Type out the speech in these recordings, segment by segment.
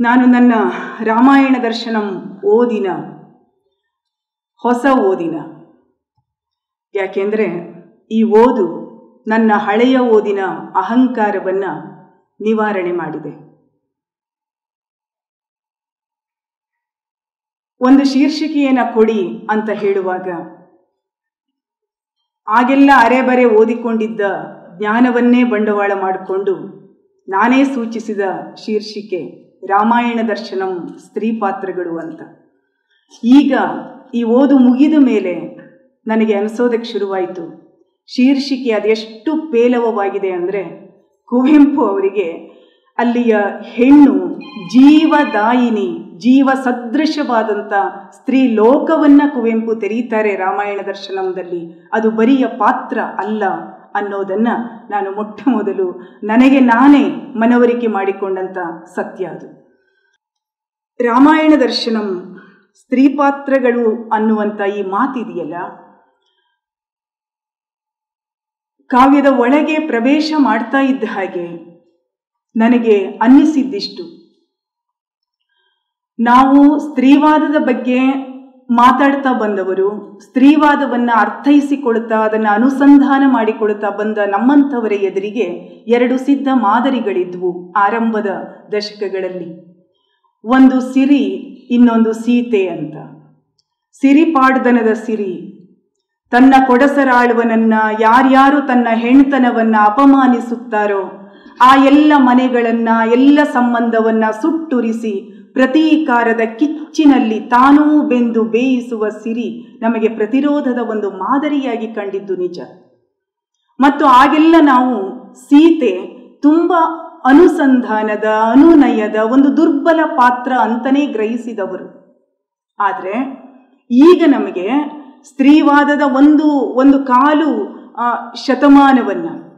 ನಾನು ನನ್ನ ರಾಮಾಯಣ ದರ್ಶನಂ ಓದಿನ, ಹೊಸ ಓದಿನ. ಯಾಕೆಂದರೆ ಈ ಓದು ನನ್ನ ಹಳೆಯ ಓದಿನ ಅಹಂಕಾರವನ್ನು ನಿವಾರಣೆ ಮಾಡಿದೆ. ಒಂದು ಶೀರ್ಷಿಕೆಯನ್ನು ಕೊಡಿ ಅಂತ ಹೇಳುವಾಗ ಆಗೆಲ್ಲ ಅರೆಬರೆ ಓದಿಕೊಂಡಿದ್ದ ಜ್ಞಾನವನ್ನೇ ಬಂಡವಾಳ ಮಾಡಿಕೊಂಡು ನಾನೇ ಸೂಚಿಸಿದ ಶೀರ್ಷಿಕೆ ರಾಮಾಯಣ ದರ್ಶನಂ ಸ್ತ್ರೀ ಪಾತ್ರಗಳು ಅಂತ. ಈಗ ಈ ಓದು ಮುಗಿದ ಮೇಲೆ ನನಗೆ ಅನಿಸೋದಕ್ಕೆ ಶುರುವಾಯಿತು. ಶೀರ್ಷಿಕೆ ಅದೆಷ್ಟು ಪೇಲವವಾಗಿದೆ ಅಂದರೆ ಕುವೆಂಪು ಅವರಿಗೆ ಅಲ್ಲಿಯ ಹೆಣ್ಣು ಜೀವದಾಯಿನಿ ಜೀವ ಸದೃಶವಾದಂಥ ಸ್ತ್ರೀ ಲೋಕವನ್ನು ಕುವೆಂಪು ತೆರೀತಾರೆ ರಾಮಾಯಣ ದರ್ಶನಂದಲ್ಲಿ. ಅದು ಬರಿಯ ಪಾತ್ರ ಅಲ್ಲ. ಅನ್ನೋದನ್ನು ನಾನು ಮೊಟ್ಟ ಮೊದಲು ನನಗೆ ನಾನೇ ಮನವರಿಕೆ ಮಾಡಿಕೊಂಡಂಥ ಸತ್ಯ ಅದು. ರಾಮಾಯಣ ದರ್ಶನಂ ಸ್ತ್ರೀ ಪಾತ್ರಗಳು ಅನ್ನುವಂಥ ಈ ಮಾತಿದೆಯಲ್ಲ? ಕಾವ್ಯದ ಒಳಗೆ ಪ್ರವೇಶ ಮಾಡ್ತಾ ಇದ್ದ ಹಾಗೆ ನನಗೆ ಅನ್ನಿಸಿದ್ದಿಷ್ಟು. ನಾವು ಸ್ತ್ರೀವಾದದ ಬಗ್ಗೆ ಮಾತಾಡ್ತಾ ಬಂದವರು, ಸ್ತ್ರೀವಾದವನ್ನು ಅರ್ಥೈಸಿಕೊಳ್ತಾ ಅದನ್ನು ಅನುಸಂಧಾನ ಮಾಡಿಕೊಳ್ತಾ ಬಂದ ನಮ್ಮಂಥವರ ಎದುರಿಗೆ ಎರಡು ಸಿದ್ಧ ಮಾದರಿಗಳಿದ್ವು ಆರಂಭದ ದಶಕಗಳಲ್ಲಿ. ಒಂದು ಸಿರಿ, ಇನ್ನೊಂದು ಸೀತೆ ಅಂತ. ಸಿರಿಪಾಡ್ದನದ ಸಿರಿ, ತನ್ನ ಕೊಡಸರಾಳುವನನ್ನ ಯಾರ್ಯಾರು ತನ್ನ ಹೆಣ್ತನವನ್ನ ಅಪಮಾನಿಸುತ್ತಾರೋ, ಆ ಎಲ್ಲ ಮನೆಗಳನ್ನ, ಎಲ್ಲ ಸಂಬಂಧವನ್ನ ಸುಟ್ಟುರಿಸಿ ಪ್ರತೀಕಾರದ ಕಿಚ್ಚಿನಲ್ಲಿ ತಾನೂ ಬೆಂದು ಬೇಯಿಸುವ ಸಿರಿ ನಮಗೆ ಪ್ರತಿರೋಧದ ಒಂದು ಮಾದರಿಯಾಗಿ ಕಂಡಿದ್ದು ನಿಜ. ಮತ್ತು ಆಗೆಲ್ಲ ನಾವು ಸೀತೆ ತುಂಬ ಅನುಸಂಧಾನದ, ಅನುನಯದ ಒಂದು ದುರ್ಬಲ ಪಾತ್ರ ಅಂತಲೇ ಗ್ರಹಿಸಿದವರು. ಆದರೆ ಈಗ ನಮಗೆ ಸ್ತ್ರೀವಾದದ ಒಂದು ಒಂದು ಕಾಲು ಶತಮಾನವನ್ನು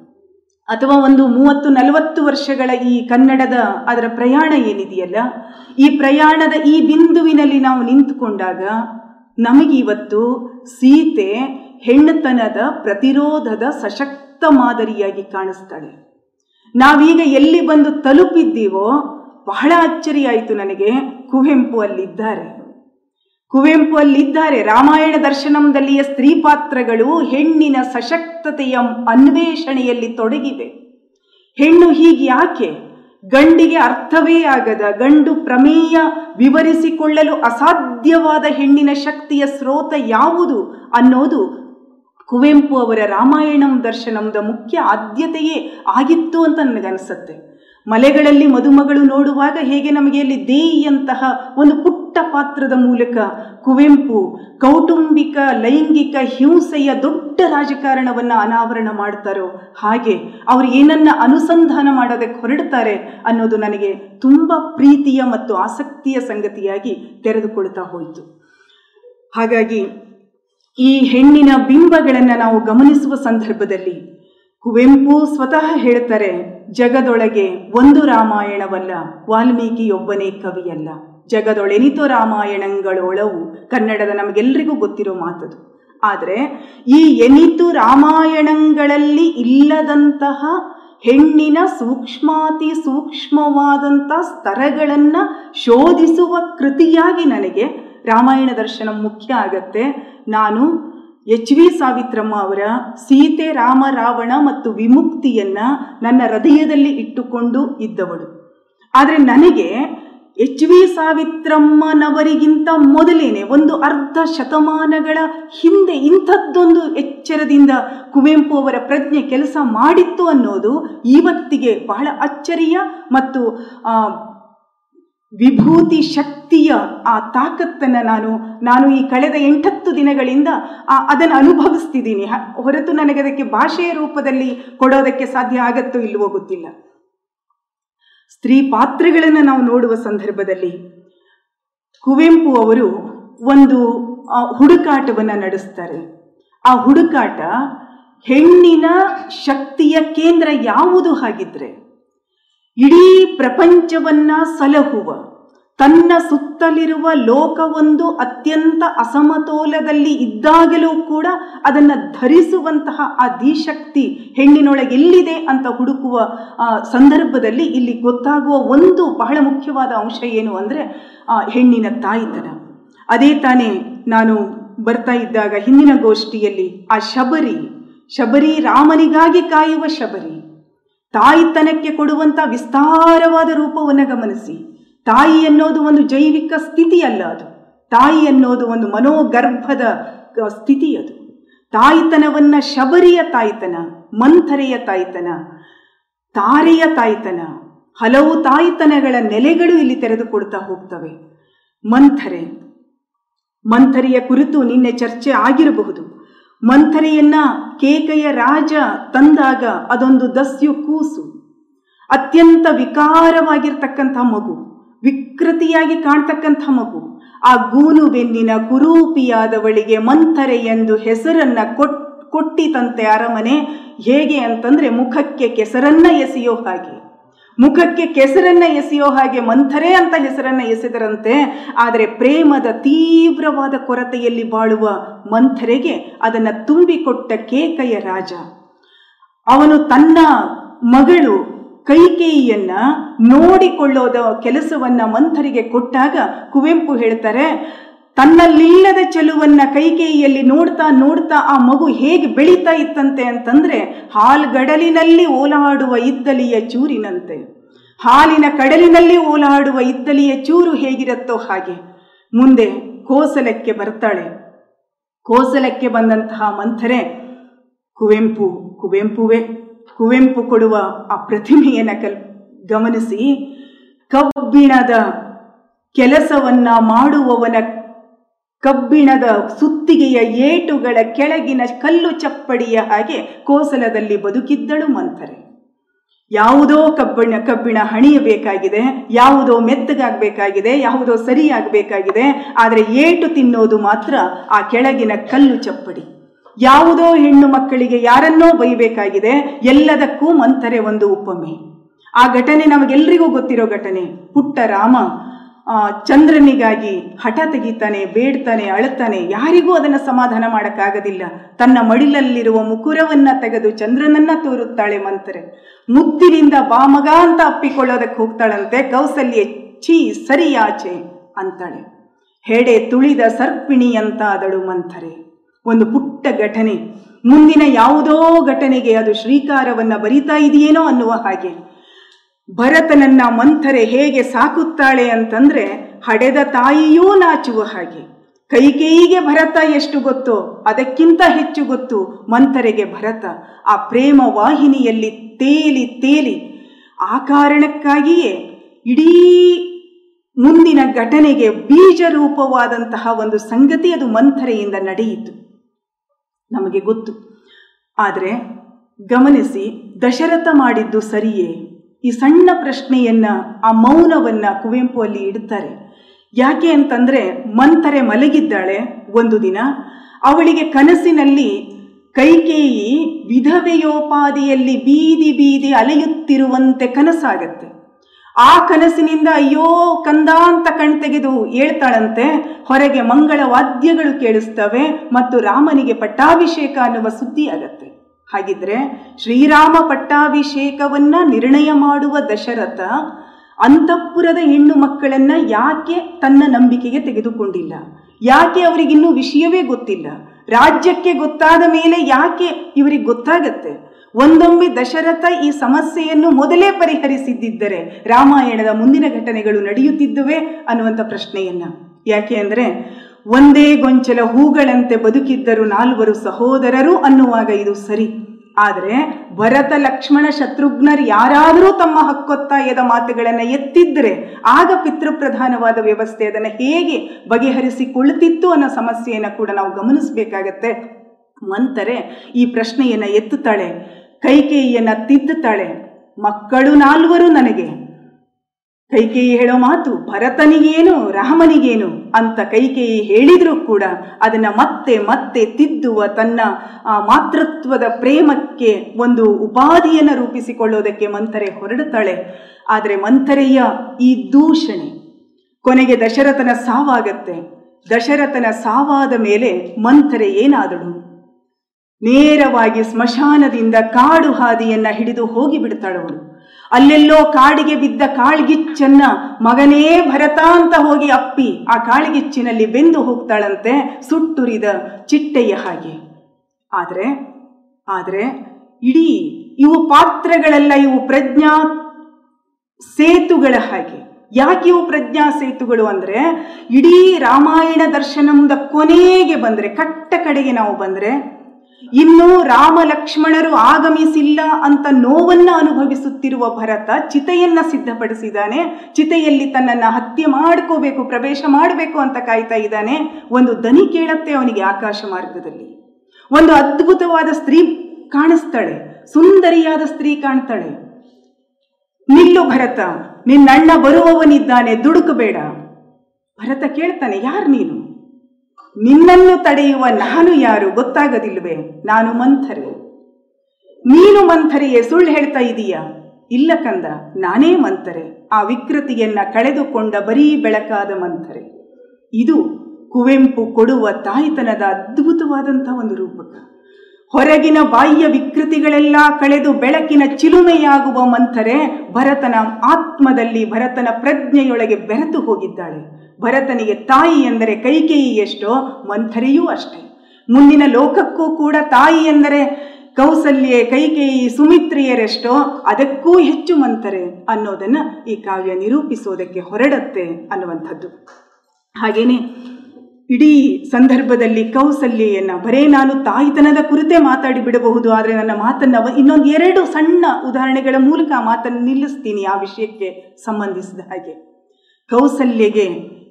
ಅಥವಾ ಒಂದು ಮೂವತ್ತು, ನಲವತ್ತು ವರ್ಷಗಳ ಈ ಕನ್ನಡದ ಅದರ ಪ್ರಯಾಣ ಏನಿದೆಯಲ್ಲ, ಈ ಪ್ರಯಾಣದ ಈ ಬಿಂದುವಿನಲ್ಲಿ ನಾವು ನಿಂತುಕೊಂಡಾಗ ನಮಗಿವತ್ತು ಸೀತೆ ಹೆಣ್ಣತನದ ಪ್ರತಿರೋಧದ ಸಶಕ್ತ ಮಾದರಿಯಾಗಿ ಕಾಣಿಸ್ತಾಳೆ. ನಾವೀಗ ಎಲ್ಲಿ ಬಂದು ತಲುಪಿದ್ದೀವೋ ಬಹಳ ಅಚ್ಚರಿಯಾಯಿತು ನನಗೆ, ಕುವೆಂಪು ಅಲ್ಲಿದ್ದಾರೆ. ಕುವೆಂಪು ಅಲ್ಲಿದ್ದಾರೆ ರಾಮಾಯಣ ದರ್ಶನಂದಲ್ಲಿಯ ಸ್ತ್ರೀ ಪಾತ್ರಗಳು ಹೆಣ್ಣಿನ ಸಶಕ್ತತೆಯ ಅನ್ವೇಷಣೆಯಲ್ಲಿ ತೊಡಗಿವೆ. ಹೆಣ್ಣು ಹೀಗೆ ಯಾಕೆ? ಗಂಡಿಗೆ ಅರ್ಥವೇ ಆಗದ, ಗಂಡು ಪ್ರಮೇಯ ವಿವರಿಸಿಕೊಳ್ಳಲು ಅಸಾಧ್ಯವಾದ ಹೆಣ್ಣಿನ ಶಕ್ತಿಯ ಸ್ರೋತ ಯಾವುದು ಅನ್ನೋದು ಕುವೆಂಪು ಅವರ ರಾಮಾಯಣಂ ದರ್ಶನಂದ ಮುಖ್ಯ ಆದ್ಯತೆಯೇ ಆಗಿತ್ತು ಅಂತ ನನಗನ್ಸುತ್ತೆ. ಮಲೆಗಳಲ್ಲಿ ಮದುಮಗಳು ನೋಡುವಾಗ ಹೇಗೆ ನಮಗೆ ಅಲ್ಲಿ ದೇಯಂತಹ ಒಂದು ಪುಟ್ಟ ಪಾತ್ರದ ಮೂಲಕ ಕುವೆಂಪು ಕೌಟುಂಬಿಕ, ಲೈಂಗಿಕ, ಹಿಂಸೆಯ ದೊಡ್ಡ ರಾಜಕಾರಣವನ್ನು ಅನಾವರಣ ಮಾಡ್ತಾರೋ ಹಾಗೆ ಅವರು ಏನನ್ನ ಅನುಸಂಧಾನ ಮಾಡೋದಕ್ಕೆ ಹೊರಡ್ತಾರೆ ಅನ್ನೋದು ನನಗೆ ತುಂಬ ಪ್ರೀತಿಯ ಮತ್ತು ಆಸಕ್ತಿಯ ಸಂಗತಿಯಾಗಿ ತೆರೆದುಕೊಳ್ತಾ ಹೋಯಿತು. ಹಾಗಾಗಿ ಈ ಹೆಣ್ಣಿನ ಬಿಂಬಗಳನ್ನು ನಾವು ಗಮನಿಸುವ ಸಂದರ್ಭದಲ್ಲಿ ಕುವೆಂಪು ಸ್ವತಃ ಹೇಳ್ತಾರೆ, ಜಗದೊಳಗೆ ಒಂದು ರಾಮಾಯಣವಲ್ಲ, ವಾಲ್ಮೀಕಿಯೊಬ್ಬನೇ ಕವಿಯಲ್ಲ. ಜಗದೊಳೆನಿತು ರಾಮಾಯಣಗಳೊಳವು ಕನ್ನಡದ ನಮಗೆಲ್ಲರಿಗೂ ಗೊತ್ತಿರೋ ಮಾತದು. ಆದರೆ, ಈ ಎನಿತು ರಾಮಾಯಣಗಳಲ್ಲಿ ಇಲ್ಲದಂತಹ ಹೆಣ್ಣಿನ ಸೂಕ್ಷ್ಮಾತಿ ಸೂಕ್ಷ್ಮವಾದಂಥ ಸ್ತರಗಳನ್ನು ಶೋಧಿಸುವ ಕೃತಿಯಾಗಿ ನನಗೆ ರಾಮಾಯಣ ದರ್ಶನ ಮುಖ್ಯ ಆಗತ್ತೆ. ನಾನು ಎಚ್ ವಿ ಸಾವಿತ್ರಮ್ಮ ಅವರ ಸೀತೆ ರಾಮ ರಾವಣ ಮತ್ತು ವಿಮುಕ್ತಿಯನ್ನ ನನ್ನ ಹೃದಯದಲ್ಲಿ ಇಟ್ಟುಕೊಂಡು ಇದ್ದವಳು. ಆದರೆ ನನಗೆ ಎಚ್ ವಿ ಸಾವಿತ್ರಮ್ಮನವರಿಗಿಂತ ಮೊದಲೇನೆ ಒಂದು ಅರ್ಧ ಶತಮಾನಗಳ ಹಿಂದೆ ಇಂಥದ್ದೊಂದು ಎಚ್ಚರದಿಂದ ಕುವೆಂಪು ಅವರ ಪ್ರಜ್ಞೆ ಕೆಲಸ ಮಾಡಿತ್ತು ಅನ್ನೋದು ಇವತ್ತಿಗೆ ಬಹಳ ಅಚ್ಚರಿಯ ಮತ್ತು ವಿಭೂತಿ ಶಕ್ತಿಯ ಆ ತಾಕತ್ತನ್ನು ನಾನು ನಾನು ಈ ಕಳೆದ ಎಂಟತ್ತು ದಿನಗಳಿಂದ ಅದನ್ನು ಅನುಭವಿಸ್ತಿದ್ದೀನಿ. ಹೊರತು ನನಗೆ ಅದಕ್ಕೆ ಭಾಷೆಯ ರೂಪದಲ್ಲಿ ಕೊಡೋದಕ್ಕೆ ಸಾಧ್ಯ ಆಗತ್ತೋ ಇಲ್ವೋ ಗೊತ್ತಿಲ್ಲ. ಸ್ತ್ರೀ ಪಾತ್ರಗಳನ್ನು ನಾವು ನೋಡುವ ಸಂದರ್ಭದಲ್ಲಿ ಕುವೆಂಪು ಅವರು ಒಂದು ಹುಡುಕಾಟವನ್ನು ನಡೆಸ್ತಾರೆ. ಆ ಹುಡುಕಾಟ ಹೆಣ್ಣಿನ ಶಕ್ತಿಯ ಕೇಂದ್ರ ಯಾವುದು ಹಾಗಿದ್ರೆ ಇಡೀ ಪ್ರಪಂಚವನ್ನ ಸಲಹುವ, ತನ್ನ ಸುತ್ತಲಿರುವ ಲೋಕವೊಂದು ಅತ್ಯಂತ ಅಸಮತೋಲದಲ್ಲಿ ಇದ್ದಾಗಲೂ ಕೂಡ ಅದನ್ನು ಧರಿಸುವಂತಹ ಆ ಧೀಶಕ್ತಿ ಹೆಣ್ಣಿನೊಳಗೆ ಎಲ್ಲಿದೆ ಅಂತ ಹುಡುಕುವ ಸಂದರ್ಭದಲ್ಲಿ ಇಲ್ಲಿ ಗೊತ್ತಾಗುವ ಒಂದು ಬಹಳ ಮುಖ್ಯವಾದ ಅಂಶ ಏನು ಅಂದರೆ ಹೆಣ್ಣಿನ ತಾಯಿತನ. ಅದೇ ತಾನೇ ನಾನು ಬರ್ತಾ ಇದ್ದಾಗ ಹಿಂದಿನ ಗೋಷ್ಠಿಯಲ್ಲಿ ಆ ಶಬರಿ ಶಬರಿ ರಾಮನಿಗಾಗಿ ಕಾಯುವ ಶಬರಿ. ತಾಯಿತನಕ್ಕೆ ಕೊಡುವಂಥ ವಿಸ್ತಾರವಾದ ರೂಪವನ್ನು ಗಮನಿಸಿ. ತಾಯಿ ಅನ್ನೋದು ಒಂದು ಜೈವಿಕ ಸ್ಥಿತಿ ಅಲ್ಲ ಅದು. ತಾಯಿ ಅನ್ನೋದು ಒಂದು ಮನೋಗರ್ಭದ ಸ್ಥಿತಿ ಅದು. ತಾಯಿತನವನ್ನ ಶಬರಿಯ ತಾಯ್ತನ, ಮಂಥರೆಯ ತಾಯ್ತನ, ತಾರೆಯ ತಾಯ್ತನ, ಹಲವು ತಾಯ್ತನಗಳ ನೆಲೆಗಳು ಇಲ್ಲಿ ತೆರೆದುಕೊಡ್ತಾ ಹೋಗ್ತವೆ. ಮಂಥರೆ. ಮಂಥರೆಯ ಕುರಿತು ನಿನ್ನೆ ಚರ್ಚೆ ಆಗಿರಬಹುದು. ಮಂಥರೆಯನ್ನ ಕೇಕೆಯ ರಾಜ ತಂದಾಗ ಅದೊಂದು ದಸ್ಯು ಕೂಸು. ಅತ್ಯಂತ ವಿಕಾರವಾಗಿರ್ತಕ್ಕಂಥ ಮಗು, ವಿಕೃತಿಯಾಗಿ ಕಾಣ್ತಕ್ಕಂಥ ಮಗು. ಆ ಗೂನು ಬೆನ್ನಿನ ಕುರೂಪಿಯಾದವಳಿಗೆ ಮಂಥರೆ ಎಂದು ಹೆಸರನ್ನ ಕೊಟ್, ಕೊಟ್ಟಿತಂತೆ ಅರಮನೆ ಹೇಗೆ ಅಂತಂದ್ರೆ ಮುಖಕ್ಕೆ ಕೆಸರನ್ನ ಎಸೆಯೋ ಹಾಗೆ. ಮುಖಕ್ಕೆ ಕೆಸರನ್ನ ಎಸೆಯೋ ಹಾಗೆ ಮಂಥರೆ ಅಂತ ಹೆಸರನ್ನ ಎಸೆದರಂತೆ, ಆದರೆ ಪ್ರೇಮದ ತೀವ್ರವಾದ ಕೊರತೆಯಲ್ಲಿ ಬಾಳುವ ಮಂಥರೆಗೆ ಅದನ್ನ ತುಂಬಿಕೊಟ್ಟ ಕೇಕಯ ರಾಜ. ಅವನು ತನ್ನ ಮಗಳು ಕೈಕೇಯಿಯನ್ನ ನೋಡಿಕೊಳ್ಳೋದ ಕೆಲಸವನ್ನ ಮಂಥರಿಗೆ ಕೊಟ್ಟಾಗ ಕುವೆಂಪು ಹೇಳ್ತಾರೆ ತನ್ನಲ್ಲಿಲ್ಲದ ಚೆಲುವನ್ನ ಕೈಕೇಯಿಯಲ್ಲಿ ನೋಡ್ತಾ ನೋಡ್ತಾ ಆ ಮಗು ಹೇಗೆ ಬೆಳೀತಾ ಇತ್ತಂತೆ ಅಂತಂದ್ರೆ ಹಾಲ್ಗಡಲಿನಲ್ಲಿ ಓಲಾಡುವ ಇದ್ದಲಿಯ ಚೂರಿನಂತೆ. ಹಾಲಿನ ಕಡಲಿನಲ್ಲಿ ಓಲಾಡುವ ಇದ್ದಲಿಯ ಚೂರು ಹೇಗಿರುತ್ತೋ ಹಾಗೆ. ಮುಂದೆ ಕೋಸಲಕ್ಕೆ ಬರ್ತಾಳೆ. ಕೋಸಲಕ್ಕೆ ಬಂದಂತಹ ಮಂಥರೆ ಕುವೆಂಪು, ಕುವೆಂಪುವೆ, ಕುವೆಂಪು ಕೊಡುವ ಆ ಪ್ರತಿಮೆಯನ್ನು ಕಲ್, ಗಮನಿಸಿ. ಕಬ್ಬಿಣದ ಕೆಲಸವನ್ನ ಮಾಡುವವನ ಕಬ್ಬಿಣದ ಸುತ್ತಿಗೆಯ ಏಟುಗಳ ಕೆಳಗಿನ ಕಲ್ಲು ಚಪ್ಪಡಿಯ ಹಾಗೆ ಕೋಸಲದಲ್ಲಿ ಬದುಕಿದ್ದಳು ಮಂಥರೆ. ಯಾವುದೋ ಕಬ್ಬಿಣ ಕಬ್ಬಿಣ ಹಣಿಯಬೇಕಾಗಿದೆ, ಯಾವುದೋ ಮೆತ್ತಗಾಗಬೇಕಾಗಿದೆ, ಯಾವುದೋ ಸರಿಯಾಗಬೇಕಾಗಿದೆ, ಆದರೆ ಏಟು ತಿನ್ನೋದು ಮಾತ್ರ ಆ ಕೆಳಗಿನ ಕಲ್ಲು ಚಪ್ಪಡಿ. ಯಾವುದೋ ಹೆಣ್ಣು ಮಕ್ಕಳಿಗೆ ಯಾರನ್ನೋ ಬೈಬೇಕಾಗಿದೆ, ಎಲ್ಲದಕ್ಕೂ ಮಂಥರೆ ಒಂದು ಉಪಮೆ. ಆ ಘಟನೆ ನಮಗೆಲ್ಲರಿಗೂ ಗೊತ್ತಿರೋ ಘಟನೆ. ಪುಟ್ಟ ರಾಮ ಚಂದ್ರನಿಗಾಗಿ ಹಠ ತೆಗಿತಾನೆ, ಬೇಡ್ತಾನೆ, ಅಳುತ್ತಾನೆ, ಯಾರಿಗೂ ಅದನ್ನು ಸಮಾಧಾನ ಮಾಡೋಕ್ಕಾಗೋದಿಲ್ಲ. ತನ್ನ ಮಡಿಲಲ್ಲಿರುವ ಮುಕುರವನ್ನ ತೆಗೆದು ಚಂದ್ರನನ್ನ ತೋರುತ್ತಾಳೆ ಮಂತ್ರೆ. ಮುತ್ತಿನಿಂದ ಬಾಮಗ ಅಂತ ಅಪ್ಪಿಕೊಳ್ಳೋದಕ್ಕೆ ಹೋಗ್ತಾಳಂತೆ, ಕೌಸಲ್ಯ. ಛೀ ಸರಿಯಾಚೆ ಅಂತಾಳೆ. ಹೆಡೆ ತುಳಿದ ಸರ್ಪಿಣಿ ಅಂತ ಅದಳು ಮಂಥರೆ ಒಂದು ಪುಟ್ಟ ಘಟನೆ. ಮುಂದಿನ ಯಾವುದೋ ಘಟನೆಗೆ ಅದು ಶ್ರೀಕಾರವನ್ನ ಬರಿತಾ ಇದೆಯೇನೋ ಅನ್ನುವ ಹಾಗೆ. ಭರತನನ್ನ ಮಂಥರೆ ಹೇಗೆ ಸಾಕುತ್ತಾಳೆ ಅಂತಂದ್ರೆ, ಹಡೆದ ತಾಯಿಯೂ ನಾಚುವ ಹಾಗೆ. ಕೈಕೇಯಿಗೆ ಭರತ ಎಷ್ಟು ಗೊತ್ತೋ, ಅದಕ್ಕಿಂತ ಹೆಚ್ಚು ಗೊತ್ತು ಮಂಥರೆಗೆ ಭರತ. ಆ ಪ್ರೇಮ ವಾಹಿನಿಯಲ್ಲಿ ತೇಲಿ ತೇಲಿ. ಆ ಕಾರಣಕ್ಕಾಗಿಯೇ ಇಡೀ ಮುಂದಿನ ಘಟನೆಗೆ ಬೀಜ ರೂಪವಾದಂತಹ ಒಂದು ಸಂಗತಿ ಅದು ಮಂಥರೆಯಿಂದ ನಡೆಯಿತು. ನಮಗೆ ಗೊತ್ತು. ಆದರೆ ಗಮನಿಸಿ, ದಶರಥ ಮಾಡಿದ್ದು ಸರಿಯೇ? ಈ ಸಣ್ಣ ಪ್ರಶ್ನೆಯನ್ನ, ಆ ಮೌನವನ್ನ ಕುವೆಂಪು ಅಲ್ಲಿ ಇಡ್ತಾರೆ. ಯಾಕೆ ಅಂತಂದ್ರೆ ಮಂಥರೆ ಮಲಗಿದ್ದಾಳೆ ಒಂದು ದಿನ. ಅವಳಿಗೆ ಕನಸಿನಲ್ಲಿ ಕೈಕೇಯಿ ವಿಧವೆಯೋಪಾದಿಯಲ್ಲಿ ಬೀದಿ ಬೀದಿ ಅಲೆಯುತ್ತಿರುವಂತೆ ಕನಸಾಗತ್ತೆ. ಆ ಕನಸಿನಿಂದ ಅಯ್ಯೋ ಕಂದ ಅಂತ ಕಣ್ತೆಗೆದು ಹೇಳ್ತಾಳಂತೆ. ಹೊರಗೆ ಮಂಗಳ ವಾದ್ಯಗಳು ಕೇಳಿಸ್ತವೆ ಮತ್ತು ರಾಮನಿಗೆ ಪಟ್ಟಾಭಿಷೇಕ ಅನ್ನುವ ಸುದ್ದಿ ಆಗತ್ತೆ. ಹಾಗಿದ್ರೆ ಶ್ರೀರಾಮ ಪಟ್ಟಾಭಿಷೇಕವನ್ನ ನಿರ್ಣಯ ಮಾಡುವ ದಶರಥ ಅಂತಃಪುರದ ಹೆಣ್ಣು ಮಕ್ಕಳನ್ನ ಯಾಕೆ ತನ್ನ ನಂಬಿಕೆಗೆ ತೆಗೆದುಕೊಂಡಿಲ್ಲ? ಯಾಕೆ ಅವರಿಗಿನ್ನೂ ವಿಷಯವೇ ಗೊತ್ತಿಲ್ಲ? ರಾಜ್ಯಕ್ಕೆ ಗೊತ್ತಾದ ಮೇಲೆ ಯಾಕೆ ಇವರಿಗೆ ಗೊತ್ತಾಗತ್ತೆ? ಒಂದೊಮ್ಮೆ ದಶರಥ ಈ ಸಮಸ್ಯೆಯನ್ನು ಮೊದಲೇ ಪರಿಹರಿಸಿದ್ದರೆ ರಾಮಾಯಣದ ಮುಂದಿನ ಘಟನೆಗಳು ನಡೆಯುತ್ತಿದ್ದುವೆ ಅನ್ನುವಂಥ ಪ್ರಶ್ನೆಯನ್ನ. ಯಾಕೆ ಅಂದರೆ ಒಂದೇ ಗೊಂಚಲ ಹೂಗಳಂತೆ ಬದುಕಿದ್ದರು ನಾಲ್ವರು ಸಹೋದರರು ಅನ್ನುವಾಗ ಇದು ಸರಿ. ಆದರೆ ಭರತ, ಲಕ್ಷ್ಮಣ, ಶತ್ರುಘ್ನರು ಯಾರಾದರೂ ತಮ್ಮ ಹಕ್ಕೊತ್ತಾಯದ ಮಾತುಗಳನ್ನು ಎತ್ತಿದ್ದರೆ ಆಗ ಪಿತೃಪ್ರಧಾನವಾದ ವ್ಯವಸ್ಥೆ ಅದನ್ನು ಹೇಗೆ ಬಗೆಹರಿಸಿಕೊಳ್ಳುತ್ತಿತ್ತು ಅನ್ನೋ ಸಮಸ್ಯೆಯನ್ನು ಕೂಡ ನಾವು ಗಮನಿಸಬೇಕಾಗತ್ತೆ. ಮಂತರೆ ಈ ಪ್ರಶ್ನೆಯನ್ನು ಎತ್ತುತ್ತಾಳೆ, ಕೈಕೇಯಿಯನ್ನು ತಿದ್ದುತ್ತಾಳೆ, ಮಕ್ಕಳು ನಾಲ್ವರು ನನಗೆ ಕೈಕೇಯಿ ಹೇಳೋ ಮಾತು ಭರತನಿಗೇನು, ರಾಮನಿಗೇನು ಅಂತ ಕೈಕೇಯಿ ಹೇಳಿದರೂ ಕೂಡ ಅದನ್ನು ಮತ್ತೆ ಮತ್ತೆ ತಿದ್ದುವ ತನ್ನ ಮಾತೃತ್ವದ ಪ್ರೇಮಕ್ಕೆ ಒಂದು ಉಪಾಧಿಯನ್ನು ರೂಪಿಸಿಕೊಳ್ಳೋದಕ್ಕೆ ಮಂಥರೆ ಹೊರಡುತ್ತಾಳೆ. ಆದರೆ ಮಂಥರೆಯ ಈ ದೂಷಣೆ ಕೊನೆಗೆ ದಶರಥನ ಸಾವಾಗತ್ತೆ. ದಶರಥನ ಸಾವಾದ ಮೇಲೆ ಮಂಥರೆ ಏನಾದಳು? ನೇರವಾಗಿ ಸ್ಮಶಾನದಿಂದ ಕಾಡು ಹಾದಿಯನ್ನು ಹಿಡಿದು ಹೋಗಿ ಬಿಡ್ತಾಳವಳು ಅಲ್ಲೆಲ್ಲೋ ಕಾಡಿಗೆ ಬಿದ್ದ ಕಾಳ್ಗಿಚ್ಚನ್ನ ಮಗನೇ ಭರತ ಅಂತ ಹೋಗಿ ಅಪ್ಪಿ ಆ ಕಾಳ್ಗಿಚ್ಚಿನಲ್ಲಿ ಬೆಂದು ಹೋಗ್ತಾಳಂತೆ, ಸುಟ್ಟುರಿದ ಚಿಟ್ಟೆಯ ಹಾಗೆ. ಆದರೆ ಆದರೆ ಇಡೀ ಇವು ಪಾತ್ರಗಳೆಲ್ಲ ಇವು ಪ್ರಜ್ಞಾ ಸೇತುಗಳ ಹಾಗೆ. ಯಾಕೆ ಇವು ಪ್ರಜ್ಞಾ ಸೇತುಗಳು ಅಂದರೆ, ಇಡೀ ರಾಮಾಯಣ ದರ್ಶನದ ಕೊನೆಗೆ ಬಂದರೆ, ಕಟ್ಟ ಕಡೆಗೆ ನಾವು ಬಂದ್ರೆ ಇನ್ನು ರಾಮ ಲಕ್ಷ್ಮಣರು ಆಗಮಿಸಿಲ್ಲ ಅಂತ ನೋವನ್ನ ಅನುಭವಿಸುತ್ತಿರುವ ಭರತ ಚಿತೆಯನ್ನ ಸಿದ್ಧಪಡಿಸಿದ್ದಾನೆ ಚಿತೆಯಲ್ಲಿ ತನ್ನನ್ನ ಹತ್ಯೆ ಮಾಡ್ಕೋಬೇಕು, ಪ್ರವೇಶ ಮಾಡಬೇಕು ಅಂತ ಕಾಯ್ತಾ ಇದ್ದಾನೆ. ಒಂದು ದನಿ ಕೇಳತ್ತೆ ಅವನಿಗೆ ಆಕಾಶ ಮಾರ್ಗದಲ್ಲಿ. ಒಂದು ಅದ್ಭುತವಾದ ಸ್ತ್ರೀ ಕಾಣಿಸ್ತಾಳೆ, ಸುಂದರಿಯಾದ ಸ್ತ್ರೀ ಕಾಣ್ತಾಳೆ. ನಿಲ್ಲು ಭರತ, ನಿನ್ನಣ್ಣ ಬರುವವನಿದ್ದಾನೆ, ದುಡುಕಬೇಡ. ಭರತ ಕೇಳ್ತಾನೆ, ಯಾರು ನೀನು? ನಿನ್ನನ್ನು ತಡೆಯುವ ನಾನು ಯಾರು ಗೊತ್ತಾಗದಿಲ್ವೇ ನಾನು ಮಂಥರೆ. ನೀನು ಮಂಥರೆಯೇ ಸುಳ್ಳು ಹೇಳ್ತಾ ಇದೀಯಾ? ಇಲ್ಲ ಕಂದ, ನಾನೇ ಮಂಥರೆ. ಆ ವಿಕೃತಿಯನ್ನ ಕಳೆದುಕೊಂಡ ಬರೀ ಬೆಳಕಾದ ಮಂಥರೆ. ಇದು ಕುವೆಂಪು ಕೊಡುವ ತಾಯಿತನದ ಅದ್ಭುತವಾದಂಥ ಒಂದು ರೂಪಕ. ಹೊರಗಿನ ಬಾಹ್ಯ ವಿಕೃತಿಗಳೆಲ್ಲ ಕಳೆದು ಬೆಳಕಿನ ಚಿಲುಮೆಯಾಗುವ ಮಂಥರೆ ಭರತನ ಆತ್ಮದಲ್ಲಿ ಭರತನ ಪ್ರಜ್ಞೆಯೊಳಗೆ ಬೆರೆತು ಹೋಗಿದ್ದಾಳೆ ಭರತನಿಗೆ ತಾಯಿ ಎಂದರೆ ಕೈಕೇಯಿ ಎಷ್ಟೋ, ಮಂಥರೆಯೂ ಅಷ್ಟೇ. ಮುಂದಿನ ಲೋಕಕ್ಕೂ ಕೂಡ ತಾಯಿ ಎಂದರೆ ಕೌಸಲ್ಯೆ, ಕೈಕೇಯಿ, ಸುಮಿತ್ರಿಯರೆಷ್ಟೋ, ಅದಕ್ಕೂ ಹೆಚ್ಚು ಮಂಥರೆ ಅನ್ನೋದನ್ನ ಈ ಕಾವ್ಯ ನಿರೂಪಿಸೋದಕ್ಕೆ ಹೊರಡತ್ತೆ ಅನ್ನುವಂಥದ್ದು. ಹಾಗೇನೆ ಇಡೀ ಸಂದರ್ಭದಲ್ಲಿ ಕೌಸಲ್ಯೆಯನ್ನ, ಬರೇ ನಾನು ತಾಯಿತನದ ಕುರಿತೇ ಮಾತಾಡಿ ಬಿಡಬಹುದು, ಆದರೆ ನನ್ನ ಮಾತನ್ನ ಇನ್ನೊಂದು ಎರಡು ಸಣ್ಣ ಉದಾಹರಣೆಗಳ ಮೂಲಕ ಆ ಮಾತನ್ನು ನಿಲ್ಲಿಸ್ತೀನಿ ಆ ವಿಷಯಕ್ಕೆ ಸಂಬಂಧಿಸಿದ ಹಾಗೆ. ಕೌಸಲ್ಯಗೆ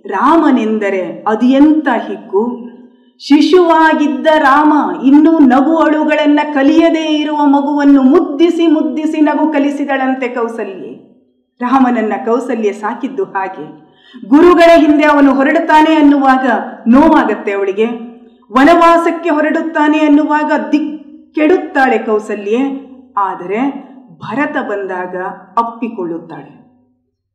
ರಾಮನೆಂದರೆ ಅದು ಎಂತ ಹಿಕ್ಕು ಶಿಶುವಾಗಿದ್ದ ರಾಮ ಇನ್ನೂ ನಗು ಅಳುಗಳನ್ನ ಕಲಿಯದೇ ಇರುವ ಮಗುವನ್ನು ಮುದ್ದಿಸಿ ಮುದ್ದಿಸಿ ನಗು ಕಲಿಸಿದಳಂತೆ ಕೌಸಲ್ಯೆ. ರಾಮನನ್ನ ಕೌಸಲ್ಯ ಸಾಕಿದ್ದು ಹಾಗೆ. ಗುರುಗಳ ಹಿಂದೆ ಅವನು ಹೊರಡುತ್ತಾನೆ ಅನ್ನುವಾಗ ನೋವಾಗತ್ತೆ ಅವಳಿಗೆ. ವನವಾಸಕ್ಕೆ ಹೊರಡುತ್ತಾನೆ ಅನ್ನುವಾಗ ದಿಕ್ಕೆಡುತ್ತಾಳೆ ಕೌಸಲ್ಯೆ. ಆದರೆ ಭರತ ಬಂದಾಗ ಅಪ್ಪಿಕೊಳ್ಳುತ್ತಾಳೆ.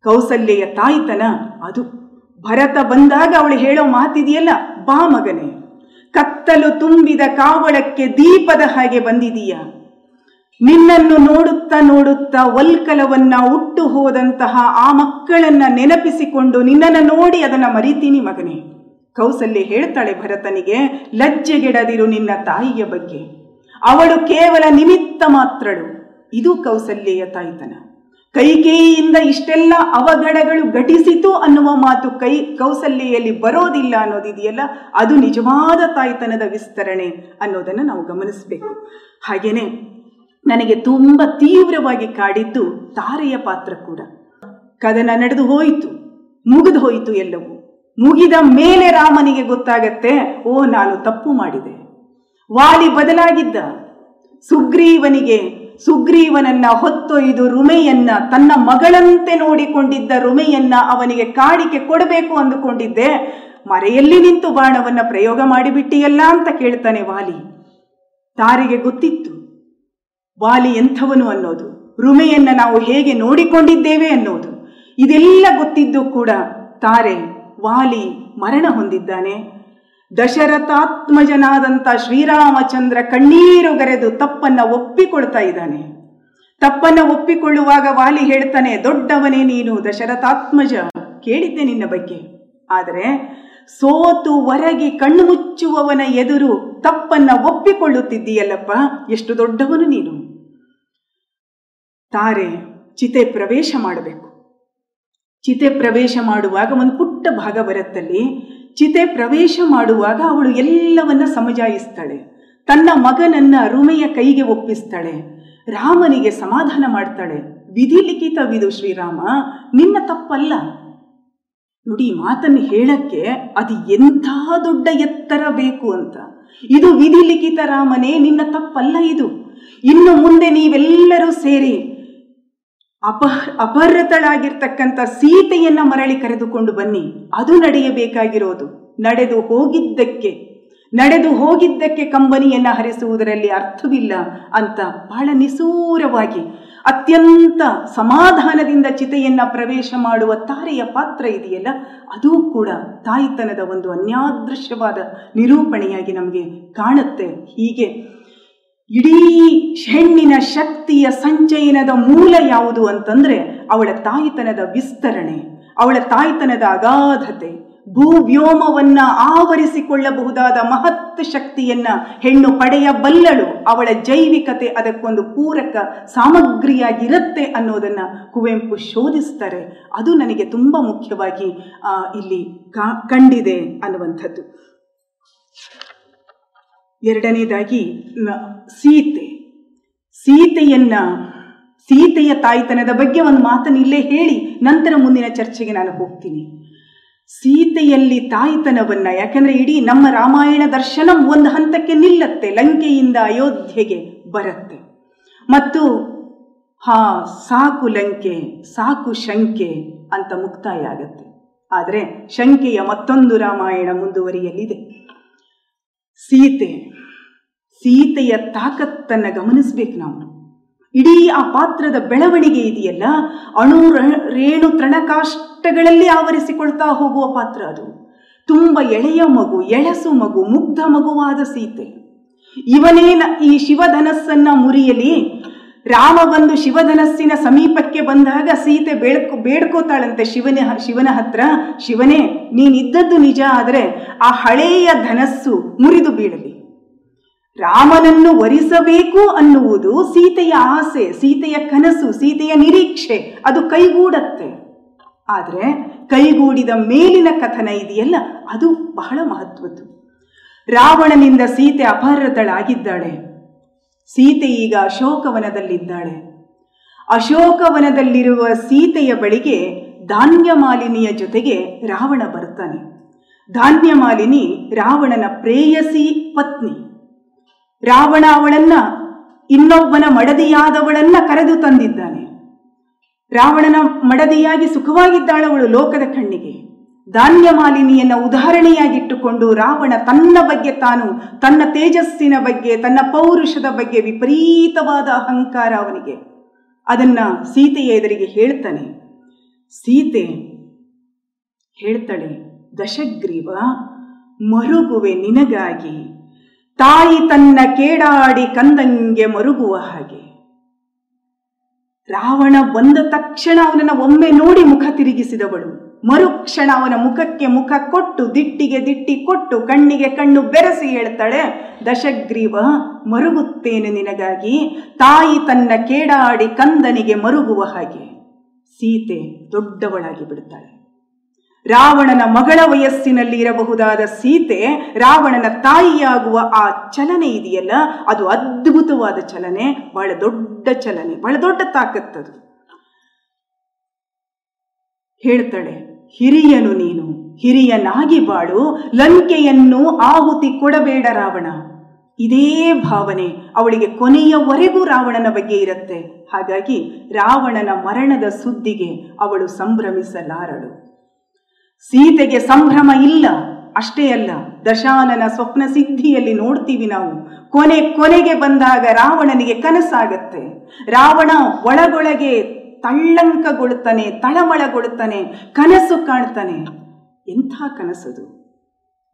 ಕೌಸಲ್ಯೆಯ ತಾಯಿತನ ಅದು. ಭರತ ಬಂದಾಗ ಅವಳು ಹೇಳೋ ಮಾತಿದೆಯಲ್ಲ, ಬಾ ಮಗನೇ. ಕತ್ತಲು ತುಂಬಿದ ಕಾವಳಕ್ಕೆ ದೀಪದ ಹಾಗೆ ಬಂದಿದೀಯ? ನಿನ್ನನ್ನು ನೋಡುತ್ತಾ ನೋಡುತ್ತಾ ವಲ್ಕಲವನ್ನ ಹುಟ್ಟು ಹೋದಂತಹ ಆ ಮಕ್ಕಳನ್ನ ನೆನಪಿಸಿಕೊಂಡು ನಿನ್ನನ್ನು ನೋಡಿ ಅದನ್ನ ಮರಿತೀನಿ ಮಗನೇ. ಕೌಸಲ್ಯ ಹೇಳ್ತಾಳೆ ಭರತನಿಗೆ, ಲಜ್ಜೆಗೆಡದಿರು ನಿನ್ನ ತಾಯಿಯ ಬಗ್ಗೆ. ಅವಳು ಕೇವಲ ನಿಮಿತ್ತ ಮಾತ್ರಳು. ಇದು ಕೌಸಲ್ಯೆಯ ತಾಯಿತನ. ಕೈಕೇಯಿಯಿಂದ ಇಷ್ಟೆಲ್ಲ ಅವಘಡಗಳು ಘಟಿಸಿತು ಅನ್ನುವ ಮಾತು ಕೈ ಕೌಸಲ್ಯೆಯಲ್ಲಿ ಬರೋದಿಲ್ಲ ಅನ್ನೋದಿದೆಯಲ್ಲ, ಅದು ನಿಜವಾದ ತಾಯ್ತನದ ವಿಸ್ತರಣೆ ಅನ್ನೋದನ್ನು ನಾವು ಗಮನಿಸಬೇಕು. ಹಾಗೇನೆ ನನಗೆ ತುಂಬ ತೀವ್ರವಾಗಿ ಕಾಡಿದ್ದು ತಾರೆಯ ಪಾತ್ರ ಕೂಡ. ಕದನ ನಡೆದು ಹೋಯಿತು, ಮುಗಿದು ಹೋಯಿತು ಎಲ್ಲವೂ. ಮುಗಿದ ಮೇಲೆ ರಾಮನಿಗೆ ಗೊತ್ತಾಗತ್ತೆ, ಓ, ನಾನು ತಪ್ಪು ಮಾಡಿದೆ. ವಾಲಿ ಬದಲಾಗಿದ್ದ. ಸುಗ್ರೀವನಿಗೆ, ಸುಗ್ರೀವನನ್ನ ಹೊತ್ತೊಯ್ದು ರುಮೆಯನ್ನ, ತನ್ನ ಮಗಳಂತೆ ನೋಡಿಕೊಂಡಿದ್ದ ರುಮೆಯನ್ನ ಅವನಿಗೆ ಕಾಡಿಕೆ ಕೊಡಬೇಕು ಅಂದುಕೊಂಡಿದ್ದೆ. ಮರೆಯಲ್ಲಿ ನಿಂತು ಬಾಣವನ್ನ ಪ್ರಯೋಗ ಮಾಡಿಬಿಟ್ಟಿಯಲ್ಲ ಅಂತ ಕೇಳ್ತಾನೆ ವಾಲಿ. ತಾರಿಗೆ ಗೊತ್ತಿತ್ತು ವಾಲಿ ಎಂಥವನು ಅನ್ನೋದು, ರುಮೆಯನ್ನು ನಾವು ಹೇಗೆ ನೋಡಿಕೊಂಡಿದ್ದೇವೆ ಅನ್ನೋದು, ಇದೆಲ್ಲ ಗೊತ್ತಿದ್ದು ಕೂಡ ತಾರೆ ವಾಲಿ ಮರಣ ಹೊಂದಿದ್ದಾನೆ. ದಶರಥಾತ್ಮಜನಾದಂಥ ಶ್ರೀರಾಮಚಂದ್ರ ಕಣ್ಣೀರು ಗರೆದು ತಪ್ಪನ್ನು ಒಪ್ಪಿಕೊಳ್ತಾ ಇದ್ದಾನೆ. ತಪ್ಪನ್ನು ಒಪ್ಪಿಕೊಳ್ಳುವಾಗ ವಾಲಿ ಹೇಳ್ತಾನೆ, ದೊಡ್ಡವನೇ ನೀನು ದಶರಥಾತ್ಮಜ, ಕೇಳಿದ್ದೆ ನಿನ್ನ ಬಗ್ಗೆ. ಆದರೆ ಸೋತು ಹೊರಗೆ ಕಣ್ಣು ಮುಚ್ಚುವವನ ಎದುರು ತಪ್ಪನ್ನ ಒಪ್ಪಿಕೊಳ್ಳುತ್ತಿದ್ದೀಯಲ್ಲಪ್ಪ? ಎಷ್ಟು ದೊಡ್ಡವನು ನೀನು. ತಾರೆ, ಚಿತೆ ಪ್ರವೇಶ ಮಾಡಬೇಕು. ಚಿತೆ ಪ್ರವೇಶ ಮಾಡುವಾಗ ಒಂದು ಪುಟ್ಟ ಭಾಗ ಬರುತ್ತಲ್ಲಿ, ಚಿತೆ ಪ್ರವೇಶ ಮಾಡುವಾಗ ಅವಳು ಎಲ್ಲವನ್ನ ಸಮಜಾಯಿಸ್ತಾಳೆ. ತನ್ನ ಮಗನನ್ನ ರುಮೆಯ ಕೈಗೆ ಒಪ್ಪಿಸ್ತಾಳೆ. ರಾಮನಿಗೆ ಸಮಾಧಾನ ಮಾಡ್ತಾಳೆ. ವಿಧಿ ಲಿಖಿತವಿದು ಶ್ರೀರಾಮ, ನಿನ್ನ ತಪ್ಪಲ್ಲ. ನೋಡಿ ಮಾತನ್ನು ಹೇಳಕ್ಕೆ ಅದು ಎಂಥ ದೊಡ್ಡ ಎತ್ತರ ಬೇಕು ಅಂತ. ಇದು ವಿಧಿ ಲಿಖಿತ ರಾಮನೇ, ನಿನ್ನ ತಪ್ಪಲ್ಲ ಇದು. ಇನ್ನು ಮುಂದೆ ನೀವೆಲ್ಲರೂ ಸೇರಿ ಅಪ ಅಪಹೃತಳಾಗಿರ್ತಕ್ಕಂಥ ಸೀತೆಯನ್ನ ಮರಳಿ ಕರೆದುಕೊಂಡು ಬನ್ನಿ. ಅದು ನಡೆಯಬೇಕಾಗಿರೋದು. ನಡೆದು ಹೋಗಿದ್ದಕ್ಕೆ ನಡೆದು ಹೋಗಿದ್ದಕ್ಕೆ ಕಂಬನಿಯನ್ನ ಹರಿಸುವುದರಲ್ಲಿ ಅರ್ಥವಿಲ್ಲ ಅಂತ ಬಹಳ ನಿಸೂರವಾಗಿ ಅತ್ಯಂತ ಸಮಾಧಾನದಿಂದ ಚಿತೆಯನ್ನ ಪ್ರವೇಶ ಮಾಡುವ ತಾರೆಯ ಪಾತ್ರ ಇದೆಯಲ್ಲ, ಅದೂ ಕೂಡ ತಾಯಿತನದ ಒಂದು ಅನ್ಯಾದೃಶ್ಯವಾದ ನಿರೂಪಣೆಯಾಗಿ ನಮಗೆ ಕಾಣುತ್ತೆ. ಹೀಗೆ ಇಡೀ ಹೆಣ್ಣಿನ ಶಕ್ತಿಯ ಸಂಚಯನದ ಮೂಲ ಯಾವುದು ಅಂತಂದ್ರೆ ಅವಳ ತಾಯಿತನದ ವಿಸ್ತರಣೆ, ಅವಳ ತಾಯ್ತನದ ಅಗಾಧತೆ ಭೂವ್ಯೋಮವನ್ನ ಆವರಿಸಿಕೊಳ್ಳಬಹುದಾದ ಮಹತ್ ಶಕ್ತಿಯನ್ನ ಹೆಣ್ಣು ಪಡೆಯಬಲ್ಲಳು ಅವಳ ಜೈವಿಕತೆ ಅದಕ್ಕೊಂದು ಪೂರಕ ಸಾಮಗ್ರಿಯಾಗಿರುತ್ತೆ ಅನ್ನೋದನ್ನ ಕುವೆಂಪು ಶೋಧಿಸ್ತಾರೆ. ಅದು ನನಗೆ ತುಂಬ ಮುಖ್ಯವಾಗಿ ಇಲ್ಲಿ ಕಂಡಿದೆ ಅನ್ನುವಂಥದ್ದು. ಎರಡನೇದಾಗಿ ಸೀತೆ. ಸೀತೆಯನ್ನ, ಸೀತೆಯ ತಾಯ್ತನದ ಬಗ್ಗೆ ಒಂದು ಮಾತನ್ನು ಇಲ್ಲೇ ಹೇಳಿ, ನಂತರ ಮುಂದಿನ ಚರ್ಚೆಗೆ ನಾನು ಹೋಗ್ತೀನಿ. ಸೀತೆಯಲ್ಲಿ ತಾಯ್ತನವನ್ನ, ಯಾಕಂದ್ರೆ ಇಡೀ ನಮ್ಮ ರಾಮಾಯಣ ದರ್ಶನ ಒಂದು ಹಂತಕ್ಕೆ ನಿಲ್ಲತ್ತೆ, ಲಂಕೆಯಿಂದ ಅಯೋಧ್ಯೆಗೆ ಬರುತ್ತೆ. ಮತ್ತು, ಹಾ, ಸಾಕು ಲಂಕೆ, ಸಾಕು ಶಂಕೆ ಅಂತ ಮುಕ್ತಾಯ ಆಗತ್ತೆ. ಆದರೆ, ಶಂಕೆಯ ಮತ್ತೊಂದು ರಾಮಾಯಣ ಮುಂದುವರಿಯಲಿದೆ. ಸೀತೆ, ಸೀತೆಯ ತಾಕತ್ತನ್ನು ಗಮನಿಸ್ಬೇಕು ನಾವು. ಇಡೀ ಆ ಪಾತ್ರದ ಬೆಳವಣಿಗೆ ಇದೆಯಲ್ಲ? ಅಣು ರೇಣು ತೃಣಕಾಷ್ಟಗಳಲ್ಲಿ ಆವರಿಸಿಕೊಳ್ತಾ ಹೋಗುವ ಪಾತ್ರ ಅದು. ತುಂಬ ಎಳೆಯ ಮಗು, ಎಳಸು ಮಗು, ಮುಗ್ಧ ಮಗುವಾದ ಸೀತೆ. ಇವನೇ ಈ ಶಿವಧನಸ್ಸನ್ನ ಮುರಿಯಲಿ. ರಾಮ ಬಂದು ಶಿವಧನಸ್ಸಿನ ಸಮೀಪಕ್ಕೆ ಬಂದಾಗ ಸೀತೆ ಬೇಡ್ಕೋ ಬೇಡ್ಕೋತಾಳಂತೆ ಶಿವನ ಶಿವನ ಹತ್ರ. ಶಿವನೇ, ನೀನಿದ್ದದ್ದು ನಿಜ, ಆದರೆ ಆ ಹಳೆಯ ಧನಸ್ಸು ಮುರಿದು ಬೀಳಲಿ. ರಾಮನನ್ನು ವರಿಸಬೇಕು ಅನ್ನುವುದು ಸೀತೆಯ ಆಸೆ, ಸೀತೆಯ ಕನಸು, ಸೀತೆಯ ನಿರೀಕ್ಷೆ, ಅದು ಕೈಗೂಡತ್ತೆ. ಆದರೆ ಕೈಗೂಡಿದ ಮೇಲಿನ ಕಥನ ಇದೆಯಲ್ಲ, ಅದು ಬಹಳ ಮಹತ್ವದ್ದು. ರಾವಣನಿಂದ ಸೀತೆ ಅಪಹೃತಳಾಗಿದ್ದಾಳೆ. ಸೀತೆ ಈಗ ಅಶೋಕವನದಲ್ಲಿದ್ದಾಳೆ. ಅಶೋಕವನದಲ್ಲಿರುವ ಸೀತೆಯ ಬಳಿಗೆ ಧಾನ್ಯಮಾಲಿನಿಯ ಜೊತೆಗೆ ರಾವಣ ಬರ್ತಾನೆ. ಧಾನ್ಯಮಾಲಿನಿ ರಾವಣನ ಪ್ರೇಯಸಿ ಪತ್ನಿ. ರಾವಣ ಅವಳನ್ನ, ಇನ್ನೊಬ್ಬನ ಮಡದಿಯಾದವಳನ್ನ ಕರೆದು ತಂದಿದ್ದಾನೆ. ರಾವಣನ ಮಡದಿಯಾಗಿ ಸುಖವಾಗಿದ್ದಾಳವಳು ಲೋಕದ ಕಣ್ಣಿಗೆ. ಧಾನ್ಯ ಮಾಲಿನಿಯನ್ನ ಉದಾಹರಣೆಯಾಗಿಟ್ಟುಕೊಂಡು ರಾವಣ ತನ್ನ ಬಗ್ಗೆ ತಾನು, ತನ್ನ ತೇಜಸ್ಸಿನ ಬಗ್ಗೆ, ತನ್ನ ಪೌರುಷದ ಬಗ್ಗೆ ವಿಪರೀತವಾದ ಅಹಂಕಾರ ಅವನಿಗೆ. ಅದನ್ನ ಸೀತೆಯ ಎದುರಿಗೆ ಹೇಳ್ತಾನೆ. ಸೀತೆ, ಹೇಳ್ತಾಳೆ, ದಶಗ್ರೀವ, ಮರುಗುವೆ ನಿನಗಾಗಿ ತಾಯಿ ತನ್ನ ಕೇಡಾಡಿ ಕಂದಂಗೆ ಮರುಗುವ ಹಾಗೆ. ರಾವಣ ಬಂದ ತಕ್ಷಣ ಅವನನ್ನು ಒಮ್ಮೆ ನೋಡಿ ಮುಖ ತಿರುಗಿಸಿದವಳು. ಮರುಕ್ಷಣ ಅವನ ಮುಖಕ್ಕೆ ಮುಖ ಕೊಟ್ಟು, ದಿಟ್ಟಿಗೆ ದಿಟ್ಟಿ ಕೊಟ್ಟು, ಕಣ್ಣಿಗೆ ಕಣ್ಣು ಬೆರೆಸಿ ಹೇಳ್ತಾಳೆ, ದಶಗ್ರೀವ, ಮರುಗುತ್ತೇನೆ ನಿನಗಾಗಿ. ತಾಯಿ ತನ್ನ ಕೇಡಾಡಿ ಕಂದನಿಗೆ ಮರುಗುವ ಹಾಗೆ. ಸೀತೆ ದೊಡ್ಡವಳಾಗಿ ಬಿಡುತ್ತಾಳೆ ರಾವಣನ ಮಗಳ ವಯಸ್ಸಿನಲ್ಲಿ ಇರಬಹುದಾದ ಸೀತೆ ರಾವಣನ ತಾಯಿಯಾಗುವ ಆ ಚಲನೆ ಇದೆಯಲ್ಲ, ಅದು ಅದ್ಭುತವಾದ ಚಲನೆ, ಬಹಳ ದೊಡ್ಡ ಚಲನೆ, ಬಹಳ ದೊಡ್ಡ ತಾಕತ್ತದು ಹೇಳ್ತಾಳೆ, ಹಿರಿಯನು ನೀನು, ಹಿರಿಯನಾಗಿ ಬಾಳು, ಲಂಕೆಯನ್ನು ಆಹುತಿ ಕೊಡಬೇಡ ರಾವಣ. ಇದೇ ಭಾವನೆ ಅವಳಿಗೆ ಕೊನೆಯವರೆಗೂ ರಾವಣನ ಬಗ್ಗೆ ಇರುತ್ತೆ. ಹಾಗಾಗಿ ರಾವಣನ ಮರಣದ ಸುದ್ದಿಗೆ ಅವಳು ಸಂಭ್ರಮಿಸಲಾರಳು. ಸೀತೆಗೆ ಸಂಭ್ರಮ ಇಲ್ಲ. ಅಷ್ಟೇ ಅಲ್ಲ, ದಶಾನನ ಸ್ವಪ್ನ ಸಿದ್ಧಿಯಲ್ಲಿ ನೋಡ್ತೀವಿ ನಾವು. ಕೊನೆ ಕೊನೆಗೆ ಬಂದಾಗ ರಾವಣನಿಗೆ ಕನಸಾಗತ್ತೆ. ರಾವಣ ಒಳಗೊಳಗೆ ತಳ್ಳಂಕಗೊಳ್ತಾನೆ, ತಳಮಳಗೊಳ್ತಾನೆ, ಕನಸು ಕಾಣ್ತಾನೆ. ಎಂಥ ಕನಸದು?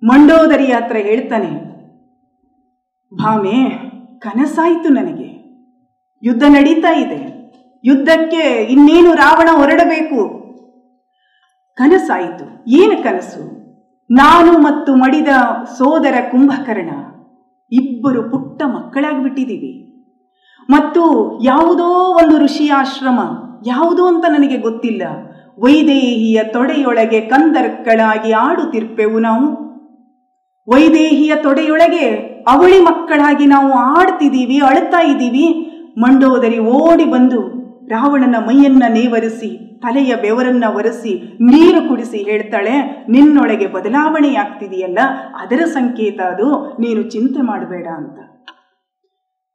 ಮಂಡೋದರಿ ಹತ್ರ ಹೇಳ್ತಾನೆ, ಭಾಮೆ, ಕನಸಾಯಿತು ನನಗೆ. ಯುದ್ಧ ನಡೀತಾ ಇದೆ. ಯುದ್ಧಕ್ಕೆ ಇನ್ನೇನು ರಾವಣ ಹೊರಡಬೇಕು. ಕನಸಾಯಿತು. ಏನು ಕನಸು? ನಾನು ಮತ್ತು ಮಡಿದ ಸೋದರ ಕುಂಭಕರ್ಣ ಇಬ್ಬರು ಪುಟ್ಟ ಮಕ್ಕಳಾಗಿಬಿಟ್ಟಿದ್ದೀವಿ. ಮತ್ತು ಯಾವುದೋ ಒಂದು ಋಷಿ ಆಶ್ರಮ, ಯಾವುದೋ ಅಂತ ನನಗೆ ಗೊತ್ತಿಲ್ಲ. ವೈದೇಹಿಯ ತೊಡೆಯೊಳಗೆ ಕಂದರ್ಕಳಾಗಿ ಆಡುತ್ತಿರ್ಪೆವು ನಾವು. ವೈದೇಹಿಯ ತೊಡೆಯೊಳಗೆ ಅವಳಿ ಮಕ್ಕಳಾಗಿ ನಾವು ಆಡ್ತಿದ್ದೀವಿ, ಅಳ್ತಾ ಇದ್ದೀವಿ. ಮಂಡೋದರಿ ಓಡಿ ಬಂದು ರಾವಣನ ಮೈಯನ್ನ ನೇವರಿಸಿ, ತಲೆಯ ಬೆವರನ್ನ ಒರೆಸಿ, ನೀರು ಕುಡಿಸಿ ಹೇಳ್ತಾಳೆ, ನಿನ್ನೊಳಗೆ ಬದಲಾವಣೆಯಾಗ್ತಿದೆಯಲ್ಲ, ಅದರ ಸಂಕೇತ ಅದು, ನೀನು ಚಿಂತೆ ಮಾಡಬೇಡ ಅಂತ.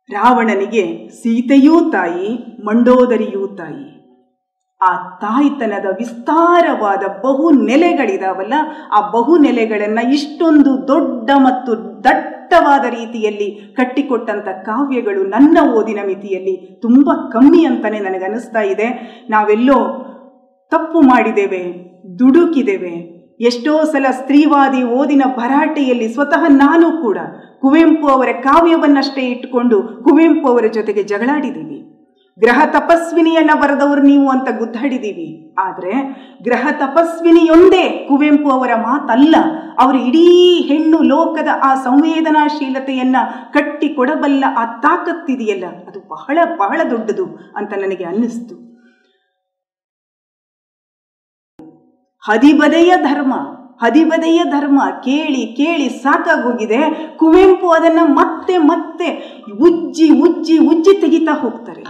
ರಾವಣನಿಗೆ, ಸೀತೆಯೂ ತಾಯಿ, ಮಂಡೋದರಿಯೂ ತಾಯಿ. ಆ ತಾಯ್ತನದ ವಿಸ್ತಾರವಾದ ಬಹು ನೆಲೆಗಳಿದಾವಲ್ಲ ಆ ಬಹು ನೆಲೆಗಳನ್ನ ಇಷ್ಟೊಂದು ದೊಡ್ಡ ಮತ್ತು ದಟ್ಟವಾದ ರೀತಿಯಲ್ಲಿ ಕಟ್ಟಿಕೊಟ್ಟಂಥ ಕಾವ್ಯಗಳು ನನ್ನ ಓದಿನ ಮಿತಿಯಲ್ಲಿ ತುಂಬ ಕಮ್ಮಿ ಅಂತಲೇ ನನಗನ್ನಿಸ್ತಾ ಇದೆ. ನಾವೆಲ್ಲೋ ತಪ್ಪು ಮಾಡಿದ್ದೇವೆ, ದುಡುಕಿದ್ದೇವೆ. ಎಷ್ಟೋ ಸಲ ಸ್ತ್ರೀವಾದಿ ಓದಿನ ಭರಾಟೆಯಲ್ಲಿ ಸ್ವತಃ ನಾನು ಕೂಡ ಕುವೆಂಪು ಅವರ ಕಾವ್ಯವನ್ನಷ್ಟೇ ಇಟ್ಟುಕೊಂಡು ಕುವೆಂಪು ಅವರ ಜೊತೆಗೆ ಜಗಳಾಡಿದ್ದೀವಿ. ಗ್ರಹ ತಪಸ್ವಿನಿಯನ್ನು ಬರೆದವರು ನೀವು ಅಂತ ಗುದ್ದಾಡಿದೀವಿ ಆದ್ರೆ ಗ್ರಹ ತಪಸ್ವಿನಿಯೊಂದೇ ಕುವೆಂಪು ಅವರ ಮಾತಲ್ಲ, ಅವರು ಇಡೀ ಹೆಣ್ಣು ಲೋಕದ ಆ ಸಂವೇದನಾಶೀಲತೆಯನ್ನ ಕಟ್ಟಿಕೊಡಬಲ್ಲ ಆ ತಾಕತ್ತಿದೆಯಲ್ಲ, ಅದು ಬಹಳ ಬಹಳ ದೊಡ್ಡದು ಅಂತ ನನಗೆ ಅನ್ನಿಸ್ತು. ಹದಿಬದೆಯ ಧರ್ಮ ಹದಿಬದೆಯ ಧರ್ಮ ಕೇಳಿ ಕೇಳಿ ಸಾಕಾಗೋಗಿದೆ, ಕುವೆಂಪು ಅದನ್ನ ಮತ್ತೆ ಮತ್ತೆ ಉಜ್ಜಿ ಉಜ್ಜಿ ಉಜ್ಜಿ ತೆಗಿತಾ ಹೋಗ್ತಾರೆ.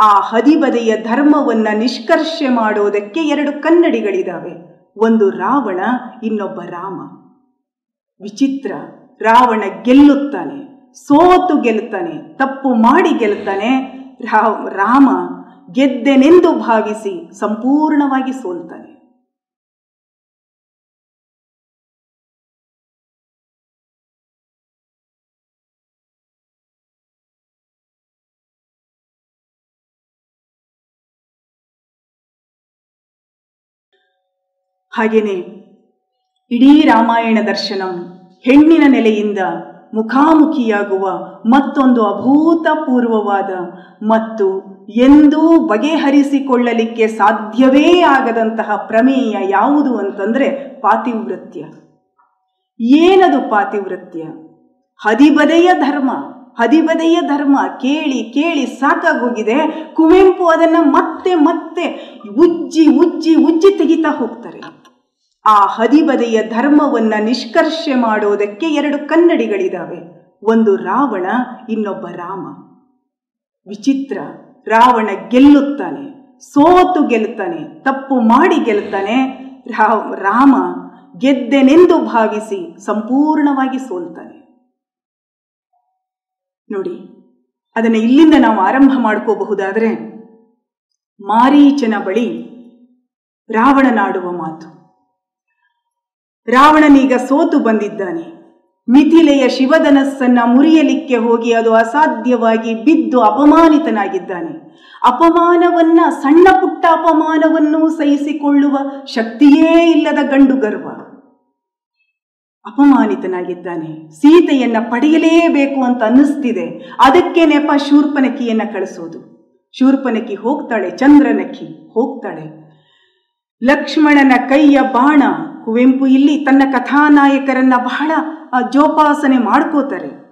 ಆ ಹದಿಬದೆಯ ಧರ್ಮವನ್ನ ನಿಷ್ಕರ್ಷೆ ಮಾಡೋದಕ್ಕೆ ಎರಡು ಕನ್ನಡಿಗಳಿದಾವೆ. ಒಂದು ರಾವಣ, ಇನ್ನೊಬ್ಬ ರಾಮ. ವಿಚಿತ್ರ, ರಾವಣ ಗೆಲ್ಲುತ್ತಾನೆ, ಸೋತು ಗೆಲ್ಲುತ್ತಾನೆ, ತಪ್ಪು ಮಾಡಿ ಗೆಲ್ತಾನೆ ರಾಮ ಗೆದ್ದೆನೆಂದು ಭಾವಿಸಿ ಸಂಪೂರ್ಣವಾಗಿ ಸೋಲ್ತಾನೆ. ಹಾಗೇನೆ ಇಡೀ ರಾಮಾಯಣ ದರ್ಶನಂ ಹೆಣ್ಣಿನ ನೆಲೆಯಿಂದ ಮುಖಾಮುಖಿಯಾಗುವ ಮತ್ತೊಂದು ಅಭೂತಪೂರ್ವವಾದ ಮತ್ತು ಎಂದೂ ಬಗೆಹರಿಸಿಕೊಳ್ಳಲಿಕ್ಕೆ ಸಾಧ್ಯವೇ ಆಗದಂತಹ ಪ್ರಮೇಯ ಯಾವುದು ಅಂತಂದ್ರೆ ಪಾತಿವೃತ್ಯ. ಏನದು ಪಾತಿವೃತ್ಯ? ಹದಿಬದೆಯ ಧರ್ಮ ಹದಿಬದೆಯ ಧರ್ಮ ಕೇಳಿ ಕೇಳಿ ಸಾಕಾಗೋಗಿದೆ, ಕುವೆಂಪು ಅದನ್ನು ಮತ್ತೆ ಮತ್ತೆ ಉಜ್ಜಿ ಉಜ್ಜಿ ಉಜ್ಜಿ ತೆಗಿತಾ ಹೋಗ್ತಾರೆ. ಆ ಹದಿಬದೆಯ ಧರ್ಮವನ್ನ ನಿಷ್ಕರ್ಷೆ ಮಾಡೋದಕ್ಕೆ ಎರಡು ಕನ್ನಡಿಗಳಿದಾವೆ. ಒಂದು ರಾವಣ, ಇನ್ನೊಬ್ಬ ರಾಮ. ವಿಚಿತ್ರ, ರಾವಣ ಗೆಲ್ಲುತ್ತಾನೆ, ಸೋತು ಗೆಲ್ತಾನೆ ತಪ್ಪು ಮಾಡಿ ಗೆಲ್ತಾನೆ ರಾಮ ಗೆದ್ದೆನೆಂದು ಭಾವಿಸಿ ಸಂಪೂರ್ಣವಾಗಿ ಸೋಲ್ತಾನೆ. ನೋಡಿ, ಅದನ್ನು ಇಲ್ಲಿಂದ ನಾವು ಆರಂಭ ಮಾಡ್ಕೋಬಹುದಾದರೆ ಮಾರೀಚನ ಬಳಿ ರಾವಣನಾಡುವ ಮಾತು. ರಾವಣನೀಗ ಸೋತು ಬಂದಿದ್ದಾನೆ. ಮಿಥಿಲೆಯ ಶಿವಧನಸ್ಸನ್ನ ಮುರಿಯಲಿಕ್ಕೆ ಹೋಗಿ ಅದು ಅಸಾಧ್ಯವಾಗಿ ಬಿದ್ದು ಅಪಮಾನಿತನಾಗಿದ್ದಾನೆ. ಅಪಮಾನವನ್ನ ಸಣ್ಣ ಪುಟ್ಟ ಅಪಮಾನವನ್ನು ಸಹಿಸಿಕೊಳ್ಳುವ ಶಕ್ತಿಯೇ ಇಲ್ಲದ ಗಂಡು ಗರ್ವ. ಅಪಮಾನಿತನಾಗಿದ್ದಾನೆ. ಸೀತೆಯನ್ನ ಪಡೆಯಲೇಬೇಕು ಅಂತ ಅನ್ನಿಸ್ತಿದೆ. ಅದಕ್ಕೆ ನೆಪ ಶೂರ್ಪನಕಿಯನ್ನ ಕಳಿಸೋದು. ಶೂರ್ಪನಕಿ ಹೋಗ್ತಾಳೆ ಚಂದ್ರನಕ್ಕಿ ಹೋಗ್ತಾಳೆ. ಲಕ್ಷ್ಮಣನ ಕೈಯ ಬಾಣ ಕುವೆಂಪು ಇಲ್ಲಿ ತನ್ನ ಕಥಾನಾಯಕರನ್ನ ಬಹಳ ಜೋಪಾಸನೆ ಮಾಡ್ಕೋತಾರೆ.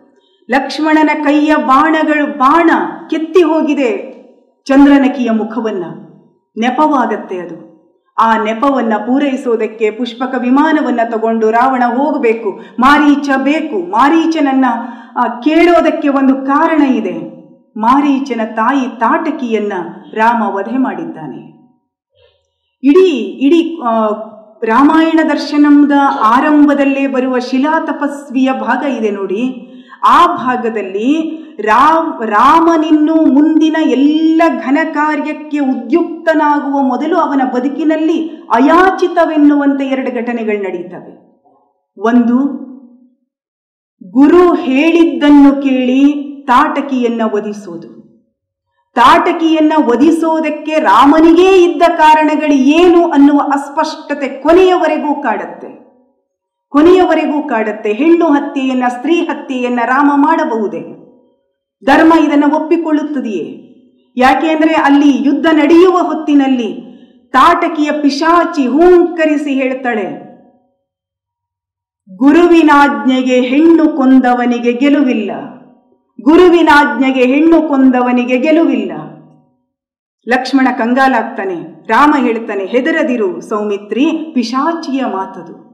ಲಕ್ಷ್ಮಣನ ಕೈಯ ಬಾಣಗಳು ಬಾಣ ಕೆತ್ತಿ ಹೋಗಿದೆ ಚಂದ್ರನಕಿಯ ಮುಖವನ್ನ. ನೆಪವಾಗತ್ತೆ ಅದು. ಆ ನೆಪವನ್ನ ಪೂರೈಸೋದಕ್ಕೆ ಪುಷ್ಪಕ ವಿಮಾನವನ್ನ ತಗೊಂಡು ರಾವಣ ಹೋಗಬೇಕು. ಮಾರೀಚ ಬೇಕು. ಮಾರೀಚನನ್ನ ಕೇಳೋದಕ್ಕೆ ಒಂದು ಕಾರಣ ಇದೆ. ಮಾರೀಚನ ತಾಯಿ ತಾಟಕಿಯನ್ನ ರಾಮ ವಧೆ ಮಾಡಿದ್ದಾನೆ. ಇಡೀ ಇಡೀ ರಾಮಾಯಣ ದರ್ಶನದ ಆರಂಭದಲ್ಲೇ ಬರುವ ಶಿಲಾ ತಪಸ್ವಿಯ ಭಾಗ ಇದೆ ನೋಡಿ. ಆ ಭಾಗದಲ್ಲಿ ರಾಮ್ ರಾಮನಿನ್ನು ಮುಂದಿನ ಎಲ್ಲ ಘನ ಕಾರ್ಯಕ್ಕೆ ಉದ್ಯುಕ್ತನಾಗುವ ಮೊದಲು ಅವನ ಬದುಕಿನಲ್ಲಿ ಅಯಾಚಿತವೆನ್ನುವಂತೆ ಎರಡು ಘಟನೆಗಳು ನಡೆಯುತ್ತವೆ ಒಂದು, ಗುರು ಹೇಳಿದ್ದನ್ನು ಕೇಳಿ ತಾಟಕಿಯನ್ನ ವಧಿಸೋದು. ತಾಟಕಿಯನ್ನ ಒದಿಸೋದಕ್ಕೆ ರಾಮನಿಗೇ ಇದ್ದ ಕಾರಣಗಳು ಏನು ಅನ್ನುವ ಅಸ್ಪಷ್ಟತೆ ಕೊನೆಯವರೆಗೂ ಕಾಡತ್ತೆ. ಕೊನೆಯವರೆಗೂ ಕಾಡತ್ತೆ. ಹೆಣ್ಣು ಹತ್ಯೆಯನ್ನ, ಸ್ತ್ರೀ ಹತ್ಯೆಯನ್ನ ರಾಮ ಮಾಡಬಹುದೇ? ಧರ್ಮ ಇದನ್ನು ಒಪ್ಪಿಕೊಳ್ಳುತ್ತದೆಯೇ? ಯಾಕೆ ಅಂದರೆ ಅಲ್ಲಿ ಯುದ್ಧ ನಡೆಯುವ ಹೊತ್ತಿನಲ್ಲಿ ತಾಟಕಿಯ ಪಿಶಾಚಿ ಹೂಂಕರಿಸಿ ಹೇಳ್ತಾಳೆ, ಗುರುವಿನಾಜ್ಞೆಗೆ ಹೆಣ್ಣು ಕೊಂದವನಿಗೆ ಗೆಲುವಿಲ್ಲ. ಗುರುವಿನಾಜ್ಞೆಗೆ ಹೆಣ್ಣು ಕೊಂದವನಿಗೆ ಗೆಲುವಿಲ್ಲ. ಲಕ್ಷ್ಮಣ ಕಂಗಾಲಾಗ್ತಾನೆ, ರಾಮ ಹೇಳ್ತಾನೆ, ಹೆದರದಿರು ಸೌಮಿತ್ರಿ, ಪಿಶಾಚಿಯ ಮಾತದು.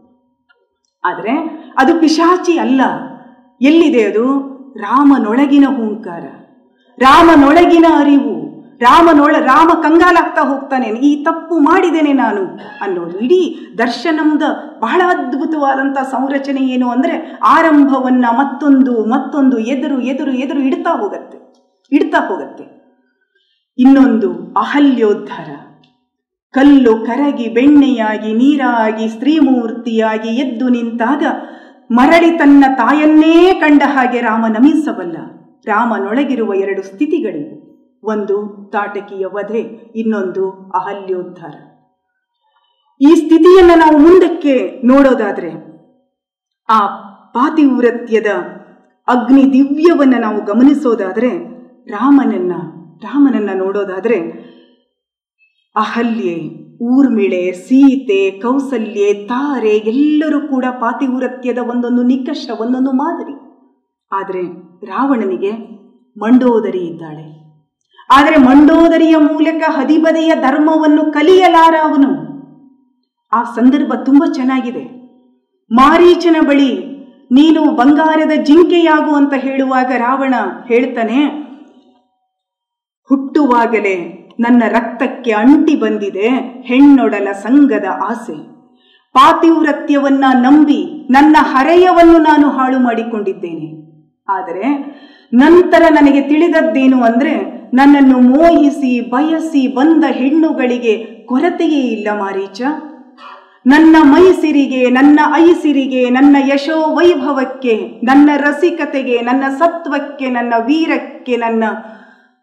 ಆದರೆ ಅದು ಪಿಶಾಚಿ ಅಲ್ಲ. ಎಲ್ಲಿದೆ ಅದು? ರಾಮನೊಳಗಿನ ಹೂಂಕಾರ. ರಾಮನೊಳಗಿನ ಅರಿವು. ರಾಮನೊಳ ರಾಮ ಕಂಗಾಲಾಗ್ತಾ ಹೋಗ್ತಾನೆ ಈ ತಪ್ಪು ಮಾಡಿದ್ದೇನೆ ನಾನು ಅನ್ನೋದು. ಇಡೀ ದರ್ಶನಂದ ಬಹಳ ಅದ್ಭುತವಾದಂಥ ಸಂರಚನೆ ಏನು ಅಂದರೆ ಆರಂಭವನ್ನು ಮತ್ತೊಂದು ಮತ್ತೊಂದು ಎದುರು ಎದುರು ಎದುರು ಇಡ್ತಾ ಹೋಗತ್ತೆ ಇಡ್ತಾ ಹೋಗತ್ತೆ. ಇನ್ನೊಂದು ಅಹಲ್ಯೋದ್ಧಾರ. ಕಲ್ಲು ಕರಗಿ ಬೆಣ್ಣೆಯಾಗಿ, ನೀರಾಗಿ, ಸ್ತ್ರೀಮೂರ್ತಿಯಾಗಿ ಎದ್ದು ನಿಂತಾಗ ಮರಳಿ ತನ್ನ ತಾಯನ್ನೇ ಕಂಡ ಹಾಗೆ ರಾಮ ನಮಿಸಬಲ್ಲ. ರಾಮನೊಳಗಿರುವ ಎರಡು ಸ್ಥಿತಿಗಳಿವೆ. ಒಂದು ತಾಟಕಿಯ ವಧೆ, ಇನ್ನೊಂದು ಅಹಲ್ಯೋದ್ಧಾರ. ಈ ಸ್ಥಿತಿಯನ್ನು ನಾವು ಮುಂದಕ್ಕೆ ನೋಡೋದಾದ್ರೆ, ಆ ಪಾತಿವ್ರತ್ಯದ ಅಗ್ನಿ ದಿವ್ಯವನ್ನು ನಾವು ಗಮನಿಸೋದಾದ್ರೆ, ರಾಮನನ್ನ ರಾಮನನ್ನ ನೋಡೋದಾದ್ರೆ, ಅಹಲ್ಯೆ, ಊರ್ಮಿಳೆ, ಸೀತೆ, ಕೌಸಲ್ಯೆ, ತಾರೆ ಎಲ್ಲರೂ ಕೂಡ ಪಾತಿವ್ರತ್ಯದ ಒಂದೊಂದು ನಿಕಷ, ಒಂದೊಂದು ಮಾದರಿ. ಆದರೆ ರಾವಣನಿಗೆ ಮಂಡೋದರಿ ಇದ್ದಾಳೆ. ಆದರೆ ಮಂಡೋದರಿಯ ಮೂಲಕ ಹದಿಬದೆಯ ಧರ್ಮವನ್ನು ಕಲಿಯಲಾರ ಅವನು. ಆ ಸಂದರ್ಭ ತುಂಬ ಚೆನ್ನಾಗಿದೆ. ಮಾರೀಚನ ಬಳಿ ನೀನು ಬಂಗಾರದ ಜಿಂಕೆಯಾಗು ಅಂತ ಹೇಳುವಾಗ ರಾವಣ ಹೇಳ್ತಾನೆ, ಹುಟ್ಟುವಾಗಲೇ ನನ್ನ ರಕ್ತಕ್ಕೆ ಅಂಟಿ ಬಂದಿದೆ, ಹೆಣ್ಣೊಡಲ ಸಂಘದ ಆಸೆ. ಪಾತಿವ್ರತ್ಯವನ್ನ ನಂಬಿ ನನ್ನ ಹರೆಯವನ್ನು ನಾನು ಹಾಳು ಮಾಡಿಕೊಂಡಿದ್ದೇನೆ ಆದರೆ ನಂತರ ನನಗೆ ತಿಳಿದದ್ದೇನು ಅಂದ್ರೆ, ನನ್ನನ್ನು ಮೋಹಿಸಿ, ಬಯಸಿ ಬಂದ ಹೆಣ್ಣುಗಳಿಗೆ ಕೊರತೆಯೇ ಇಲ್ಲ ಮಾರೀಚ. ನನ್ನ ಮೈಸಿರಿಗೆ, ನನ್ನ ಐಸಿರಿಗೆ, ನನ್ನ ಯಶೋ ವೈಭವಕ್ಕೆ ನನ್ನ ರಸಿಕತೆಗೆ, ನನ್ನ ಸತ್ವಕ್ಕೆ, ನನ್ನ ವೀರಕ್ಕೆ, ನನ್ನ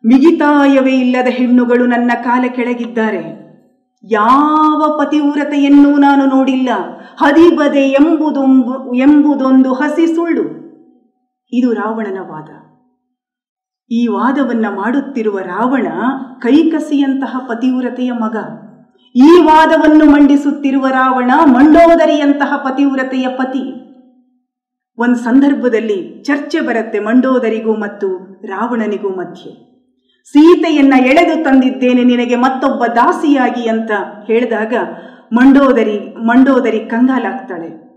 ಮಿಗಿತಾಯವೇ ಇಲ್ಲದ ಹೆಣ್ಣುಗಳು ನನ್ನ ಕಾಲ ಕೆಳಗಿದ್ದಾರೆ. ಯಾವ ಪತಿವ್ರತೆಯನ್ನೂ ನಾನು ನೋಡಿಲ್ಲ. ಹದಿಬದೆ ಎಂಬುದೊಂಬು ಎಂಬುದೊಂದು ಹಸಿ ಸುಳ್ಳು. ಇದು ರಾವಣನ ವಾದ. ಈ ವಾದವನ್ನ ಮಾಡುತ್ತಿರುವ ರಾವಣ ಕೈಕಸಿಯಂತಹ ಪತಿವ್ರತೆಯ ಮಗ. ಈ ವಾದವನ್ನು ಮಂಡಿಸುತ್ತಿರುವ ರಾವಣ ಮಂಡೋದರಿಯಂತಹ ಪತಿವ್ರತೆಯ ಪತಿ. ಒಂದು ಸಂದರ್ಭದಲ್ಲಿ ಚರ್ಚೆ ಬರುತ್ತೆ ಮಂಡೋದರಿಗೂ ಮತ್ತು ರಾವಣನಿಗೂ ಮಧ್ಯೆ. ಸೀತೆಯನ್ನ ಎಳೆದು ತಂದಿದ್ದೇನೆ ನಿನಗೆ ಮತ್ತೊಬ್ಬ ದಾಸಿಯಾಗಿ ಅಂತ ಹೇಳಿದಾಗ ಮಂಡೋದರಿ ಮಂಡೋದರಿ ಕಂಗಾಲಾಗ್ತಾಳೆ.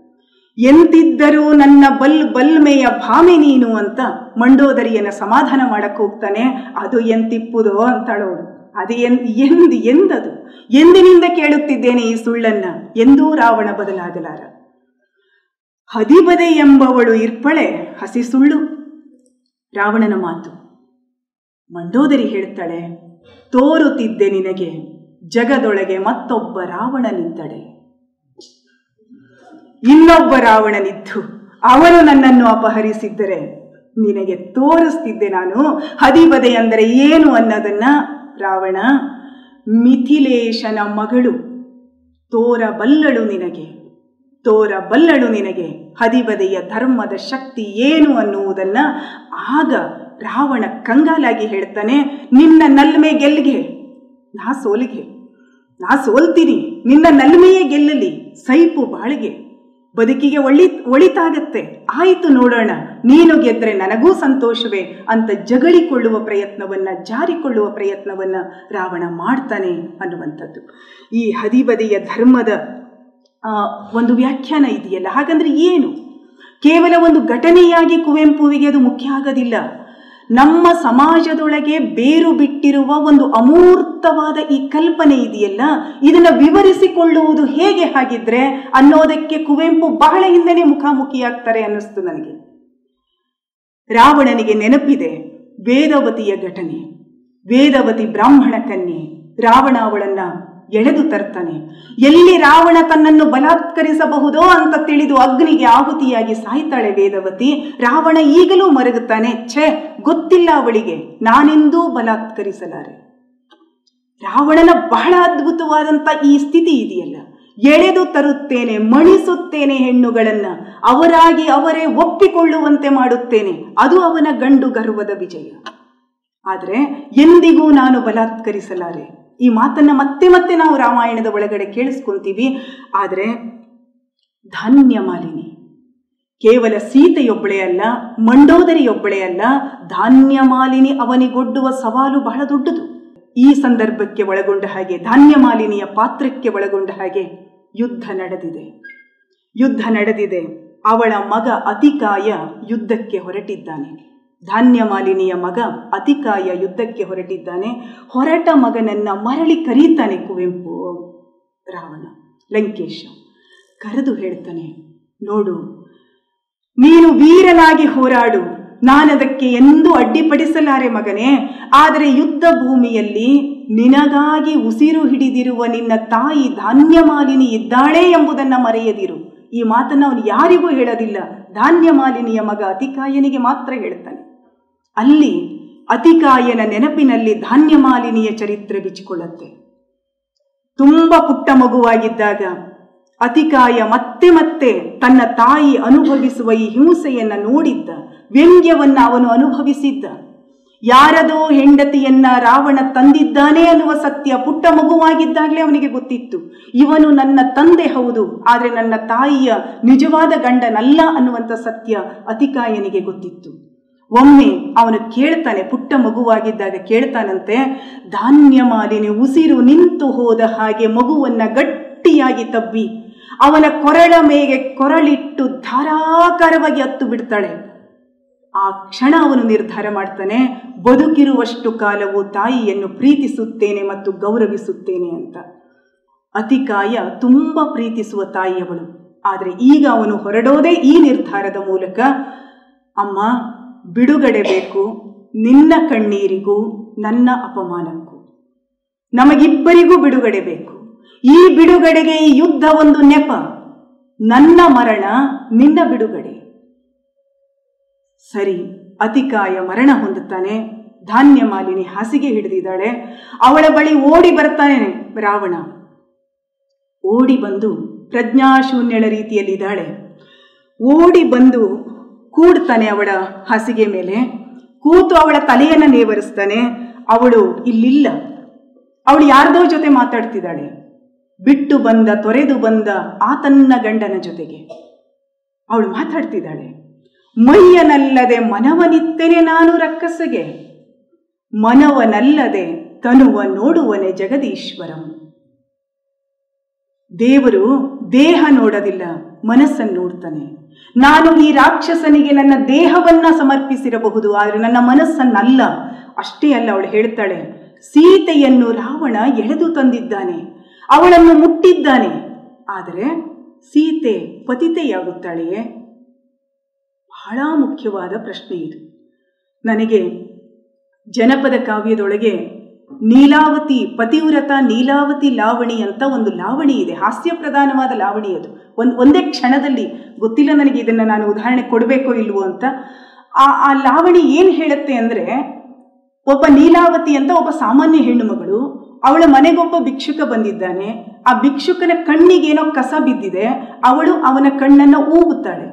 ಎಂತಿದ್ದರೂ ನನ್ನ ಬಲ್ ಬಲ್ಮೆಯ ಭಾಮೆ ನೀನು ಅಂತ ಮಂಡೋದರಿಯನ್ನ ಸಮಾಧಾನ ಮಾಡಕ್ಕೆ ಹೋಗ್ತಾನೆ. ಅದು ಎಂತಿಪ್ಪುದೋ ಅಂತಾಳೋಳು ಅದು ಎನ್, ಎಂದ್, ಎಂದದು. ಎಂದಿನಿಂದ ಕೇಳುತ್ತಿದ್ದೇನೆ ಈ ಸುಳ್ಳನ್ನ? ಎಂದೂ ರಾವಣ ಬದಲಾಗಲಾರ. ಹದಿಬದೆ ಎಂಬವಳು ಇರ್ಪಳೆ, ಹಸಿ ಸುಳ್ಳು. ರಾವಣನ ಮಾತು. ಮಂಡೋದರಿ ಹೇಳ್ತಾಳೆ, ತೋರುತ್ತಿದ್ದೆ ನಿನಗೆ, ಜಗದೊಳಗೆ ಮತ್ತೊಬ್ಬ ರಾವಣನಿದ್ದಡೆ ಇನ್ನೊಬ್ಬ ರಾವಣನಿದ್ದು ಅವನು ನನ್ನನ್ನು ಅಪಹರಿಸಿದ್ದರೆ ನಿನಗೆ ತೋರಿಸ್ತಿದ್ದೆ ನಾನು. ಹದಿಬದೆ ಅಂದರೆ ಏನು ಅನ್ನೋದನ್ನ ರಾವಣ, ಮಿಥಿಲೇಶನ ಮಗಳು ತೋರಬಲ್ಲಳು ನಿನಗೆ ತೋರಬಲ್ಲಳು ನಿನಗೆ. ಹದಿಬದೆಯ ಧರ್ಮದ ಶಕ್ತಿ ಏನು ಅನ್ನುವುದನ್ನ ಆಗ ರಾವಣ ಕಂಗಾಲಾಗಿ ಹೇಳ್ತಾನೆ, ನಿನ್ನ ನಲ್ಮೆ ಗೆಲ್ಗೆ ನಾ ಸೋಲಿಗೆ. ನಾ ಸೋಲ್ತೀನಿ. ನಿನ್ನ ನಲ್ಮೆಯೇ ಗೆಲ್ಲಲಿ. ಸೈಪು ಬಾಳಿಗೆ. ಬದುಕಿಗೆ ಒಳ್ಳಿ ಒಳಿತಾಗತ್ತೆ. ಆಯಿತು ನೋಡೋಣ, ನೀನು ಗೆದ್ರೆ ನನಗೂ ಸಂತೋಷವೇ ಅಂತ ಜಗಳಿಕೊಳ್ಳುವ ಪ್ರಯತ್ನವನ್ನ, ಜಾರಿಕೊಳ್ಳುವ ಪ್ರಯತ್ನವನ್ನ ರಾವಣ ಮಾಡ್ತಾನೆ ಅನ್ನುವಂಥದ್ದು. ಈ ಹದಿಬದಿಯ ಧರ್ಮದ ಒಂದು ವ್ಯಾಖ್ಯಾನ ಇದೆಯಲ್ಲ? ಹಾಗಂದ್ರೆ ಏನು? ಕೇವಲ ಒಂದು ಘಟನೆಯಾಗಿ ಕುವೆಂಪುವಿಗೆ ಅದು ಮುಖ್ಯ ಆಗೋದಿಲ್ಲ. ನಮ್ಮ ಸಮಾಜದೊಳಗೆ ಬೇರು ಬಿಟ್ಟಿರುವ ಒಂದು ಅಮೂರ್ತವಾದ ಈ ಕಲ್ಪನೆ ಇದೆಯಲ್ಲ? ಇದನ್ನು ವಿವರಿಸಿಕೊಳ್ಳುವುದು ಹೇಗೆ ಹಾಗಿದ್ರೆ ಅನ್ನೋದಕ್ಕೆ ಕುವೆಂಪು ಬಹಳ ಹಿಂದೆನೆ ಮುಖಾಮುಖಿಯಾಗ್ತಾರೆ ಅನ್ನಿಸ್ತು ನನಗೆ. ರಾವಣನಿಗೆ ನೆನಪಿದೆ, ವೇದವತಿಯ ಘಟನೆ. ವೇದವತಿ ಬ್ರಾಹ್ಮಣ ಕನ್ಯೆ. ರಾವಣ ಅವಳನ್ನ ಎಳೆದು ತರ್ತಾನೆ. ಎಲ್ಲಿ ರಾವಣ ತನ್ನನ್ನು ಬಲಾತ್ಕರಿಸಬಹುದೋ ಅಂತ ತಿಳಿದು ಅಗ್ನಿಗೆ ಆಹುತಿಯಾಗಿ ಸಾಯ್ತಾಳೆ ವೇದವತಿ. ರಾವಣ ಈಗಲೂ ಮರಗುತ್ತಾನೆ, ಛೇ, ಗೊತ್ತಿಲ್ಲ ಅವಳಿಗೆ, ನಾನೆಂದೂ ಬಲಾತ್ಕರಿಸಲಾರೆ. ರಾವಣನ ಬಹಳ ಅದ್ಭುತವಾದಂತ ಈ ಸ್ಥಿತಿ ಇದೆಯಲ್ಲ. ಎಳೆದು ತರುತ್ತೇನೆ, ಮಣಿಸುತ್ತೇನೆ ಹೆಣ್ಣುಗಳನ್ನ, ಅವರಾಗಿ ಅವರೇ ಒಪ್ಪಿಕೊಳ್ಳುವಂತೆ ಮಾಡುತ್ತೇನೆ, ಅದು ಅವನ ಗಂಡು ಗರ್ವದ ವಿಜಯ. ಆದರೆ ಎಂದಿಗೂ ನಾನು ಬಲಾತ್ಕರಿಸಲಾರೆ? ಈ ಮಾತನ್ನ ಮತ್ತೆ ಮತ್ತೆ ನಾವು ರಾಮಾಯಣದ ಒಳಗಡೆ ಕೇಳಿಸ್ಕೊಂತೀವಿ. ಆದರೆ ಧಾನ್ಯ ಮಾಲಿನಿ. ಕೇವಲ ಸೀತೆಯೊಬ್ಬಳೇ ಅಲ್ಲ, ಮಂಡೋದರಿಯೊಬ್ಬಳೇ ಅಲ್ಲ, ಧಾನ್ಯ ಮಾಲಿನಿ ಅವನಿಗೊಡ್ಡುವ ಸವಾಲು ಬಹಳ ದೊಡ್ಡದು. ಈ ಸಂದರ್ಭಕ್ಕೆ ಒಳಗೊಂಡ ಹಾಗೆ, ಧಾನ್ಯ ಮಾಲಿನಿಯ ಪಾತ್ರಕ್ಕೆ ಒಳಗೊಂಡ ಹಾಗೆ ಯುದ್ಧ ನಡೆದಿದೆ. ಯುದ್ಧ ನಡೆದಿದೆ. ಅವಳ ಮಗ ಅತಿಕಾಯ ಯುದ್ಧಕ್ಕೆ ಹೊರಟಿದ್ದಾನೆ. ಧಾನ್ಯ ಮಾಲಿನಿಯ ಮಗ ಅತಿಕಾಯ ಯುದ್ಧಕ್ಕೆ ಹೊರಟಿದ್ದಾನೆ. ಹೊರಟ ಮಗನನ್ನ ಮರಳಿ ಕರೀತಾನೆ ಕುವೆಂಪು, ರಾವಣ, ಲಂಕೇಶ. ಕರೆದು ಹೇಳ್ತಾನೆ, ನೋಡು, ನೀನು ವೀರನಾಗಿ ಹೋರಾಡು. ನಾನದಕ್ಕೆ ಎಂದೂ ಅಡ್ಡಿಪಡಿಸಲಾರೆ ಮಗನೇ. ಆದರೆ ಯುದ್ಧ ಭೂಮಿಯಲ್ಲಿ ನಿನಗಾಗಿ ಉಸಿರು ಹಿಡಿದಿರುವ ನಿನ್ನ ತಾಯಿ ಧಾನ್ಯ ಮಾಲಿನಿ ಇದ್ದಾಳೆ ಎಂಬುದನ್ನು ಮರೆಯದಿರು. ಈ ಮಾತನ್ನು ಅವನು ಯಾರಿಗೂ ಹೇಳೋದಿಲ್ಲ. ಧಾನ್ಯ ಮಾಲಿನಿಯ ಮಗ ಅತಿಕಾಯನಿಗೆ ಮಾತ್ರ ಹೇಳ್ತಾನೆ. ಅಲ್ಲಿ ಅತಿಕಾಯನ ನೆನಪಿನಲ್ಲಿ ಧಾನ್ಯ ಮಾಲಿನಿಯ ಚರಿತ್ರೆ ಬಿಚ್ಚಿಕೊಳ್ಳುತ್ತೆ. ತುಂಬ ಪುಟ್ಟ ಮಗುವಾಗಿದ್ದಾಗ ಅತಿಕಾಯ ಮತ್ತೆ ಮತ್ತೆ ತನ್ನ ತಾಯಿ ಅನುಭವಿಸುವ ಈ ಹಿಂಸೆಯನ್ನ ನೋಡಿದ್ದ, ವ್ಯಂಗ್ಯವನ್ನ ಅವನು ಅನುಭವಿಸಿದ್ದ. ಯಾರದೋ ಹೆಂಡತಿಯನ್ನ ರಾವಣ ತಂದಿದ್ದಾನೆ ಅನ್ನುವ ಸತ್ಯ ಪುಟ್ಟ ಮಗುವಾಗಿದ್ದಾಗಲೇ ಅವನಿಗೆ ಗೊತ್ತಿತ್ತು. ಇವನು ನನ್ನ ತಂದೆ ಹೌದು, ಆದರೆ ನನ್ನ ತಾಯಿಯ ನಿಜವಾದ ಗಂಡನಲ್ಲ ಅನ್ನುವಂಥ ಸತ್ಯ ಅತಿಕಾಯನಿಗೆ ಗೊತ್ತಿತ್ತು. ಒಮ್ಮೆ ಅವನು ಕೇಳ್ತಾನೆ, ಪುಟ್ಟ ಮಗುವಾಗಿದ್ದಾಗ ಕೇಳ್ತಾನಂತೆ, ಧಾನ್ಯ ಮಾಲಿನಿ, ಉಸಿರು ನಿಂತು ಹೋದ ಹಾಗೆ ಮಗುವನ್ನ ಗಟ್ಟಿಯಾಗಿ ತಬ್ಬಿ, ಅವನ ಕೊರಳ ಮೇಗೆ ಕೊರಳಿಟ್ಟು ಧಾರಾಕಾರವಾಗಿ ಹತ್ತು ಬಿಡ್ತಾಳೆ. ಆ ಕ್ಷಣ ಅವನು ನಿರ್ಧಾರ ಮಾಡ್ತಾನೆ, ಬದುಕಿರುವಷ್ಟು ಕಾಲವು ತಾಯಿಯನ್ನು ಪ್ರೀತಿಸುತ್ತೇನೆ ಮತ್ತು ಗೌರವಿಸುತ್ತೇನೆ ಅಂತ. ಅತಿಕಾಯ ತುಂಬ ಪ್ರೀತಿಸುವ ತಾಯಿಯವಳು. ಆದರೆ ಈಗ ಅವನು ಹೊರಡೋದೇ ಈ ನಿರ್ಧಾರದ ಮೂಲಕ, ಅಮ್ಮ ಬಿಡುಗಡೆ ಬೇಕು ನಿನ್ನ ಕಣ್ಣೀರಿಗೂ ನನ್ನ ಅಪಮಾನಕ್ಕೂ. ನಮಗಿಬ್ಬರಿಗೂ ಬಿಡುಗಡೆ ಬೇಕು. ಈ ಬಿಡುಗಡೆಗೆ ಈ ಯುದ್ಧ ಒಂದು ನೆಪ. ನನ್ನ ಮರಣ ನಿನ್ನ ಬಿಡುಗಡೆ. ಸರಿ, ಅತಿಕಾಯ ಮರಣ ಹೊಂದುತ್ತಾನೆ. ಧಾನ್ಯ ಮಾಲಿನಿ ಹಾಸಿಗೆ ಹಿಡಿದಿದ್ದಾಳೆ. ಅವಳ ಬಳಿ ಓಡಿ ಬರ್ತಾನೆ ರಾವಣ. ಓಡಿ ಬಂದು ಪ್ರಜ್ಞಾಶೂನ್ಯಳ ರೀತಿಯಲ್ಲಿದ್ದಾಳೆ. ಓಡಿ ಬಂದು ಕೂಡ್ತಾನೆ ಅವಳ ಹಾಸಿಗೆ ಮೇಲೆ. ಕೂತು ಅವಳ ತಲೆಯನ್ನು ನೇವರಿಸ್ತಾನೆ. ಅವಳು ಇಲ್ಲಿಲ್ಲ. ಅವಳು ಯಾರ್ದೋ ಜೊತೆ ಮಾತಾಡ್ತಿದ್ದಾಳೆ. ಬಿಟ್ಟು ಬಂದ, ತೊರೆದು ಬಂದ ಆತನ್ನ ಗಂಡನ ಜೊತೆಗೆ ಅವಳು ಮಾತಾಡ್ತಿದ್ದಾಳೆ. ಮೈಯನಲ್ಲದೆ ಮನವನಿತ್ತೇನೆ ನಾನು ರಕ್ಕಸಗೆ. ಮನವನಲ್ಲದೆ ತನುವ ನೋಡುವನೆ ಜಗದೀಶ್ವರಂ. ದೇವರು ದೇಹ ನೋಡೋದಿಲ್ಲ, ಮನಸ್ಸನ್ನು ನೋಡ್ತಾನೆ. ನಾನು ಈ ರಾಕ್ಷಸನಿಗೆ ನನ್ನ ದೇಹವನ್ನ ಸಮರ್ಪಿಸಿರಬಹುದು, ಆದರೆ ನನ್ನ ಮನಸ್ಸನ್ನಲ್ಲ. ಅಷ್ಟೇ ಅಲ್ಲ, ಅವಳು ಹೇಳ್ತಾಳೆ, ಸೀತೆಯನ್ನು ರಾವಣ ಎಳೆದು ತಂದಿದ್ದಾನೆ, ಅವಳನ್ನು ಮುಟ್ಟಿದ್ದಾನೆ. ಆದರೆ ಸೀತೆ ಪತಿತೆಯಾಗುತ್ತಾಳೆಯೇ? ಬಹಳ ಮುಖ್ಯವಾದ ಪ್ರಶ್ನೆ ಇದು. ನನಗೆ ಜನಪದ ಕಾವ್ಯದೊಳಗೆ ನೀಲಾವತಿ, ಪತಿವ್ರತ, ನೀಲಾವತಿ ಲಾವಣಿ ಅಂತ ಒಂದು ಲಾವಣಿ ಇದೆ. ಹಾಸ್ಯ ಪ್ರಧಾನವಾದ ಲಾವಣಿ ಅದು. ಒಂದು, ಒಂದೇ ಕ್ಷಣದಲ್ಲಿ ಗೊತ್ತಿಲ್ಲ ನನಗೆ ಇದನ್ನು ನಾನು ಉದಾಹರಣೆ ಕೊಡಬೇಕೋ ಇಲ್ವೋ ಅಂತ. ಆ ಆ ಲಾವಣಿ ಏನು ಹೇಳುತ್ತೆ ಅಂದರೆ, ಒಬ್ಬ ನೀಲಾವತಿ ಅಂತ ಒಬ್ಬ ಸಾಮಾನ್ಯ ಹೆಣ್ಣುಮಗಳು ಅವಳ ಮನೆಗೊಬ್ಬ ಭಿಕ್ಷುಕ ಬಂದಿದ್ದಾನೆ. ಆ ಭಿಕ್ಷುಕನ ಕಣ್ಣಿಗೇನೋ ಕಸ ಬಿದ್ದಿದೆ. ಅವಳು ಅವನ ಕಣ್ಣನ್ನು ಊಗುತ್ತಾಳೆ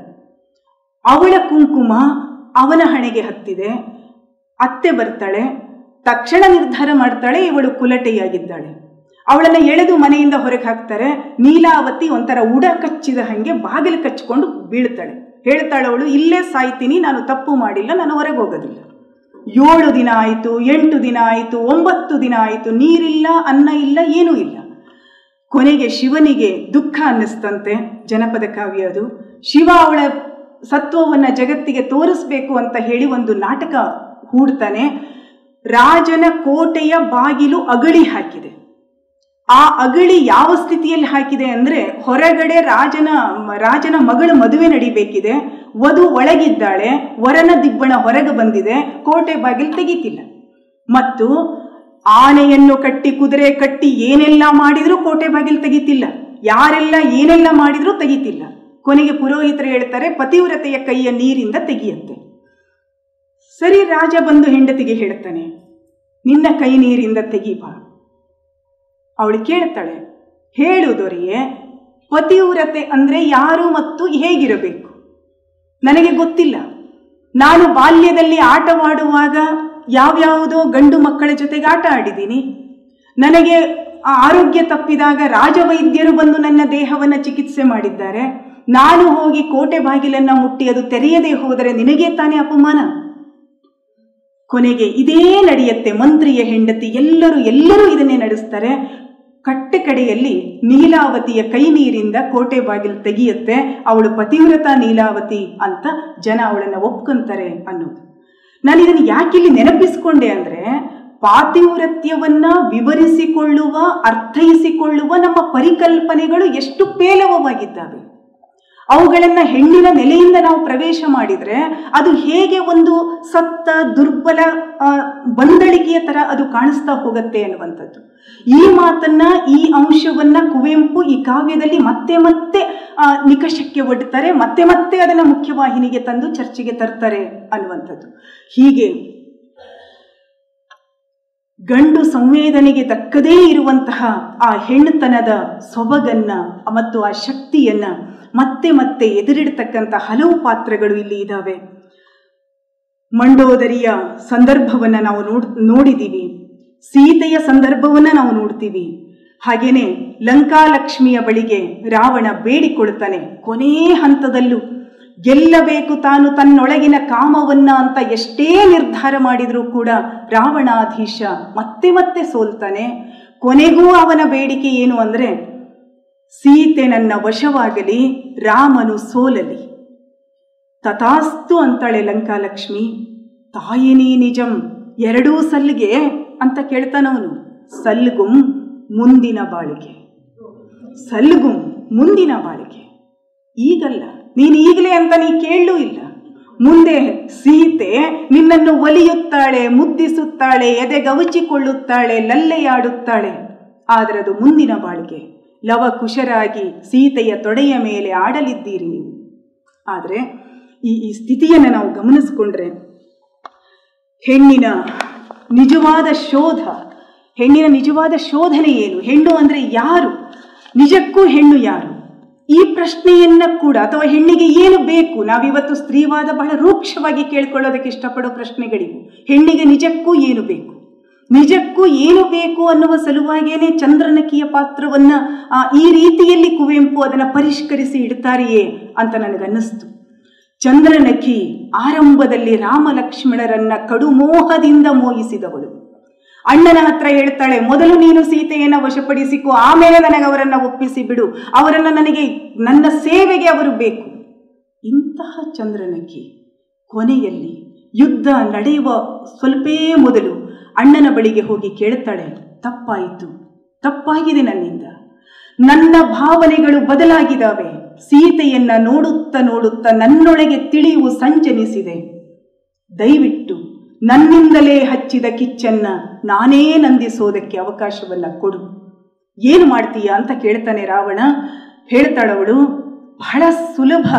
ಅವಳ ಕುಂಕುಮ ಅವನ ಹಣೆಗೆ ಹತ್ತಿದೆ. ಅತ್ತೆ ಬರ್ತಾಳೆ. ತಕ್ಷಣ ನಿರ್ಧಾರ ಮಾಡ್ತಾಳೆ, ಇವಳು ಕುಲಟೆಯಾಗಿದ್ದಾಳೆ. ಅವಳನ್ನ ಎಳೆದು ಮನೆಯಿಂದ ಹೊರಗೆ ಹಾಕ್ತಾರೆ. ನೀಲಾವತಿ ಒಂಥರ ಉಡ ಕಚ್ಚಿದ ಹಾಗೆ ಬಾಗಿಲು ಕಚ್ಕೊಂಡು ಬೀಳ್ತಾಳೆ. ಹೇಳ್ತಾಳೆ ಅವಳು, ಇಲ್ಲೇ ಸಾಯ್ತೀನಿ, ನಾನು ತಪ್ಪು ಮಾಡಿಲ್ಲ, ನಾನು ಹೊರಗೆ ಹೋಗೋದಿಲ್ಲ. ಏಳು ದಿನ ಆಯಿತು, ಎಂಟು ದಿನ ಆಯಿತು, ಒಂಬತ್ತು ದಿನ ಆಯಿತು, ನೀರಿಲ್ಲ, ಅನ್ನ ಇಲ್ಲ, ಏನೂ ಇಲ್ಲ. ಕೊನೆಗೆ ಶಿವನಿಗೆ ದುಃಖ ಅನ್ನಿಸ್ತಂತೆ, ಜನಪದ ಕಾವ್ಯ ಅದು. ಶಿವ ಅವಳ ಸತ್ವವನ್ನ ಜಗತ್ತಿಗೆ ತೋರಿಸ್ಬೇಕು ಅಂತ ಹೇಳಿ ಒಂದು ನಾಟಕ ಹೂಡ್ತಾನೆ. ರಾಜನ ಕೋಟೆಯ ಬಾಗಿಲು ಅಗಳಿ ಹಾಕಿದೆ. ಆ ಅಗಳಿ ಯಾವ ಸ್ಥಿತಿಯಲ್ಲಿ ಹಾಕಿದೆ ಅಂದ್ರೆ ಹೊರಗಡೆ ರಾಜನ ರಾಜನ ಮಗಳ ಮದುವೆ ನಡಿಬೇಕಿದೆ. ವಧು ಒಳಗಿದ್ದಾಳೆ, ವರನ ದಿಬ್ಬಣ ಹೊರಗೆ ಬಂದಿದೆ, ಕೋಟೆ ಬಾಗಿಲು ತೆಗಿತಿಲ್ಲ. ಮತ್ತು ಆನೆಯನ್ನು ಕಟ್ಟಿ ಕುದುರೆ ಕಟ್ಟಿ ಏನೆಲ್ಲ ಮಾಡಿದ್ರೂ ಕೋಟೆ ಬಾಗಿಲು ತೆಗಿತಿಲ್ಲ. ಯಾರೆಲ್ಲ ಏನೆಲ್ಲ ಮಾಡಿದ್ರೂ ತೆಗಿತಿಲ್ಲ. ಕೊನೆಗೆ ಪುರೋಹಿತರು ಹೇಳ್ತಾರೆ, ಪತಿವ್ರತೆಯ ಕೈಯ ನೀರಿಂದ ತೆಗಿಯತ್ತೆ ಸರಿ ರಾಜ ಬಂದು ಹೆಂಡತಿಗೆ ಹೇಳ್ತಾನೆ, ನಿನ್ನ ಕೈ ನೀರಿಂದ ತೆಗೀಬ ಅವಳು ಕೇಳ್ತಾಳೆ, ಹೇಳು ದೊರೆಯೇ, ಪತಿವ್ರತೆ ಅಂದ್ರೆ ಯಾರು ಮತ್ತು ಹೇಗಿರಬೇಕು? ನನಗೆ ಗೊತ್ತಿಲ್ಲ. ನಾನು ಬಾಲ್ಯದಲ್ಲಿ ಆಟವಾಡುವಾಗ ಯಾವ್ಯಾವುದೋ ಗಂಡು ಮಕ್ಕಳ ಜೊತೆಗೆ ಆಟ ಆಡಿದ್ದೀನಿ. ನನಗೆ ಆರೋಗ್ಯ ತಪ್ಪಿದಾಗ ರಾಜವೈದ್ಯರು ಬಂದು ನನ್ನ ದೇಹವನ್ನು ಚಿಕಿತ್ಸೆ ಮಾಡಿದ್ದಾರೆ. ನಾನು ಹೋಗಿ ಕೋಟೆ ಬಾಗಿಲನ್ನು ಮುಟ್ಟಿ ಅದು ತೆರೆಯದೇ ಹೋದರೆ ನಿನಗೆ ತಾನೇ ಅಪಮಾನ? ಕೊನೆಗೆ ಇದೇ ನಡೆಯುತ್ತೆ. ಮಂತ್ರಿಯ ಹೆಂಡತಿ ಎಲ್ಲರೂ ಎಲ್ಲರೂ ಇದನ್ನೇ ನಡೆಸ್ತಾರೆ. ಕಟ್ಟೆ ಕಡೆಯಲ್ಲಿ ನೀಲಾವತಿಯ ಕೈ ನೀರಿಂದ ಕೋಟೆ ಬಾಗಿಲು ತೆಗೆಯುತ್ತೆ. ಅವಳು ಪತಿವ್ರತ ನೀಲಾವತಿ ಅಂತ ಜನ ಅವಳನ್ನು ಒಪ್ಕೊಂತಾರೆ ಅನ್ನೋದು. ನಾನು ಇದನ್ನು ಯಾಕಿಲ್ಲಿ ನೆನಪಿಸ್ಕೊಂಡೆ ಅಂದರೆ, ಪಾತಿವ್ರತ್ಯವನ್ನ ವಿವರಿಸಿಕೊಳ್ಳುವ, ಅರ್ಥೈಸಿಕೊಳ್ಳುವ ನಮ್ಮ ಪರಿಕಲ್ಪನೆಗಳು ಎಷ್ಟು ಪೇಲವವಾಗಿದ್ದಾವೆ. ಅವುಗಳನ್ನ ಹೆಣ್ಣಿನ ನೆಲೆಯಿಂದ ನಾವು ಪ್ರವೇಶ ಮಾಡಿದರೆ ಅದು ಹೇಗೆ ಒಂದು ಸತ್ತ, ದುರ್ಬಲ ಬಂದಳಿಕೆಯ ತರ ಅದು ಕಾಣಿಸ್ತಾ ಹೋಗುತ್ತೆ ಅನ್ನುವಂಥದ್ದು ಈ ಮಾತನ್ನ, ಈ ಅಂಶವನ್ನ ಕುವೆಂಪು ಈ ಕಾವ್ಯದಲ್ಲಿ ಮತ್ತೆ ಮತ್ತೆ ನಿಕಷಕ್ಕೆ ಒಡ್ತಾರೆ, ಮತ್ತೆ ಮತ್ತೆ ಅದನ್ನ ಮುಖ್ಯವಾಹಿನಿಗೆ ತಂದು ಚರ್ಚೆಗೆ ತರ್ತಾರೆ ಅನ್ನುವಂಥದ್ದು. ಹೀಗೆ ಗಂಡು ಸಂವೇದನೆಗೆ ತಕ್ಕದೇ ಇರುವಂತಹ ಆ ಹೆಣ್ಣುತನದ ಸೊಬಗನ್ನ ಮತ್ತು ಆ ಶಕ್ತಿಯನ್ನ ಮತ್ತೆ ಮತ್ತೆ ಎದುರಿಡ್ತಕ್ಕಂಥ ಹಲವು ಪಾತ್ರಗಳು ಇಲ್ಲಿ ಇದ್ದಾವೆ ಮಂಡೋದರಿಯ ಸಂದರ್ಭವನ್ನ ನಾವು ನೋಡ್ ನೋಡಿದ್ದೀವಿ ಸೀತೆಯ ಸಂದರ್ಭವನ್ನ ನಾವು ನೋಡ್ತೀವಿ. ಹಾಗೇನೆ ಲಂಕಾಲಕ್ಷ್ಮಿಯ ಬಳಿಗೆ ರಾವಣ ಬೇಡಿಕೊಳ್ತಾನೆ ಕೊನೇ ಹಂತದಲ್ಲೂ ಗೆಲ್ಲಬೇಕು ತಾನು ತನ್ನೊಳಗಿನ ಕಾಮವನ್ನ ಅಂತ ಎಷ್ಟೇ ನಿರ್ಧಾರ ಮಾಡಿದರೂ ಕೂಡ ರಾವಣಾಧೀಶ ಮತ್ತೆ ಮತ್ತೆ ಸೋಲ್ತಾನೆ. ಕೊನೆಗೂ ಅವನ ಬೇಡಿಕೆ ಏನು ಅಂದ್ರೆ ಸೀತೆ ನನ್ನ ವಶವಾಗಲಿ, ರಾಮನು ಸೋಲಲಿ. ತಥಾಸ್ತು ಅಂತಾಳೆ ಲಂಕಾಲಕ್ಷ್ಮಿ, ತಾಯಿನಿ ನಿಜಂ, ಎರಡೂ ಸಲ್ಲಿಗೆ ಅಂತ ಕೇಳ್ತಾನವನು. ಸಲ್ಗುಂ ಮುಂದಿನ ಬಾಳಿಗೆ. ಸಲ್ಗುಂ ಮುಂದಿನ ಬಾಳಿಗೆ. ಈಗಲ್ಲ, ನೀನು ಈಗಲೇ ಅಂತ ನೀ ಕೇಳಲೂ ಇಲ್ಲ. ಮುಂದೆ ಸೀತೆ ನಿನ್ನನ್ನು ಒಲಿಯುತ್ತಾಳೆ, ಮುದ್ದಿಸುತ್ತಾಳೆ, ಎದೆಗವಚಿಕೊಳ್ಳುತ್ತಾಳೆ, ಲಲ್ಲೆಯಾಡುತ್ತಾಳೆ. ಆದರೆ ಅದು ಮುಂದಿನ ಬಾಳಿಗೆ. ಲವ ಕುಶರಾಗಿ ಸೀತೆಯ ತೊಡೆಯ ಮೇಲೆ ಆಡಲಿದ್ದೀರಿ ನೀವು. ಆದರೆ ಈ ಈ ಸ್ಥಿತಿಯನ್ನು ನಾವು ಗಮನಿಸಿಕೊಂಡ್ರೆ ಹೆಣ್ಣಿನ ನಿಜವಾದ ಶೋಧ, ಹೆಣ್ಣಿನ ನಿಜವಾದ ಶೋಧನೆ ಏನು? ಹೆಣ್ಣು ಅಂದರೆ ಯಾರು? ನಿಜಕ್ಕೂ ಹೆಣ್ಣು ಯಾರು? ಈ ಪ್ರಶ್ನೆಯನ್ನ ಕೂಡ ಅಥವಾ ಹೆಣ್ಣಿಗೆ ಏನು ಬೇಕು? ನಾವಿವತ್ತು ಸ್ತ್ರೀವಾದ ಬಹಳ ರೂಕ್ಷವಾಗಿ ಕೇಳ್ಕೊಳ್ಳೋದಕ್ಕೆ ಇಷ್ಟಪಡೋ ಪ್ರಶ್ನೆಗಳಿವು. ಹೆಣ್ಣಿಗೆ ನಿಜಕ್ಕೂ ಏನು ಬೇಕು? ನಿಜಕ್ಕೂ ಏನು ಬೇಕು ಅನ್ನುವ ಸಲುವಾಗಿಯೇ ಚಂದ್ರನಕಿಯ ಪಾತ್ರವನ್ನ ಈ ರೀತಿಯಲ್ಲಿ ಕುವೆಂಪು ಅದನ್ನು ಪರಿಷ್ಕರಿಸಿ ಇಡ್ತಾರೆಯೇ ಅಂತ ನನಗನ್ನಿಸ್ತು. ಚಂದ್ರನಕಿ ಆರಂಭದಲ್ಲಿ ರಾಮ ಲಕ್ಷ್ಮಣರನ್ನ ಕಡುಮೋಹದಿಂದ ಮೋಹಿಸಿದವಳು. ಅಣ್ಣನ ಹತ್ರ ಹೇಳ್ತಾಳೆ, ಮೊದಲು ನೀನು ಸೀತೆಯನ್ನ ವಶಪಡಿಸಿಕೊ, ಆಮೇಲೆ ನನಗೆ ಅವರನ್ನು ಒಪ್ಪಿಸಿ ಬಿಡು. ಅವರನ್ನ ನನಗೆ, ನನ್ನ ಸೇವೆಗೆ ಅವರು ಬೇಕು. ಇಂತಹ ಚಂದ್ರನಕಿ ಕೊನೆಯಲ್ಲಿ ಯುದ್ಧ ನಡೆಯುವ ಸ್ವಲ್ಪೇ ಮೊದಲು ಅಣ್ಣನ ಬಳಿಗೆ ಹೋಗಿ ಕೇಳುತ್ತಾಳೆ, ತಪ್ಪಾಯಿತು, ತಪ್ಪಾಗಿದೆ ನನ್ನಿಂದ. ನನ್ನ ಭಾವನೆಗಳು ಬದಲಾಗಿದ್ದಾವೆ, ಸೀತೆಯನ್ನ ನೋಡುತ್ತಾ ನೋಡುತ್ತಾ ನನ್ನೊಳಗೆ ತಿಳಿವು ಸಂಚನಿಸಿದೆ ದಯವಿಟ್ಟು ನನ್ನಿಂದಲೇ ಹಚ್ಚಿದ ಕಿಚ್ಚನ್ನ ನಾನೇ ನಂದಿಸೋದಕ್ಕೆ ಅವಕಾಶವನ್ನ ಕೊಡು. ಏನು ಮಾಡ್ತೀಯ ಅಂತ ಕೇಳ್ತಾನೆ ರಾವಣ. ಹೇಳ್ತಾಳವಳು, ಬಹಳ ಸುಲಭ.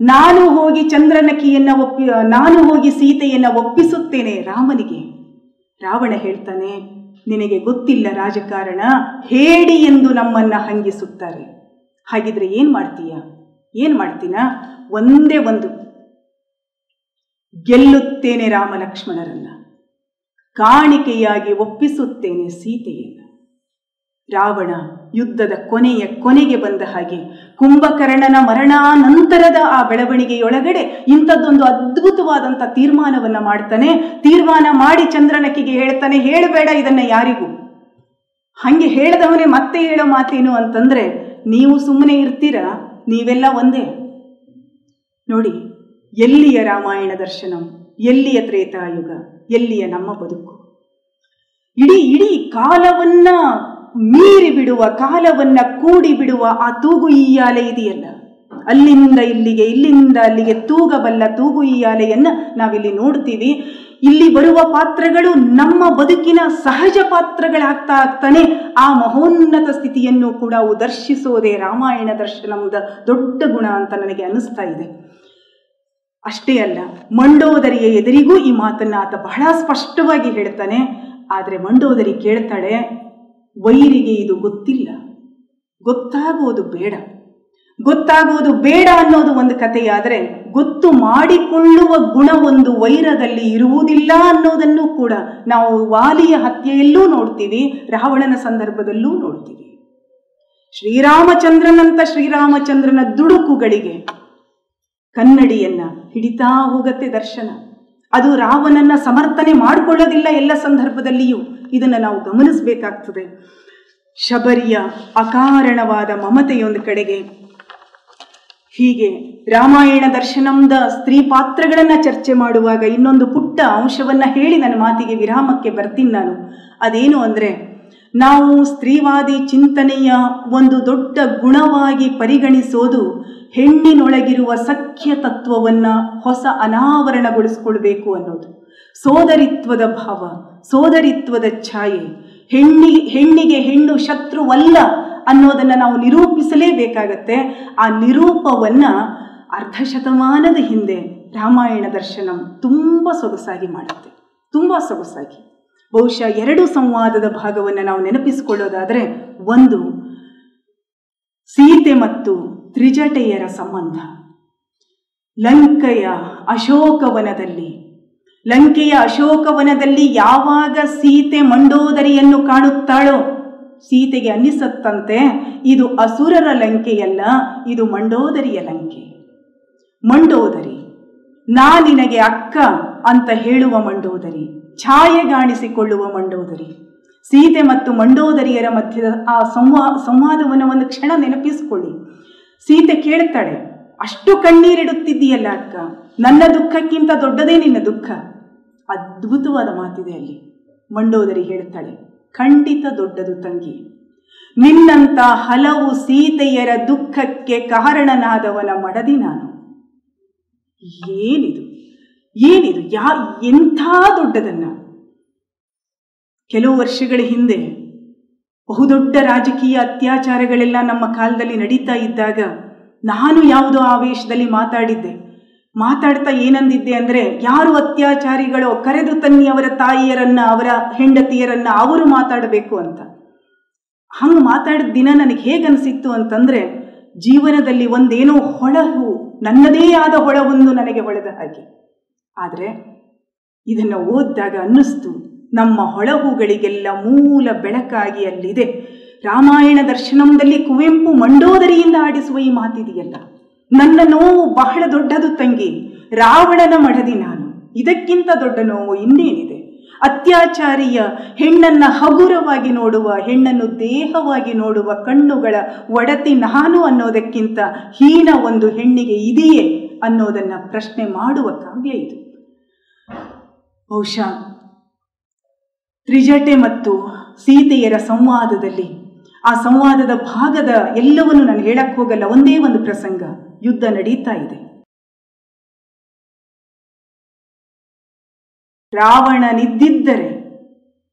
ನಾನು ಹೋಗಿ ಚಂದ್ರನಕಿಯನ್ನ ಒಪ್ಪಿ, ನಾನು ಹೋಗಿ ಸೀತೆಯನ್ನ ಒಪ್ಪಿಸುತ್ತೇನೆ ರಾಮನಿಗೆ. ರಾವಣ ಹೇಳ್ತಾನೆ, ನಿನಗೆ ಗೊತ್ತಿಲ್ಲ ರಾಜಕಾರಣ, ಹೇಳಿ ಎಂದು ನಮ್ಮನ್ನ ಹಂಗಿಸುತ್ತಾರೆ. ಹಾಗಿದ್ರೆ ಏನು ಮಾಡ್ತೀಯ? ಏನು ಮಾಡ್ತೀನ? ಒಂದೇ ಒಂದು. ಗೆಲ್ಲುತ್ತೇನೆ ರಾಮ ಲಕ್ಷ್ಮಣರನ್ನ ಕಾಣಿಕೆಯಾಗಿ ಒಪ್ಪಿಸುತ್ತೇನೆ ಸೀತೆಯನ್ನ. ರಾವಣ ಯುದ್ಧದ ಕೊನೆಯ ಕೊನೆಗೆ ಬಂದ ಹಾಗೆ ಕುಂಭಕರ್ಣನ ಮರಣಾನಂತರದ ಆ ಬೆಳವಣಿಗೆಯೊಳಗಡೆ ಇಂಥದ್ದೊಂದು ಅದ್ಭುತವಾದಂಥ ತೀರ್ಮಾನವನ್ನು ಮಾಡ್ತಾನೆ. ತೀರ್ಮಾನ ಮಾಡಿ ಚಂದ್ರನಕ್ಕಿಗೆ ಹೇಳ್ತಾನೆ, ಹೇಳಬೇಡ ಇದನ್ನ ಯಾರಿಗೂ. ಹಂಗೆ ಹೇಳ್ದವನೇ ಮತ್ತೆ ಹೇಳೋ ಮಾತೇನು ಅಂತಂದ್ರೆ, ನೀವು ಸುಮ್ಮನೆ ಇರ್ತೀರ? ನೀವೆಲ್ಲ ಒಂದೇ. ನೋಡಿ, ಎಲ್ಲಿಯ ರಾಮಾಯಣ ದರ್ಶನಂ, ಎಲ್ಲಿಯ ತ್ರೇತಾಯುಗ, ಎಲ್ಲಿಯ ನಮ್ಮ ಬದುಕು? ಇಡೀ ಇಡೀ ಕಾಲವನ್ನ ಮೀರಿ ಬಿಡುವ ಕಾಲವನ್ನ ಕೂಡಿ ಬಿಡುವ ಆ ತೂಗು ಈಯಾಲೆ ಇದೆಯಲ್ಲ? ಅಲ್ಲಿಂದ ಇಲ್ಲಿಗೆ, ಇಲ್ಲಿಂದ ಅಲ್ಲಿಗೆ ತೂಗಬಲ್ಲ ತೂಗು ಈಯಾಲೆಯನ್ನ ನಾವಿಲ್ಲಿ ನೋಡ್ತೀವಿ. ಇಲ್ಲಿ ಬರುವ ಪಾತ್ರಗಳು ನಮ್ಮ ಬದುಕಿನ ಸಹಜ ಪಾತ್ರಗಳಾಗ್ತಾ ಆಗ್ತಾನೆ. ಆ ಮಹೋನ್ನತ ಸ್ಥಿತಿಯನ್ನು ಕೂಡ ಉದರ್ಶಿಸೋದೇ ದರ್ಶಿಸೋದೇ ರಾಮಾಯಣ ದರ್ಶನದ ದೊಡ್ಡ ಗುಣ ಅಂತ ನನಗೆ ಅನಿಸ್ತಾ ಇದೆ. ಅಷ್ಟೇ ಅಲ್ಲ, ಮಂಡೋದರಿಯ ಎದುರಿಗೂ ಈ ಮಾತನ್ನ ಆತ ಬಹಳ ಸ್ಪಷ್ಟವಾಗಿ ಹೇಳ್ತಾನೆ. ಆದರೆ ಮಂಡೋದರಿ ಕೇಳ್ತಾಳೆ ವೈರಿಗೆ ಇದು ಗೊತ್ತಿಲ್ಲ. ಗೊತ್ತಾಗೋದು ಬೇಡ. ಗೊತ್ತಾಗೋದು ಬೇಡ ಅನ್ನೋದು ಒಂದು ಕಥೆಯಾದರೆ ಗೊತ್ತು ಮಾಡಿಕೊಳ್ಳುವ ಗುಣ ಒಂದು ವೈರದಲ್ಲಿ ಇರುವುದಿಲ್ಲ ಅನ್ನೋದನ್ನು ಕೂಡ ನಾವು ವಾಲಿಯ ಹತ್ಯೆಯಲ್ಲೂ ನೋಡ್ತೀವಿ, ರಾವಣನ ಸಂದರ್ಭದಲ್ಲೂ ನೋಡ್ತೀವಿ. ಶ್ರೀರಾಮಚಂದ್ರನಂತ ಶ್ರೀರಾಮಚಂದ್ರನ ದುಡುಕುಗಳಿಗೆ ಕನ್ನಡಿಯನ್ನ ಹಿಡಿತಾ ಹೋಗತ್ತೆ ದರ್ಶನ. ಅದು ರಾವಣನ ಸಮರ್ಥನೆ ಮಾಡಿಕೊಳ್ಳೋದಿಲ್ಲ ಎಲ್ಲ ಸಂದರ್ಭದಲ್ಲಿಯೂ. ಇದನ್ನು ನಾವು ಗಮನಿಸಬೇಕಾಗ್ತದೆ. ಶಬರಿಯ ಅಕಾರಣವಾದ ಮಮತೆಯೊಂದು ಕಡೆಗೆ ಹೀಗೆ ರಾಮಾಯಣ ದರ್ಶನಂದ ಸ್ತ್ರೀ ಪಾತ್ರಗಳನ್ನು ಚರ್ಚೆ ಮಾಡುವಾಗ ಇನ್ನೊಂದು ಪುಟ್ಟ ಅಂಶವನ್ನ ಹೇಳಿ ನನ್ನ ಮಾತಿಗೆ ವಿರಾಮಕ್ಕೆ ಬರ್ತೀನಿ ನಾನು. ಅದೇನು ಅಂದ್ರೆ, ನಾವು ಸ್ತ್ರೀವಾದಿ ಚಿಂತನೆಯ ಒಂದು ದೊಡ್ಡ ಗುಣವಾಗಿ ಪರಿಗಣಿಸೋದು ಹೆಣ್ಣಿನೊಳಗಿರುವ ಸಖ್ಯ ತತ್ವವನ್ನು ಹೊಸ ಅನಾವರಣಗೊಳಿಸ್ಕೊಳ್ಬೇಕು ಅನ್ನೋದು. ಸೋದರಿತ್ವದ ಭಾವ, ಸೋದರಿತ್ವದ ಛಾಯೆ. ಹೆಣ್ಣಿ, ಹೆಣ್ಣಿಗೆ ಹೆಣ್ಣು ಶತ್ರುವಲ್ಲ ಅನ್ನೋದನ್ನು ನಾವು ನಿರೂಪಿಸಲೇಬೇಕಾಗತ್ತೆ. ಆ ನಿರೂಪವನ್ನು ಅರ್ಧ ಶತಮಾನದ ಹಿಂದೆ ರಾಮಾಯಣ ದರ್ಶನಂ ತುಂಬ ಸೊಗಸಾಗಿ ಮಾಡುತ್ತೆ. ತುಂಬ ಸೊಗಸಾಗಿ. ಬಹುಶಃ ಎರಡು ಸಂವಾದದ ಭಾಗವನ್ನು ನಾವು ನೆನಪಿಸಿಕೊಳ್ಳೋದಾದರೆ ಒಂದು ಸೀತೆ ಮತ್ತು ತ್ರಿಜಟೆಯರ ಸಂಬಂಧ. ಲಂಕೆಯ ಅಶೋಕವನದಲ್ಲಿ ಲಂಕೆಯ ಅಶೋಕವನದಲ್ಲಿ ಯಾವಾಗ ಸೀತೆ ಮಂಡೋದರಿಯನ್ನು ಕಾಣುತ್ತಾಳೋ? ಸೀತೆಗೆ ಅನ್ನಿಸತ್ತಂತೆ, ಇದು ಅಸುರರ ಲಂಕೆಯಲ್ಲ, ಇದು ಮಂಡೋದರಿಯ ಲಂಕೆ. ಮಂಡೋದರಿ, ನಾ ನಿನಗೆ ಅಕ್ಕ ಅಂತ ಹೇಳುವ ಮಂಡೋದರಿ ಛಾಯೆಗಾಣಿಸಿಕೊಳ್ಳುವ ಮಂಡೋದರಿ. ಸೀತೆ ಮತ್ತು ಮಂಡೋದರಿಯರ ಮಧ್ಯದ ಆ ಸಂವಾ ಸಂವಾದವನ್ನು ಒಂದು ಕ್ಷಣ ನೆನಪಿಸಿಕೊಳ್ಳಿ. ಸೀತೆ ಕೇಳ್ತಾಳೆ ಅಷ್ಟು ಕಣ್ಣೀರಿಡುತ್ತಿದ್ದೀಯಲ್ಲ ಅಕ್ಕ, ನನ್ನ ದುಃಖಕ್ಕಿಂತ ದೊಡ್ಡದೇ ನಿನ್ನ ದುಃಖ. ಅದ್ಭುತವಾದ ಮಾತಿದೆ ಅಲ್ಲಿ. ಮಂಡೋದರಿ ಹೇಳ್ತಾಳೆ ಖಂಡಿತ ದೊಡ್ಡದು ತಂಗಿ. ನಿನ್ನಂತ ಹಲವು ಸೀತೆಯರ ದುಃಖಕ್ಕೆ ಕಾರಣನಾದವನ ಮಡದಿ ನಾನು. ಏನಿದು? ಏನಿದು? ಯಾ, ಎಂಥ ದೊಡ್ಡದನ್ನ? ಕೆಲವು ವರ್ಷಗಳ ಹಿಂದೆ ಬಹುದೊಡ್ಡ ರಾಜಕೀಯ ಅತ್ಯಾಚಾರಗಳೆಲ್ಲ ನಮ್ಮ ಕಾಲದಲ್ಲಿ ನಡೀತಾ ಇದ್ದಾಗ ನಾನು ಯಾವುದೋ ಆವೇಶದಲ್ಲಿ ಮಾತಾಡಿದ್ದೆ. ಮಾತಾಡ್ತಾ ಏನಂದಿದ್ದೆ ಅಂದರೆ, ಯಾರು ಅತ್ಯಾಚಾರಿಗಳೋ ಕರೆದು ತನ್ನಿ ಅವರ ತಾಯಿಯರನ್ನ, ಅವರ ಹೆಂಡತಿಯರನ್ನ ಅವರು ಮಾತಾಡಬೇಕು ಅಂತ. ಹಂಗೆ ಮಾತಾಡಿದ ದಿನ ನನಗೆ ಹೇಗನ್ಸಿತ್ತು ಅಂತಂದ್ರೆ, ಜೀವನದಲ್ಲಿ ಒಂದೇನೋ ಹೊಳಹು, ನನ್ನದೇ ಆದ ಹೊಳವೊಂದು ನನಗೆ ಹೊಳೆದ ಹಾಗೆ. ಆದರೆ, ಇದನ್ನು ಓದಿದಾಗ ಅನ್ನಿಸ್ತು, ನಮ್ಮ ಹೊಳಹುಗಳಿಗೆಲ್ಲ ಮೂಲ ಬೆಳಕಾಗಿ ಅಲ್ಲಿದೆ. ರಾಮಾಯಣ ದರ್ಶನಂದಲ್ಲಿ ಕುವೆಂಪು ಮಂಡೋದರಿಯಿಂದ ಆಡಿಸುವ ಈ ಮಾತಿದೆಯಲ್ಲ. ನನ್ನ ನೋವು ಬಹಳ ದೊಡ್ಡದು ತಂಗಿ. ರಾವಣನ ಮಡದಿ ನಾನು. ಇದಕ್ಕಿಂತ ದೊಡ್ಡ ನೋವು ಇನ್ನೇನಿದೆ? ಅತ್ಯಾಚಾರಿಯ ಹೆಣ್ಣನ್ನ ಹಗುರವಾಗಿ ನೋಡುವ, ಹೆಣ್ಣನ್ನು ದೇಹವಾಗಿ ನೋಡುವ ಕಣ್ಣುಗಳ ಒಡತಿ ನಾನು ಅನ್ನೋದಕ್ಕಿಂತ ಹೀನ ಒಂದು ಹೆಣ್ಣಿಗೆ ಇದೆಯೇ ಅನ್ನೋದನ್ನ ಪ್ರಶ್ನೆ ಮಾಡುವ ಕಾವ್ಯ ಇದು. ಬಹುಶಃ ತ್ರಿಜಟೆ ಮತ್ತು ಸೀತೆಯರ ಸಂವಾದದಲ್ಲಿ, ಆ ಸಂವಾದದ ಭಾಗದ ಎಲ್ಲವನ್ನು ನಾನು ಹೇಳಕ್ಕೆ ಹೋಗಲ್ಲ ಒಂದೇ ಒಂದು ಪ್ರಸಂಗ. ಯುದ್ಧ ನಡೀತಾ ಇದೆ. ರಾವಣನಿದ್ದಿದ್ದರೆ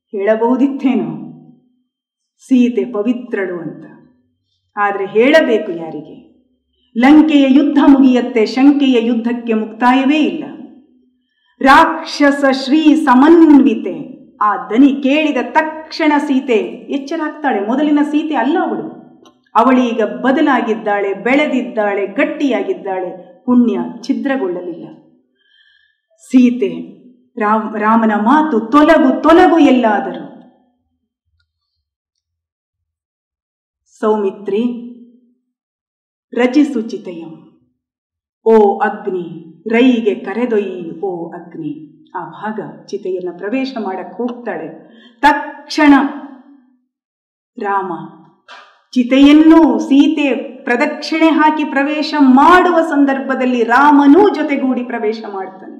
ಹೇಳಬಹುದಿತ್ತೇನೋ? ಸೀತೆ ಪವಿತ್ರಳು ಅಂತ. ಆದರೆ ಹೇಳಬೇಕು ಯಾರಿಗೆ? ಲಂಕೆಯ ಯುದ್ಧ ಮುಗಿಯತ್ತೆ, ಶಂಕೆಯ ಯುದ್ಧಕ್ಕೆ ಮುಕ್ತಾಯವೇ ಇಲ್ಲ. ರಾಕ್ಷಸ ಶ್ರೀ ಸಮನ್ವಿತೆ, ಆ ದನಿ ಕೇಳಿದ ತಕ್ಷಣ ಸೀತೆ ಎಚ್ಚರಾಗ್ತಾಳೆ. ಮೊದಲಿನ ಸೀತೆ ಅಲ್ಲ ಅವಳು. ಅವಳೀಗ ಬದಲಾಗಿದ್ದಾಳೆ, ಬೆಳೆದಿದ್ದಾಳೆ, ಗಟ್ಟಿಯಾಗಿದ್ದಾಳೆ. ಪುಣ್ಯ ಛಿದ್ರಗೊಳ್ಳಲಿಲ್ಲ. ಸೀತೆ, ರಾಮ್, ರಾಮನ ಮಾತು ತೊಲಗು ತೊಲಗು ಎಲ್ಲಾದರೂ. ಸೌಮಿತ್ರಿ ರಚಿಸು ಚಿತೆಯಂ ಓ ಅಗ್ನಿ, ರೈಗೆ ಕರೆದೊಯ್ಯಿ, ಓ ಅಗ್ನಿ. ಆ ಭಾಗ ಚಿತೆಯನ್ನು ಪ್ರವೇಶ ಮಾಡಕ್ಕೆ ಹೋಗ್ತಾಳೆ. ತಕ್ಷಣ ರಾಮ ಚಿತೆಯನ್ನು ಸೀತೆ ಪ್ರದಕ್ಷಿಣೆ ಹಾಕಿ ಪ್ರವೇಶ ಮಾಡುವ ಸಂದರ್ಭದಲ್ಲಿ ರಾಮನೂ ಜೊತೆಗೂಡಿ ಪ್ರವೇಶ ಮಾಡ್ತಾನೆ.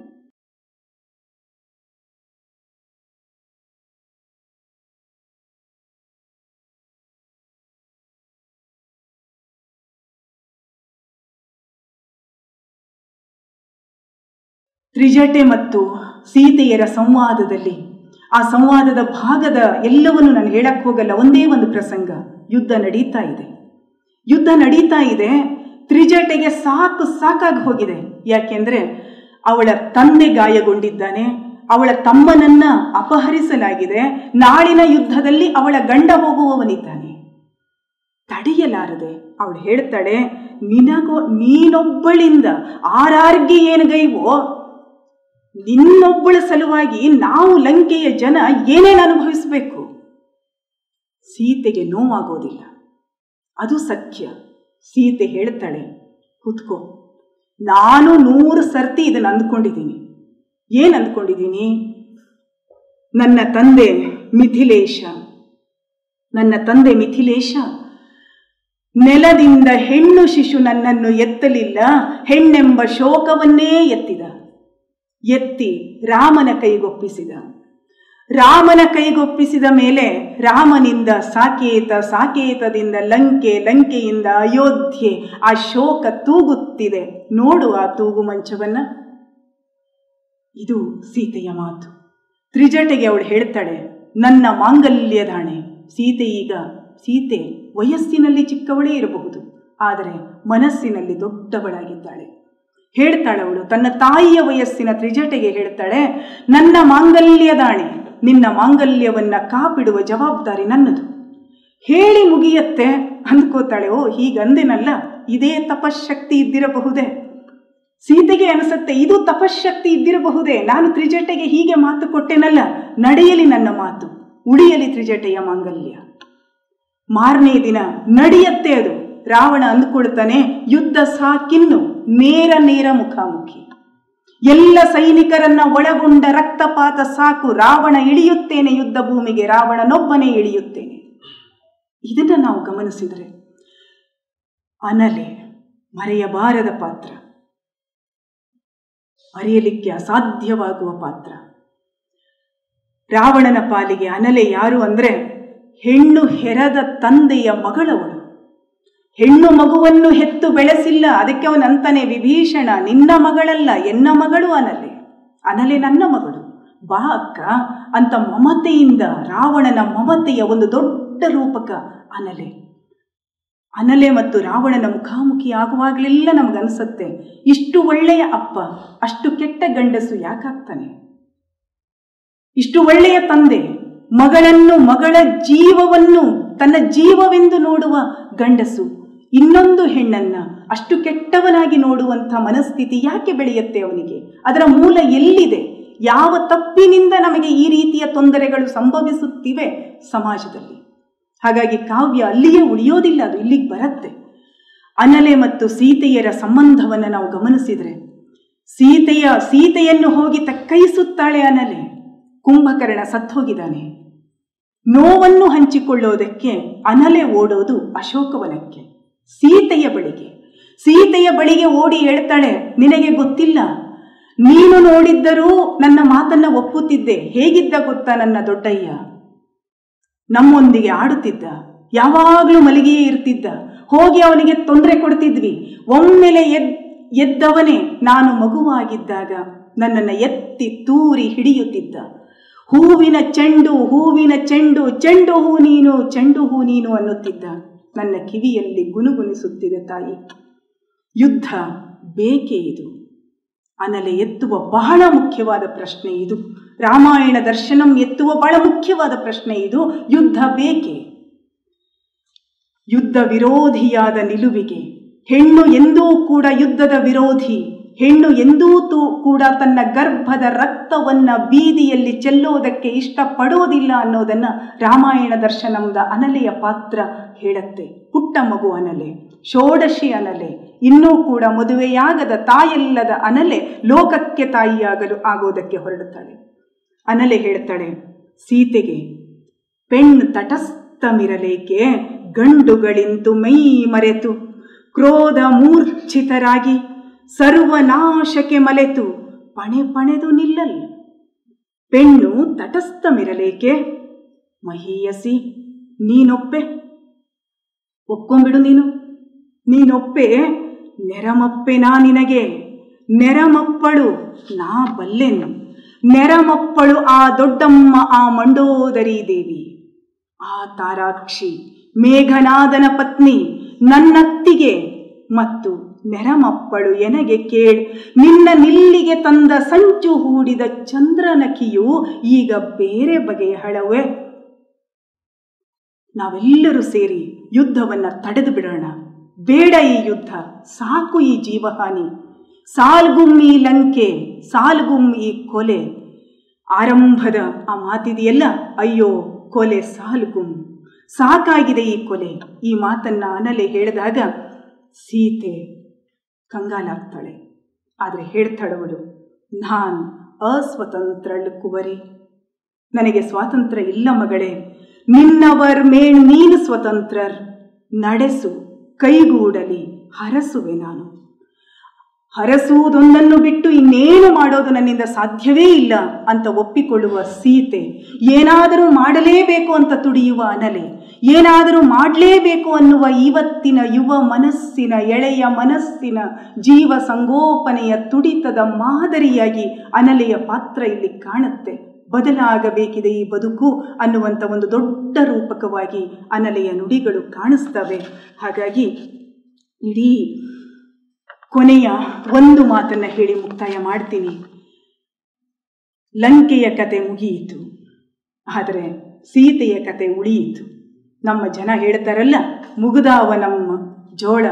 ತ್ರಿಜಟೆ ಮತ್ತು ಸೀತೆಯರ ಸಂವಾದದಲ್ಲಿ, ಆ ಸಂವಾದದ ಭಾಗದ ಎಲ್ಲವನ್ನು ನಾನು ಹೇಳಕ್ ಹೋಗಲ್ಲ ಒಂದೇ ಒಂದು ಪ್ರಸಂಗ. ಯುದ್ಧ ನಡೀತಾ ಇದೆ. ಯುದ್ಧ ನಡೀತಾ ಇದೆ. ತ್ರಿಜಟೆಗೆ ಸಾಕು ಸಾಕಾಗಿ ಹೋಗಿದೆ. ಯಾಕೆಂದ್ರೆ ಅವಳ ತಂದೆ ಗಾಯಗೊಂಡಿದ್ದಾನೆ. ಅವಳ ತಮ್ಮನನ್ನ ಅಪಹರಿಸಲಾಗಿದೆ. ನಾಳಿನ ಯುದ್ಧದಲ್ಲಿ ಅವಳ ಗಂಡ ಹೋಗುವವನಿದ್ದಾನೆ. ತಡೆಯಲಾರದೆ ಅವಳು ಹೇಳ್ತಾಳೆ, ನಿನಗೋ, ನೀನೊಬ್ಬಳಿಂದ ಆರಾರ್ಗಿ ಏನು ಗೈವೋ? ನಿನ್ನೊಬ್ಬಳ ಸಲುವಾಗಿ ನಾವು ಲಂಕೆಯ ಜನ ಏನೇನು ಅನುಭವಿಸಬೇಕು? ಸೀತೆಗೆ ನೋವಾಗೋದಿಲ್ಲ. ಅದು ಸತ್ಯ. ಸೀತೆ ಹೇಳ್ತಾಳೆ, ಕುತ್ಕೋ. ನಾನು ನೂರು ಸರ್ತಿ ಇದನ್ನು ಅಂದ್ಕೊಂಡಿದ್ದೀನಿ. ಏನು ಅಂದ್ಕೊಂಡಿದ್ದೀನಿ? ನನ್ನ ತಂದೆ ಮಿಥಿಲೇಶ. ನನ್ನ ತಂದೆ ಮಿಥಿಲೇಶ? ನೆಲದಿಂದ ಹೆಣ್ಣು ಶಿಶು ನನ್ನನ್ನು ಎತ್ತಲಿಲ್ಲ, ಹೆಣ್ಣೆಂಬ ಶೋಕವನ್ನೇ ಎತ್ತಿದ. ಎತ್ತಿ ರಾಮನ ಕೈಗೊಪ್ಪಿಸಿದ. ರಾಮನ ಕೈಗೊಪ್ಪಿಸಿದ ಮೇಲೆ ರಾಮನಿಂದ ಸಾಕೇತ, ಸಾಕೇತದಿಂದ ಲಂಕೆ, ಲಂಕೆಯಿಂದ ಅಯೋಧ್ಯೆ ಆ ಶೋಕ ತೂಗುತ್ತಿದೆ. ನೋಡು ಆ ತೂಗು ಮಂಚವನ್ನ. ಇದು ಸೀತೆಯ ಮಾತು. ತ್ರಿಜಟೆಗೆ ಅವಳು ಹೇಳ್ತಾಳೆ, ನನ್ನ ಮಾಂಗಲ್ಯದಾಣೆ ಸೀತೆ ಈಗ, ಸೀತೆ ವಯಸ್ಸಿನಲ್ಲಿ ಚಿಕ್ಕವಳೇ ಇರಬಹುದು, ಆದರೆ ಮನಸ್ಸಿನಲ್ಲಿ ದೊಡ್ಡವಳಾಗಿದ್ದಾಳೆ. ಹೇಳ್ತಾಳೆ ಅವಳು, ತನ್ನ ತಾಯಿಯ ವಯಸ್ಸಿನ ತ್ರಿಜಟೆಗೆ ಹೇಳ್ತಾಳೆ, ನನ್ನ ಮಾಂಗಲ್ಯದಾಣೆ ನಿನ್ನ ಮಾಂಗಲ್ಯವನ್ನ ಕಾಪಿಡುವ ಜವಾಬ್ದಾರಿ ನನ್ನದು. ಹೇಳಿ ಮುಗಿಯತ್ತೆ ಅಂದ್ಕೋತಾಳೆ, ಓ, ಹೀಗಂದೆನಲ್ಲ, ಇದೇ ತಪಶಕ್ತಿ ಇದ್ದಿರಬಹುದೇ? ಸೀತೆಗೆ ಅನಿಸುತ್ತೆ, ಇದು ತಪಶಕ್ತಿ ಇದ್ದಿರಬಹುದೇ? ನಾನು ತ್ರಿಜಟೆಗೆ ಹೀಗೆ ಮಾತು ಕೊಟ್ಟೆನಲ್ಲ, ನಡೆಯಲಿ ನನ್ನ ಮಾತು, ಉಳಿಯಲಿ ತ್ರಿಜಟೆಯ ಮಾಂಗಲ್ಯ. ಮಾರನೇ ದಿನ ನಡೆಯತ್ತೆ ಅದು, ರಾವಣ ಅಂದುಕೊಳ್ತಾನೆ, ಯುದ್ಧ ಸಾಕಿನ್ನು ನೇರ ನೇರ ಮುಖಾಮುಖಿ. ಎಲ್ಲ ಸೈನಿಕರನ್ನ ಒಳಗೊಂಡ ರಕ್ತಪಾತ ಸಾಕು, ರಾವಣ ಇಳಿಯುತ್ತೇನೆ ಯುದ್ಧ ಭೂಮಿಗೆ, ರಾವಣನೊಬ್ಬನೇ ಇಳಿಯುತ್ತೇನೆ. ಇದನ್ನ ನಾವು ಗಮನಿಸಿದರೆ ಅನಲೆ ಮರೆಯಬಾರದ ಪಾತ್ರ ಮರೆಯಲಿಕ್ಕೆ ಅಸಾಧ್ಯವಾಗುವ ಪಾತ್ರ. ರಾವಣನ ಪಾಲಿಗೆ ಅನಲೆ ಯಾರು ಅಂದರೆ ಹೆಣ್ಣು ಹೆರದ ತಂದೆಯ ಮಗಳವಳು. ಹೆಣ್ಣು ಮಗುವನ್ನು ಹೆತ್ತು ಬೆಳೆಸಿಲ್ಲ, ಅದಕ್ಕೆ ಅವನಂತಾನೆ ವಿಭೀಷಣ, ನಿನ್ನ ಮಗಳಲ್ಲ, ಎನ್ನ ಮಗಳು ಅನಲೆ? ಅನಲೆ ನನ್ನ ಮಗಳು. ಬಾ ಅಕ್ಕ, ಅಂತ ಮಮತೆಯಿಂದ ರಾವಣನ ಮಮತೆಯ ಒಂದು ದೊಡ್ಡ ರೂಪಕ ಅನಲೆ. ಅನಲೆ ಮತ್ತು ರಾವಣನ ಮುಖಾಮುಖಿ ಆಗುವಾಗಲೆಲ್ಲ ನಮಗನ್ಸುತ್ತೆ, ಇಷ್ಟು ಒಳ್ಳೆಯ ಅಪ್ಪ, ಅಷ್ಟು ಕೆಟ್ಟ ಗಂಡಸು ಯಾಕಾಗ್ತಾನೆ? ಇಷ್ಟು ಒಳ್ಳೆಯ ತಂದೆ, ಮಗಳನ್ನು ಮಗಳ ಜೀವವನ್ನು, ತನ್ನ ಜೀವವೆಂದು ನೋಡುವ ಗಂಡಸು ಇನ್ನೊಂದು ಹೆಣ್ಣನ್ನ ಅಷ್ಟು ಕೆಟ್ಟವನಾಗಿ ನೋಡುವಂಥ ಮನಸ್ಥಿತಿ ಯಾಕೆ ಬೆಳೆಯುತ್ತೆ ಅವನಿಗೆ? ಅದರ ಮೂಲ ಎಲ್ಲಿದೆ? ಯಾವ ತಪ್ಪಿನಿಂದ ನಮಗೆ ಈ ರೀತಿಯ ತೊಂದರೆಗಳು ಸಂಭವಿಸುತ್ತಿವೆ ಸಮಾಜದಲ್ಲಿ? ಹಾಗಾಗಿ ಕಾವ್ಯ ಅಲ್ಲಿಯೇ ಉಳಿಯೋದಿಲ್ಲ, ಅದು ಇಲ್ಲಿಗೆ ಬರುತ್ತೆ. ಅನಲೆ ಮತ್ತು ಸೀತೆಯರ ಸಂಬಂಧವನ್ನು ನಾವು ಗಮನಿಸಿದರೆ, ಸೀತೆಯ, ಸೀತೆಯನ್ನು ಹೋಗಿ ತಕ್ಕೈಸುತ್ತಾಳೆ ಅನಲೆ. ಕುಂಭಕರ್ಣ ಸತ್ತೋಗಿದ್ದಾನೆ. ನೋವನ್ನು ಹಂಚಿಕೊಳ್ಳೋದಕ್ಕೆ ಅನಲೆ ಓಡೋದು ಅಶೋಕವನಕ್ಕೆ. ಸೀತೆಯ ಬಳಿಗೆ. ಸೀತೆಯ ಬಳಿಗೆ ಓಡಿ ಹೇಳ್ತಾಳೆ, ನಿನಗೆ ಗೊತ್ತಿಲ್ಲ. ನೀನು ನೋಡಿದ್ದರೂ ನನ್ನ ಮಾತನ್ನ ಒಪ್ಪುತ್ತಿದ್ದೆ. ಹೇಗಿದ್ದ ಗೊತ್ತಾ ನನ್ನ ದೊಡ್ಡಯ್ಯ? ನಮ್ಮೊಂದಿಗೆ ಆಡುತ್ತಿದ್ದ. ಯಾವಾಗಲೂ ಮಲಗಿಯೇ ಇರ್ತಿದ್ದ. ಹೋಗಿ ಅವನಿಗೆ ತೊಂದರೆ ಕೊಡ್ತಿದ್ವಿ. ಒಮ್ಮೆಲೆ ಎದ್, ಎದ್ದವನೇ ನಾನು ಮಗುವಾಗಿದ್ದಾಗ ನನ್ನನ್ನು ಎತ್ತಿ ತೂರಿ ಹಿಡಿಯುತ್ತಿದ್ದ. ಹೂವಿನ ಚೆಂಡು ಹೂವಿನ ಚೆಂಡು ಚೆಂಡು ಹೂ ನೀನು, ಚೆಂಡು ಹೂ ನೀನು ಅನ್ನುತ್ತಿದ್ದ. ನನ್ನ ಕಿವಿಯಲ್ಲಿ ಗುನುಗುನಿಸುತ್ತಿದೆ ತಾಯಿ. ಯುದ್ಧ ಬೇಕೇ ಇದು? ಅನಲೆ ಎತ್ತುವ ಬಹಳ ಮುಖ್ಯವಾದ ಪ್ರಶ್ನೆ ಇದು. ರಾಮಾಯಣ ದರ್ಶನಂ ಎತ್ತುವ ಬಹಳ ಮುಖ್ಯವಾದ ಪ್ರಶ್ನೆ ಇದು. ಯುದ್ಧ ಬೇಕೆ? ಯುದ್ಧ ವಿರೋಧಿಯಾದ ನಿಲುವಿಗೆ ಹೆಣ್ಣು ಎಂದೂ ಕೂಡ ಯುದ್ಧದ ವಿರೋಧಿ. ಹೆಣ್ಣು ಎಂದೂ ಕೂಡ ತನ್ನ ಗರ್ಭದ ರಕ್ತವನ್ನು ಬೀದಿಯಲ್ಲಿ ಚೆಲ್ಲೋದಕ್ಕೆ ಇಷ್ಟಪಡೋದಿಲ್ಲ ಅನ್ನೋದನ್ನು ರಾಮಾಯಣ ದರ್ಶನಂದ ಅನಲೆಯ ಪಾತ್ರ ಹೇಳುತ್ತೆ. ಪುಟ್ಟ ಮಗು ಅನಲೆ, ಷೋಡಶಿ ಅನಲೆ, ಇನ್ನೂ ಕೂಡ ಮದುವೆಯಾಗದ ತಾಯಲ್ಲದ ಅನಲೆ ಲೋಕಕ್ಕೆ ತಾಯಿಯಾಗಲು ಆಗೋದಕ್ಕೆ ಹೊರಡುತ್ತಾಳೆ. ಅನಲೆ ಹೇಳ್ತಾಳೆ, ಸೀತೆಗೆ ಪೆಣ್ಣು ತಟಸ್ಥಮಿರಲೇಕೆ ಗಂಡುಗಳಿಂತು ಮೈ ಮರೆತು, ಕ್ರೋಧ ಮೂರ್ಛಿತರಾಗಿ ಸರ್ವನಾಶಕ್ಕೆ ಮಲೆತು ಪಣೆ ಪಣೆದು ನಿಲ್ಲಲ್. ಪೆಣ್ಣು ತಟಸ್ಥಮಿರಲೇಕೆ? ಮಹಿಯಸಿ, ನೀನೊಪ್ಪೆ. ಒಪ್ಕೊಂಬಿಡು ನೀನು. ನೀನೊಪ್ಪೆ, ನೆರಮಪ್ಪೆ ನಾ ನಿನಗೆ. ನೆರಮಪ್ಪಳು ನಾ ಬಲ್ಲೆನು. ನೆರಮಪ್ಪಳು ಆ ದೊಡ್ಡಮ್ಮ ಆ ಮಂಡೋದರಿ ದೇವಿ. ಆ ತಾರಾಕ್ಷಿ ಮೇಘನಾದನ ಪತ್ನಿ ನನ್ನತ್ತಿಗೆ ಮತ್ತು ನೆರಮಪ್ಪಳು ಎನಗೆ ಕೇಳ್. ನಿನ್ನ ನಿಲ್ಲಿಗೆ ತಂದ ಸಂಚು ಹೂಡಿದ ಚಂದ್ರನಖಿಯು ಈಗ ಬೇರೆ ಬಗೆಯ ಹಳವೆ. ನಾವೆಲ್ಲರೂ ಸೇರಿ ಯುದ್ಧವನ್ನ ತಡೆದು ಬಿಡೋಣ. ಬೇಡ ಈ ಯುದ್ಧ, ಸಾಕು ಈ ಜೀವಹಾನಿ. ಸಾಲ್ಗುಮ್ಮಿ ಲಂಕೆ ಸಾಲ್ಗುಮ್ ಈ ಕೊಲೆ. ಆರಂಭದ ಆ ಮಾತಿದೆಯಲ್ಲ, ಅಯ್ಯೋ, ಕೊಲೆ ಸಾಲ್ಗುಮ್. ಸಾಕಾಗಿದೆ ಈ ಕೊಲೆ. ಈ ಮಾತನ್ನ ಅನಲೆ ಹೇಳಿದಾಗ ಸೀತೆ ಕಂಗಾಲಾಗ್ತಾಳೆ. ಆದರೆ ಹೇಳ್ತಾಳವಳು, ನಾನು ಅಸ್ವತಂತ್ರಳು ಕುವರಿ. ನನಗೆ ಸ್ವಾತಂತ್ರ್ಯ ಇಲ್ಲ ಮಗಳೇ. ನಿನ್ನವರ್ ಮೇಣ್ ನೀನು ಸ್ವತಂತ್ರರ್. ನಡೆಸು, ಕೈಗೂಡಲಿ, ಹರಸುವೆ ನಾನು. ಹರಸುವುದೊಂದನ್ನು ಬಿಟ್ಟು ಇನ್ನೇನು ಮಾಡೋದು ನನ್ನಿಂದ ಸಾಧ್ಯವೇ ಇಲ್ಲ ಅಂತ ಒಪ್ಪಿಕೊಳ್ಳುವ ಸೀತೆ ಏನಾದರೂ ಮಾಡಲೇಬೇಕು ಅಂತ ತುಡಿಯುವ ಅನಲೆ. ಏನಾದರೂ ಮಾಡಲೇಬೇಕು ಅನ್ನುವ ಇವತ್ತಿನ ಯುವ ಮನಸ್ಸಿನ, ಎಳೆಯ ಮನಸ್ಸಿನ ಜೀವ ಸಂಗೋಪನೆಯ ತುಡಿತದ ಮಾದರಿಯಾಗಿ ಅನಲೆಯ ಪಾತ್ರ ಇಲ್ಲಿ ಕಾಣುತ್ತೆ. ಬದಲಾಗಬೇಕಿದೆ ಈ ಬದುಕು ಅನ್ನುವಂಥ ಒಂದು ದೊಡ್ಡ ರೂಪಕವಾಗಿ ಅನಲೆಯ ನುಡಿಗಳು ಕಾಣಿಸ್ತವೆ. ಹಾಗಾಗಿ ಇಡೀ ಕೊನೆಯ ಒಂದು ಮಾತನ್ನು ಹೇಳಿ ಮುಕ್ತಾಯ ಮಾಡ್ತೀನಿ. ಲಂಕೆಯ ಕತೆ ಮುಗಿಯಿತು. ಆದರೆ ಸೀತೆಯ ಕತೆ ಉಳಿಯಿತು. ನಮ್ಮ ಜನ ಹೇಳ್ತಾರಲ್ಲ, ಮುಗಿದಾವ ನಮ್ಮ ಜೋಳ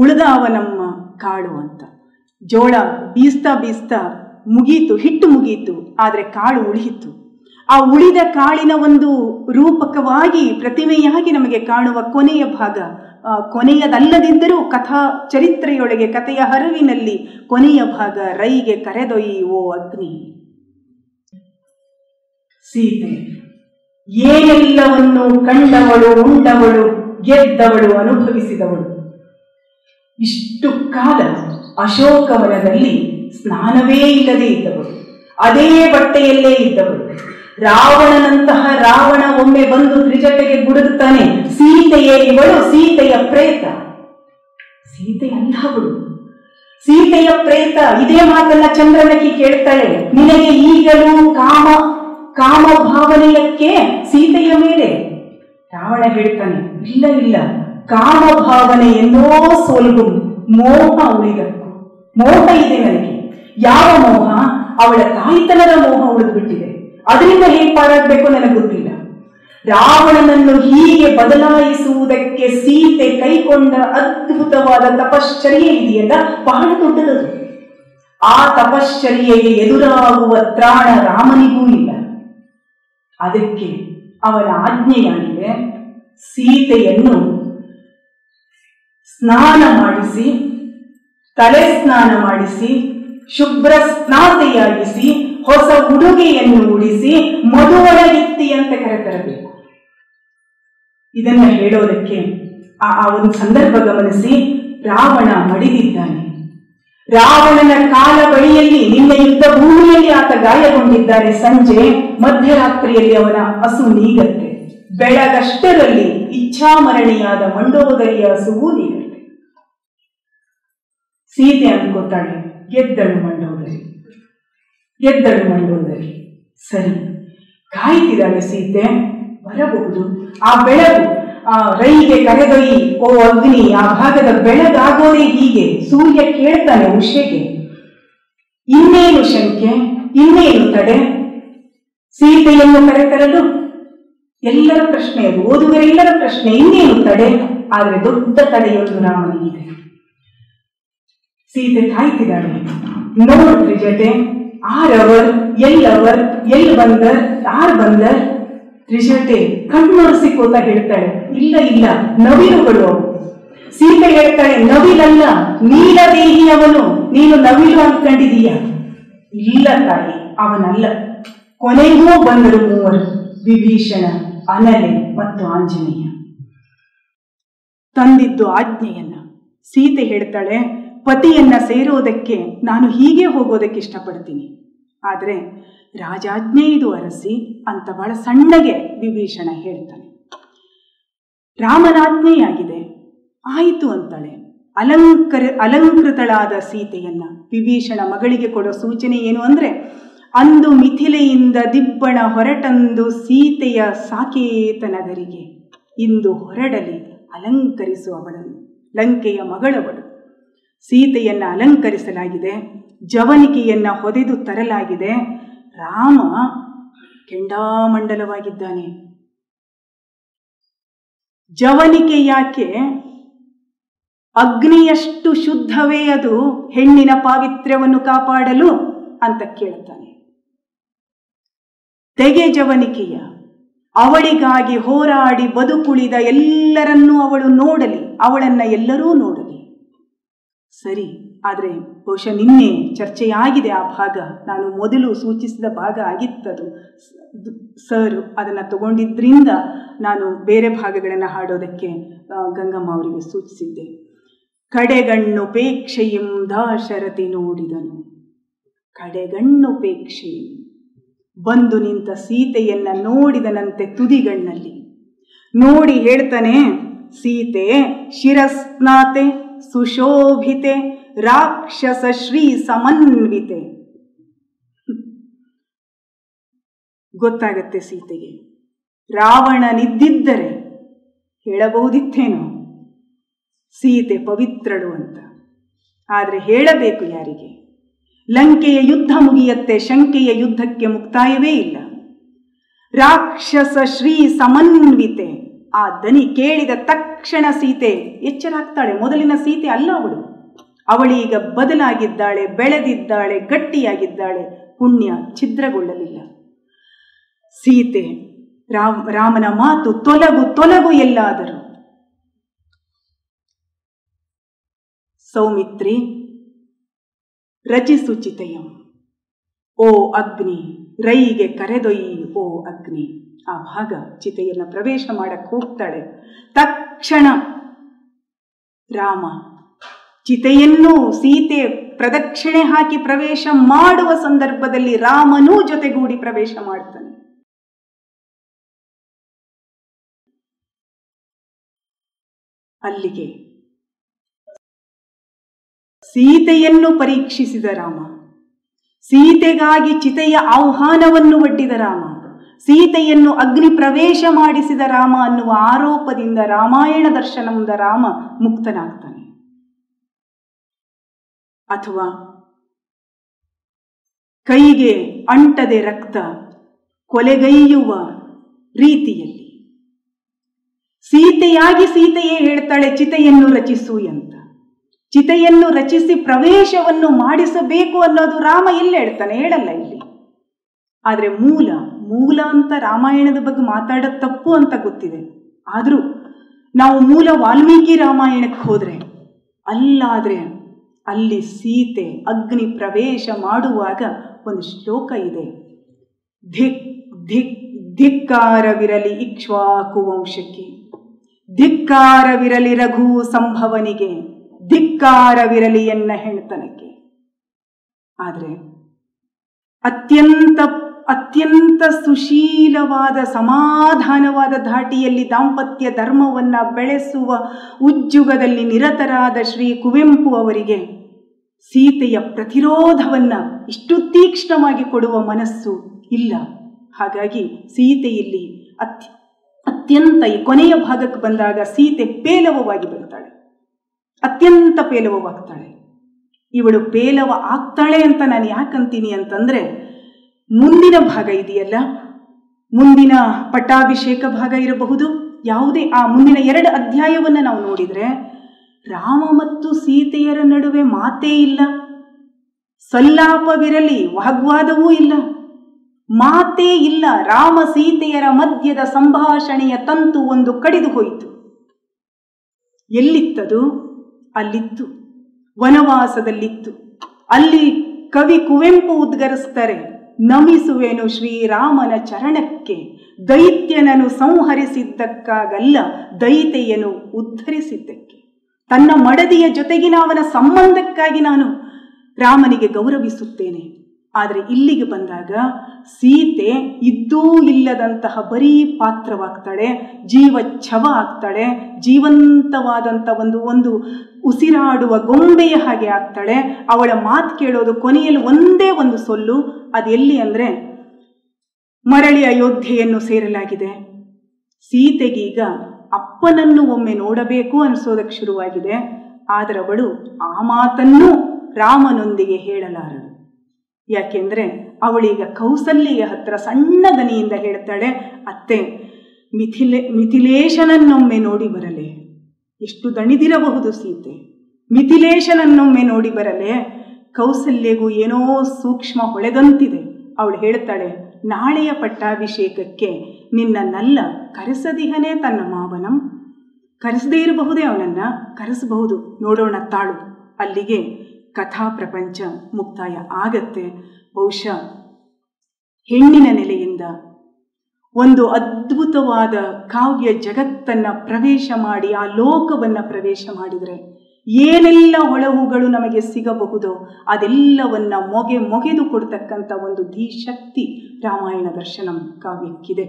ಉಳಿದಾವ ನಮ್ಮ ಕಾಳು ಅಂತ. ಜೋಳ ಬೀಸ್ತಾ ಬೀಸ್ತಾ ಮುಗೀತು, ಹಿಟ್ಟು ಮುಗೀತು, ಆದರೆ ಕಾಳು ಉಳಿಯಿತು. ಆ ಉಳಿದ ಕಾಳಿನ ಒಂದು ರೂಪಕವಾಗಿ, ಪ್ರತಿಮೆಯಾಗಿ ನಮಗೆ ಕಾಣುವ ಕೊನೆಯ ಭಾಗ ಕೊನೆಯದಲ್ಲದಿದ್ದರೂ ಕಥಾ ಚರಿತ್ರೆಯೊಳಗೆ, ಕಥೆಯ ಹರವಿನಲ್ಲಿ ಕೊನೆಯ ಭಾಗ, ರೈಗೆ ಕರೆದೊಯ್ಯುವ ಅಗ್ನಿ. ಸೀತೆ. ಏನೆಲ್ಲವನ್ನು ಕಂಡವಳು, ಉಂಡವಳು, ಗೆದ್ದವಳು, ಅನುಭವಿಸಿದವಳು. ಇಷ್ಟು ಕಾಲ ಅಶೋಕವನದಲ್ಲಿ ಸ್ನಾನವೇ ಇಲ್ಲದೆ ಇದ್ದವಳು. ಅದೇ ಬಟ್ಟೆಯಲ್ಲೇ ಇದ್ದವಳು. ರಾವಣನಂತಹ ರಾವಣ ಒಮ್ಮೆ ಬಂದು ತ್ರಿಜಟೆಗೆ ಗುಡುತ್ತಾನೆ ಸೀತೆಯೇ ಇವಳು, ಸೀತೆಯ ಪ್ರೇತ. ಸೀತೆ ಅಲ್ಲವಳು ಸೀತೆಯ ಪ್ರೇತ, ಇದೇ ಮಾತನ್ನ ಚಂದ್ರನಕಿ ಕೇಳ್ತಾಳೆ. ನಿನಗೆ ಈಗಲೂ ಕಾಮ ಕಾಮ ಭಾವನೆಯಕ್ಕೆ ಸೀತೆಯ ಮೇಲೆ. ರಾವಣ ಹೇಳ್ತಾನೆ, ಇಲ್ಲ ಇಲ್ಲ ಕಾಮ ಭಾವನೆ ಎಲ್ಲೋ ಸೋಲ್ಗು ಮೋಹ ಉಳಿದ ಮೋಹ ಇದೆ ನನಗೆ. ಯಾವ ಮೋಹ? ಅವಳ ತಾಯಿತನದ ಮೋಹ ಉಳಿದ್ಬಿಟ್ಟಿದೆ. ಅದರಿಂದ ಹೇಗೆ ಪಾರಾಗಬೇಕು ನನಗೆ ಗೊತ್ತಿಲ್ಲ. ರಾವಣನನ್ನು ಹೀಗೆ ಬದಲಾಯಿಸುವುದಕ್ಕೆ ಸೀತೆ ಕೈಕೊಂಡ ಅದ್ಭುತವಾದ ತಪಶ್ಚರ್ಯ ಇದೆಯಲ್ಲ, ಬಹಳ ದೊಡ್ಡದದು. ಆ ತಪಶ್ಚರ್ಯೆಗೆ ಎದುರಾಗುವ ತ್ರಾಣ ರಾಮನಿಗೂ ಇಲ್ಲ. ಅದಕ್ಕೆ ಅವರ ಆಜ್ಞೆಯಾಗಿದೆ. ಸೀತೆಯನ್ನು ಸ್ನಾನ ಮಾಡಿಸಿ, ತಲೆ ಸ್ನಾನ ಮಾಡಿಸಿ, ಶುಭ್ರ ಸ್ನಾತೆಯಾಗಿಸಿ, ಹೊಸ ಉಡುಗೆಯನ್ನು ಉಡಿಸಿ ಅಂತ ಕರೆತರಬೇಕು. ಇದನ್ನ ಹೇಳೋದಕ್ಕೆ ಆ ಒಂದು ಸಂದರ್ಭ ಗಮನಿಸಿ ರಾವಣ ಮಡಿದಿದ್ದಾನೆ. ರಾವಣನ ಕಾಲ ಬಳಿಯಲ್ಲಿ ನಿನ್ನೆ ಯುದ್ಧ ಭೂಮಿಯಲ್ಲಿ ಆತ ಗಾಯಗೊಂಡಿದ್ದಾನೆ ಸಂಜೆ, ಮಧ್ಯರಾತ್ರಿಯಲ್ಲಿ ಅವನ ಹಸು ನೀಗತ್ತೆ. ಬೆಳಗಷ್ಟರಲ್ಲಿ ಇಚ್ಛಾಮರಣಿಯಾದ ಮಂಡೋದರಿಯ ಹಸುವು ನೀಗತ್ತೆ ಸೀತೆ ಅನ್ಕೋತಾಳೆ ಗೆದ್ದಳು ಮಂಡೋದರಿ ಗೆದ್ದಳು ಮಂಡೋದರಿ. ಸರಿ, ಕಾಯ್ತಿದ್ದಾಳೆ ಸೀತೆ, ಬರಬಹುದು. ಆ ಬೆಳಗು ಆ ರೈಗೆ ಕರೆದೊಯ್ಯಿ, ಓ ಅಗ್ನಿ, ಆ ಭಾಗದ ಬೆಳಗಾಗೋದೇ ಹೀಗೆ ಸೂರ್ಯ ಕೇಳ್ತಾನೆ ಉಷೆಗೆ. ಇನ್ನೇನು ಶಂಕೆ, ಇನ್ನೇನು ತಡೆ? ಸೀತೆಯನ್ನು ಕರೆತರಲು ಎಲ್ಲರ ಪ್ರಶ್ನೆ ಅದು ಓದುಗರೆಲ್ಲರ ಪ್ರಶ್ನೆ ಇನ್ನೇನು ತಡೆ? ಆದರೆ ದೊಡ್ಡ ತಡೆಯೊಂದು ರಾಮನಿಗಿದೆ. ಸೀತೆ ಕಾಯ್ತಿದ್ದಾಳೆ ನೋಡ್ರಿ ಜೊತೆ, ಆರವರ್, ಎಲ್ಲವರ್ ಎಲ್ಲಿ ಬಂದರ್ ಯಾರು ಬಂದರ್ ತ್ರಿಜಟೆ ಅಂತ ಹೇಳ್ತಾಳೆ. ಇಲ್ಲ ಇಲ್ಲ, ನವಿಲುಗಳು. ಸೀತೆ ಹೇಳ್ತಾಳೆ, ನವಿಲಲ್ಲ, ನೀಲದೇಹಿ ಅವನು. ನೀನು ನವಿಲು ಅನ್ಕೊಂಡಿದೀಯ ಇಲ್ಲ ತಾಯಿ, ಅವನಲ್ಲ. ಕೊನೆಗೂ ಬಂದರು ಮೂವರು, ವಿಭೀಷಣ, ಅನಲೆ ಮತ್ತು ಆಂಜನೇಯ. ತಂದಿದ್ದು ಆಜ್ಞೆಯನ್ನ. ಸೀತೆ ಹೇಳ್ತಾಳೆ, ಪತಿಯನ್ನ ಸೇರೋದಕ್ಕೆ ನಾನು ಹೀಗೆ ಹೋಗೋದಕ್ಕೆ ಇಷ್ಟಪಡ್ತೀನಿ. ಆದರೆ ರಾಜಾಜ್ಞೆ ಇದು ಅರಸಿ ಅಂತ ಬಹಳ ಸಣ್ಣಗೆ ವಿಭೀಷಣ ಹೇಳ್ತಾನೆ. ರಾಮನಾಜ್ಞೆಯಾಗಿದೆ. ಆಯಿತು ಅಂತಾಳೆ. ಅಲಂಕರ, ಅಲಂಕೃತಳಾದ ಸೀತೆಯನ್ನ ವಿಭೀಷಣ ಮಗಳಿಗೆ ಕೊಡೋ ಸೂಚನೆ ಏನು ಅಂದ್ರೆ, ಅಂದು ಮಿಥಿಲೆಯಿಂದ ದಿಬ್ಬಣ ಹೊರಟಂದು ಸೀತೆಯ ಸಾಕೇತ ನಗರಿಗೆ ಇಂದು ಹೊರಡಲಿ ಅಲಂಕರಿಸುವವಳನ್ನು, ಲಂಕೆಯ ಮಗಳವಳು. ಸೀತೆಯನ್ನ ಅಲಂಕರಿಸಲಾಗಿದೆ, ಜವನಿಕೆಯನ್ನ ಹೊದೆದು ತರಲಾಗಿದೆ ರಾಮ ಕೆಂಡಾಮಂಡಲವಾಗಿದ್ದಾನೆ. ಜವನಿಕೆ ಯಾಕೆ? ಅಗ್ನಿಯಷ್ಟು ಶುದ್ಧವೇ ಅದು ಹೆಣ್ಣಿನ ಪಾವಿತ್ರ್ಯವನ್ನು ಕಾಪಾಡಲು ಅಂತ ಕೇಳ್ತಾನೆ ತೆಗೆ ಜವನಿಕೆಯ, ಅವಳಿಗಾಗಿ ಹೋರಾಡಿ ಬದುಕುಳಿದ ಎಲ್ಲರನ್ನೂ ಅವಳು ನೋಡಲಿ, ಅವಳನ್ನ ಎಲ್ಲರೂ ನೋಡಲಿ. ಸರಿ ಆದರೆ ಬಹುಶಃ ನಿನ್ನೆ ಚರ್ಚೆಯಾಗಿದೆ ಆ ಭಾಗ. ನಾನು ಮೊದಲು ಸೂಚಿಸಿದ ಭಾಗ ಆಗಿತ್ತದು. ಸರ್, ಅದನ್ನು ತಗೊಂಡಿದ್ದರಿಂದ ನಾನು ಬೇರೆ ಭಾಗಗಳನ್ನು ಹಾಡೋದಕ್ಕೆ ಗಂಗಮ್ಮ ಅವರಿಗೆ ಸೂಚಿಸಿದ್ದೆ. ಕಡೆಗಣ್ಣುಪೇಕ್ಷೆಯಂ ದಾಶರಥಿ ನೋಡಿದನು. ಕಡೆಗಣ್ಣುಪೇಕ್ಷೆ ಬಂದು ನಿಂತ ಸೀತೆಯನ್ನ ನೋಡಿದನಂತೆ ತುದಿಗಣ್ಣಲ್ಲಿ. ನೋಡಿ ಹೇಳ್ತಾನೆ, ಸೀತೆ ಶಿರಸ್ನಾತೆ, ಸುಶೋಭಿತೆ ರಾಕ್ಷಸ ಶ್ರೀ ಸಮನ್ವಿತೆ. ಗೊತ್ತಾಗತ್ತೆ ಸೀತೆಗೆ. ರಾವಣನಿದ್ದಿದ್ದರೆ ಹೇಳಬಹುದಿತ್ತೇನೋ? ಸೀತೆ ಪವಿತ್ರಳು ಅಂತ. ಆದರೆ ಹೇಳಬೇಕು ಯಾರಿಗೆ? ಲಂಕೆಯ ಯುದ್ಧ ಮುಗಿಯತ್ತೆ, ಶಂಕೆಯ ಯುದ್ಧಕ್ಕೆ ಮುಕ್ತಾಯವೇ ಇಲ್ಲ. ರಾಕ್ಷಸ ಶ್ರೀ ಸಮನ್ವಿತೆ. ಆ ದನಿ ಕೇಳಿದ ತಕ್ಷಣ ಸೀತೆ ಎಚ್ಚರಾಗ್ತಾಳೆ. ಮೊದಲಿನ ಸೀತೆ ಅಲ್ಲ ಅವಳು. ಅವಳೀಗ ಬದಲಾಗಿದ್ದಾಳೆ, ಬೆಳೆದಿದ್ದಾಳೆ, ಗಟ್ಟಿಯಾಗಿದ್ದಾಳೆ. ಪುಣ್ಯ ಛಿದ್ರಗೊಳ್ಳಲಿಲ್ಲ. ಸೀತೆ, ರಾಮ್, ರಾಮನ ಮಾತು ತೊಲಗು ತೊಲಗು ಎಲ್ಲಾದರೂ. ಸೌಮಿತ್ರಿ, ರಚಿಸು ಚಿತೆಯಂ. ಓ ಅಗ್ನಿ, ರೈಗೆ ಕರೆದೊಯ್ಯಿ, ಓ ಅಗ್ನಿ. ಆ ಭಾಗ ಚಿತೆಯನ್ನ ಪ್ರವೇಶ ಮಾಡಕ್ಕೆ ಹೋಗ್ತಾಳೆ. ತಕ್ಷಣ ರಾಮ ಚಿತೆಯನ್ನು ಸೀತೆ ಪ್ರದಕ್ಷಿಣೆ ಹಾಕಿ ಪ್ರವೇಶ ಮಾಡುವ ಸಂದರ್ಭದಲ್ಲಿ ರಾಮನೂ ಜೊತೆಗೂಡಿ ಪ್ರವೇಶ ಮಾಡ್ತಾನೆ. ಅಲ್ಲಿಗೆ ಸೀತೆಯನ್ನು ಪರೀಕ್ಷಿಸಿದ ರಾಮ. ಸೀತೆಗಾಗಿ ಚಿತೆಯ ಆಹ್ವಾನವನ್ನು ಒಡ್ಡಿದ ರಾಮ. ಸೀತೆಯನ್ನು ಅಗ್ನಿ ಪ್ರವೇಶ ಮಾಡಿಸಿದ ರಾಮ ಅನ್ನುವ ಆರೋಪದಿಂದ ರಾಮಾಯಣ ದರ್ಶನದ ರಾಮ ಮುಕ್ತನಾಗ್ತಾನೆ. ಅಥವಾ ಕೈಗೆ ಅಂಟದೆ ರಕ್ತ ಕೊಲೆಗೈಯುವ ರೀತಿಯಲ್ಲಿ. ಸೀತೆಯಾಗಿ ಸೀತೆಯೇ ಹೇಳ್ತಾಳೆ, ಚಿತೆಯನ್ನು ರಚಿಸು ಅಂತ. ಚಿತೆಯನ್ನು ರಚಿಸಿ ಪ್ರವೇಶವನ್ನು ಮಾಡಿಸಬೇಕು ಅನ್ನೋದು ರಾಮ ಇಲ್ಲಿ ಹೇಳ್ತಾನೆ, ಹೇಳಲ್ಲ ಇಲ್ಲಿ. ಆದರೆ ಮೂಲ ಮೂಲ ಅಂತ ರಾಮಾಯಣದ ಬಗ್ಗೆ ಮಾತಾಡೋದು ತಪ್ಪು ಅಂತ ಗೊತ್ತಿದೆ. ಆದರೂ ನಾವು ಮೂಲ ವಾಲ್ಮೀಕಿ ರಾಮಾಯಣಕ್ಕೆ ಹೋದ್ರೆ, ಅಲ್ಲಾದ್ರೆ ಅಲ್ಲಿ ಸೀತೆ ಅಗ್ನಿ ಪ್ರವೇಶ ಮಾಡುವಾಗ ಒಂದು ಶ್ಲೋಕ ಇದೆ. ಧಿಕ್ ಧಿಕ್, ಧಿಕ್ಕಾರವಿರಲಿ ಇಕ್ಷ್ವಾಕು ವಂಶಕ್ಕೆ ಧಿಕ್ಕಾರವಿರಲಿ ರಘು ಸಂಭವನಿಗೆ. ಧಿಕ್ಕಾರವಿರಲಿ ಎನ್ನ ಹೆಣ್ತನಕ್ಕೆ. ಆದರೆ ಅತ್ಯಂತ ಅತ್ಯಂತ ಸುಶೀಲವಾದ ಸಮಾಧಾನವಾದ ಧಾಟಿಯಲ್ಲಿ ದಾಂಪತ್ಯ ಧರ್ಮವನ್ನು ಬೆಳೆಸುವ ಉಜ್ಜುಗದಲ್ಲಿ ನಿರತರಾದ ಶ್ರೀ ಕುವೆಂಪು ಅವರಿಗೆ ಸೀತೆಯ ಪ್ರತಿರೋಧವನ್ನು ಇಷ್ಟು ತೀಕ್ಷ್ಣವಾಗಿ ಕೊಡುವ ಮನಸ್ಸು ಇಲ್ಲ. ಹಾಗಾಗಿ ಸೀತೆಯಲ್ಲಿ ಅತ್ಯ, ಅತ್ಯಂತ ಈ ಕೊನೆಯ ಭಾಗಕ್ಕೆ ಬಂದಾಗ ಸೀತೆ ಪೇಲವವಾಗಿ ಬರ್ತಾಳೆ ಅತ್ಯಂತ ಪೇಲವವಾಗ್ತಾಳೆ. ಇವಳು ಪೇಲವ ಆಗ್ತಾಳೆ ಅಂತ ನಾನು ಯಾಕಂತೀನಿ ಅಂತಂದ್ರೆ ಮುಂದಿನ ಭಾಗ ಇದೆಯಲ್ಲ? ಮುಂದಿನ ಪಟ್ಟಾಭಿಷೇಕ ಭಾಗ ಇರಬಹುದು? ಯಾವುದೇ, ಆ ಮುಂದಿನ ಎರಡು ಅಧ್ಯಾಯವನ್ನು ನಾವು ನೋಡಿದರೆ, ರಾಮ ಮತ್ತು ಸೀತೆಯರ ನಡುವೆ ಮಾತೇ ಇಲ್ಲ. ಸಲ್ಲಾಪವಿರಲಿ, ವಾಗ್ವಾದವೂ ಇಲ್ಲ. ಮಾತೇ ಇಲ್ಲ, ರಾಮ ಸೀತೆಯರ ಮಧ್ಯದ ಸಂಭಾಷಣೆಯ ತಂತು ಒಂದು ಕಡಿದು ಹೋಯಿತು. ಎಲ್ಲಿತ್ತದು? ಅಲ್ಲಿತ್ತು. ವನವಾಸದಲ್ಲಿತ್ತು. ಅಲ್ಲಿ ಕವಿ ಕುವೆಂಪು ಉದ್ಗರಿಸ್ತಾರೆ ನಮಿಸುವೆನು ಶ್ರೀರಾಮನ ಚರಣಕ್ಕೆ. ದೈತ್ಯನನು ಸಂಹರಿಸಿದ್ದಕ್ಕಾಗಲ್ಲ ದೈತೆಯನು ಉದ್ಧರಿಸಿದ್ದಕ್ಕೆ. ತನ್ನ ಮಡದಿಯ ಜೊತೆಗಿನ ಅವನ ಸಂಬಂಧಕ್ಕಾಗಿ ನಾನು ರಾಮನಿಗೆ ಗೌರವಿಸುತ್ತೇನೆ. ಆದರೆ ಇಲ್ಲಿಗೆ ಬಂದಾಗ ಸೀತೆ ಇದ್ದೂ ಇಲ್ಲದಂತಹ ಬರೀ ಪಾತ್ರವಾಗ್ತಾಳೆ ಜೀವ ಛವ ಆಗ್ತಾಳೆ, ಜೀವಂತವಾದಂಥ ಒಂದು ಒಂದು ಉಸಿರಾಡುವ ಗೊಂಬೆಯ ಹಾಗೆ ಆಗ್ತಾಳೆ. ಅವಳ ಮಾತು ಕೇಳೋದು ಕೊನೆಯಲ್ಲಿ ಒಂದೇ ಒಂದು ಸೊಲ್ಲು ಅದೆಲ್ಲಿ ಅಂದರೆ ಮರಳಿ ಅಯೋಧ್ಯೆಯನ್ನು ಸೇರಲಾಗಿದೆ. ಸೀತೆಗೀಗ ಅಪ್ಪನನ್ನು ಒಮ್ಮೆ ನೋಡಬೇಕು ಅನಿಸೋದಕ್ಕೆ ಶುರುವಾಗಿದೆ. ಆದರೆ ಅವಳು ಆ ಮಾತನ್ನೂ ರಾಮನೊಂದಿಗೆ ಹೇಳಲಾರಳು. ಯಾಕೆಂದರೆ ಅವಳೀಗ ಕೌಸಲ್ಯ ಹತ್ರ ಸಣ್ಣ ದನಿಯಿಂದ ಹೇಳ್ತಾಳೆ, ಅತ್ತೆ, ಮಿಥಿಲೆ, ಮಿಥಿಲೇಶನನ್ನೊಮ್ಮೆ ನೋಡಿ ಬರಲೆ. ಎಷ್ಟು ದಣಿದಿರಬಹುದು ಸೀತೆ. ಮಿಥಿಲೇಶನನ್ನೊಮ್ಮೆ ನೋಡಿ ಬರಲೆ. ಕೌಸಲ್ಯಗೂ ಏನೋ ಸೂಕ್ಷ್ಮ ಹೊಳೆದಂತಿದೆ. ಅವಳು ಹೇಳ್ತಾಳೆ, ನಾಳೆಯ ಪಟ್ಟಾಭಿಷೇಕಕ್ಕೆ ನಿನ್ನನ್ನೆಲ್ಲ ಕರೆಸದಿಹನೇ ತನ್ನ ಮಾವನಂ. ಕರೆಸದೇ ಇರಬಹುದೇ ಅವನನ್ನ? ಕರೆಸಬಹುದು. ನೋಡೋಣ ತಾಳು. ಅಲ್ಲಿಗೆ ಕಥಾ ಪ್ರಪಂಚ ಮುಕ್ತಾಯ ಆಗತ್ತೆ. ಬಹುಶಃ ಹೆಣ್ಣಿನ ನೆಲೆಯಿಂದ ಒಂದು ಅದ್ಭುತವಾದ ಕಾವ್ಯ ಜಗತ್ತನ್ನ ಪ್ರವೇಶ ಮಾಡಿ, ಆ ಲೋಕವನ್ನ ಪ್ರವೇಶ ಮಾಡಿದರೆ ಏನೆಲ್ಲ ಹೊಳಹುಗಳು ನಮಗೆ ಸಿಗಬಹುದೋ ಅದೆಲ್ಲವನ್ನ ಮೊಗೆ ಮೊಗೆದು ಕೊಡ್ತಕ್ಕಂಥ ಒಂದು ಧೀಶಕ್ತಿ ರಾಮಾಯಣ ದರ್ಶನ ಕಾವ್ಯಕ್ಕಿದೆ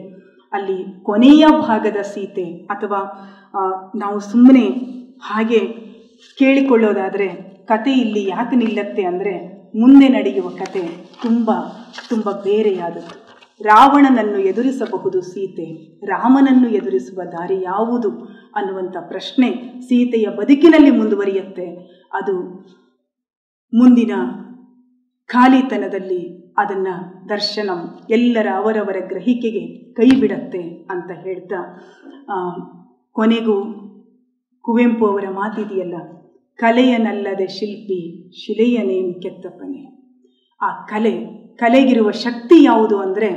ಅಲ್ಲಿ ಕೊನೆಯ ಭಾಗದ ಸೀತೆ ಅಥವಾ ನಾವು ಸುಮ್ಮನೆ ಹಾಗೆ ಕೇಳಿಕೊಳ್ಳೋದಾದರೆ ಕತೆ ಇಲ್ಲಿ ಯಾಕೆ ನಿಲ್ಲತ್ತೆ ಅಂದರೆ ಮುಂದೆ ನಡೆಯುವ ಕತೆ ತುಂಬ ತುಂಬ ಬೇರೆಯಾದದ್ದು. ರಾವಣನನ್ನು ಎದುರಿಸಬಹುದು ಸೀತೆ. ರಾಮನನ್ನು ಎದುರಿಸುವ ದಾರಿ ಯಾವುದು ಅನ್ನುವಂಥ ಪ್ರಶ್ನೆ ಸೀತೆಯ ಬದುಕಿನಲ್ಲಿ ಮುಂದುವರಿಯುತ್ತೆ. ಅದು ಮುಂದಿನ ಖಾಲಿತನದಲ್ಲಿ ಅದನ್ನ ದರ್ಶನಂ ಎಲ್ಲರ ಅವರವರ ಗ್ರಹಿಕೆಗೆ ಕೈ ಬಿಡತ್ತೆ ಅಂತ ಹೇಳ್ತಾ ಕೊನೆಗೂ ಕುವೆಂಪು ಅವರ ಮಾತಿದೆಯಲ್ಲ, ಕಲೆಯನಲ್ಲದೆ ಶಿಲ್ಪಿ ಶಿಲೆಯನೇನು ಕೆತ್ತಪ್ಪನೆ ಆ ಕಲೆ ಕಲೆಗಿರುವ ಶಕ್ತಿ ಯಾವುದು ಅಂದರೆ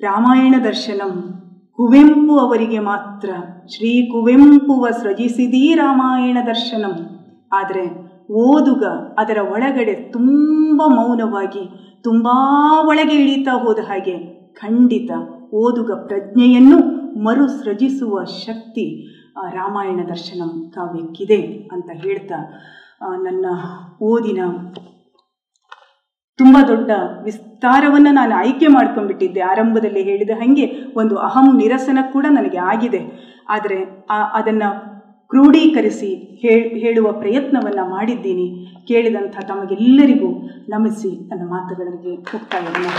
ರಾಮಾಯಣ ದರ್ಶನಂ ಕುವೆಂಪು ಅವರಿಗೆ ಮಾತ್ರ, ಶ್ರೀ ಕುವೆಂಪುವ ಸೃಜಿಸಿದೀ ರಾಮಾಯಣ ದರ್ಶನಂ. ಆದರೆ ಓದುಗ ಅದರ ಒಳಗಡೆ ತುಂಬ ಮೌನವಾಗಿ, ತುಂಬ ಒಳಗೆ ಇಳಿತಾ ಹೋದ ಹಾಗೆ ಖಂಡಿತ ಓದುಗ ಪ್ರಜ್ಞೆಯನ್ನು ಮರುಸೃಜಿಸುವ ಶಕ್ತಿ ರಾಮಾಯಣ ದರ್ಶನಂ ಕಾವ್ಯಕ್ಕಿದೆ ಅಂತ ಹೇಳ್ತಾ ನನ್ನ ಓದಿನ ತುಂಬ ದೊಡ್ಡ ವಿಸ್ತಾರವನ್ನು ನಾನು ಆಯ್ಕೆ ಮಾಡ್ಕೊಂಡ್ಬಿಟ್ಟಿದ್ದೆ. ಆರಂಭದಲ್ಲಿ ಹೇಳಿದ ಹಾಗೆ ಒಂದು ಅಹಂ ನಿರಸನ ಕೂಡ ನನಗೆ ಆಗಿದೆ. ಆದರೆ ಆ, ಅದನ್ನು ಕ್ರೋಢೀಕರಿಸಿ ಹೇಳುವ ಪ್ರಯತ್ನವನ್ನು ಮಾಡಿದ್ದೀನಿ. ಕೇಳಿದಂಥ ತಮಗೆಲ್ಲರಿಗೂ ನಮಿಸಿ ನನ್ನ ಮಾತುಗಳಿಗೆ ಮುಕ್ತಾಯವನ್ನು.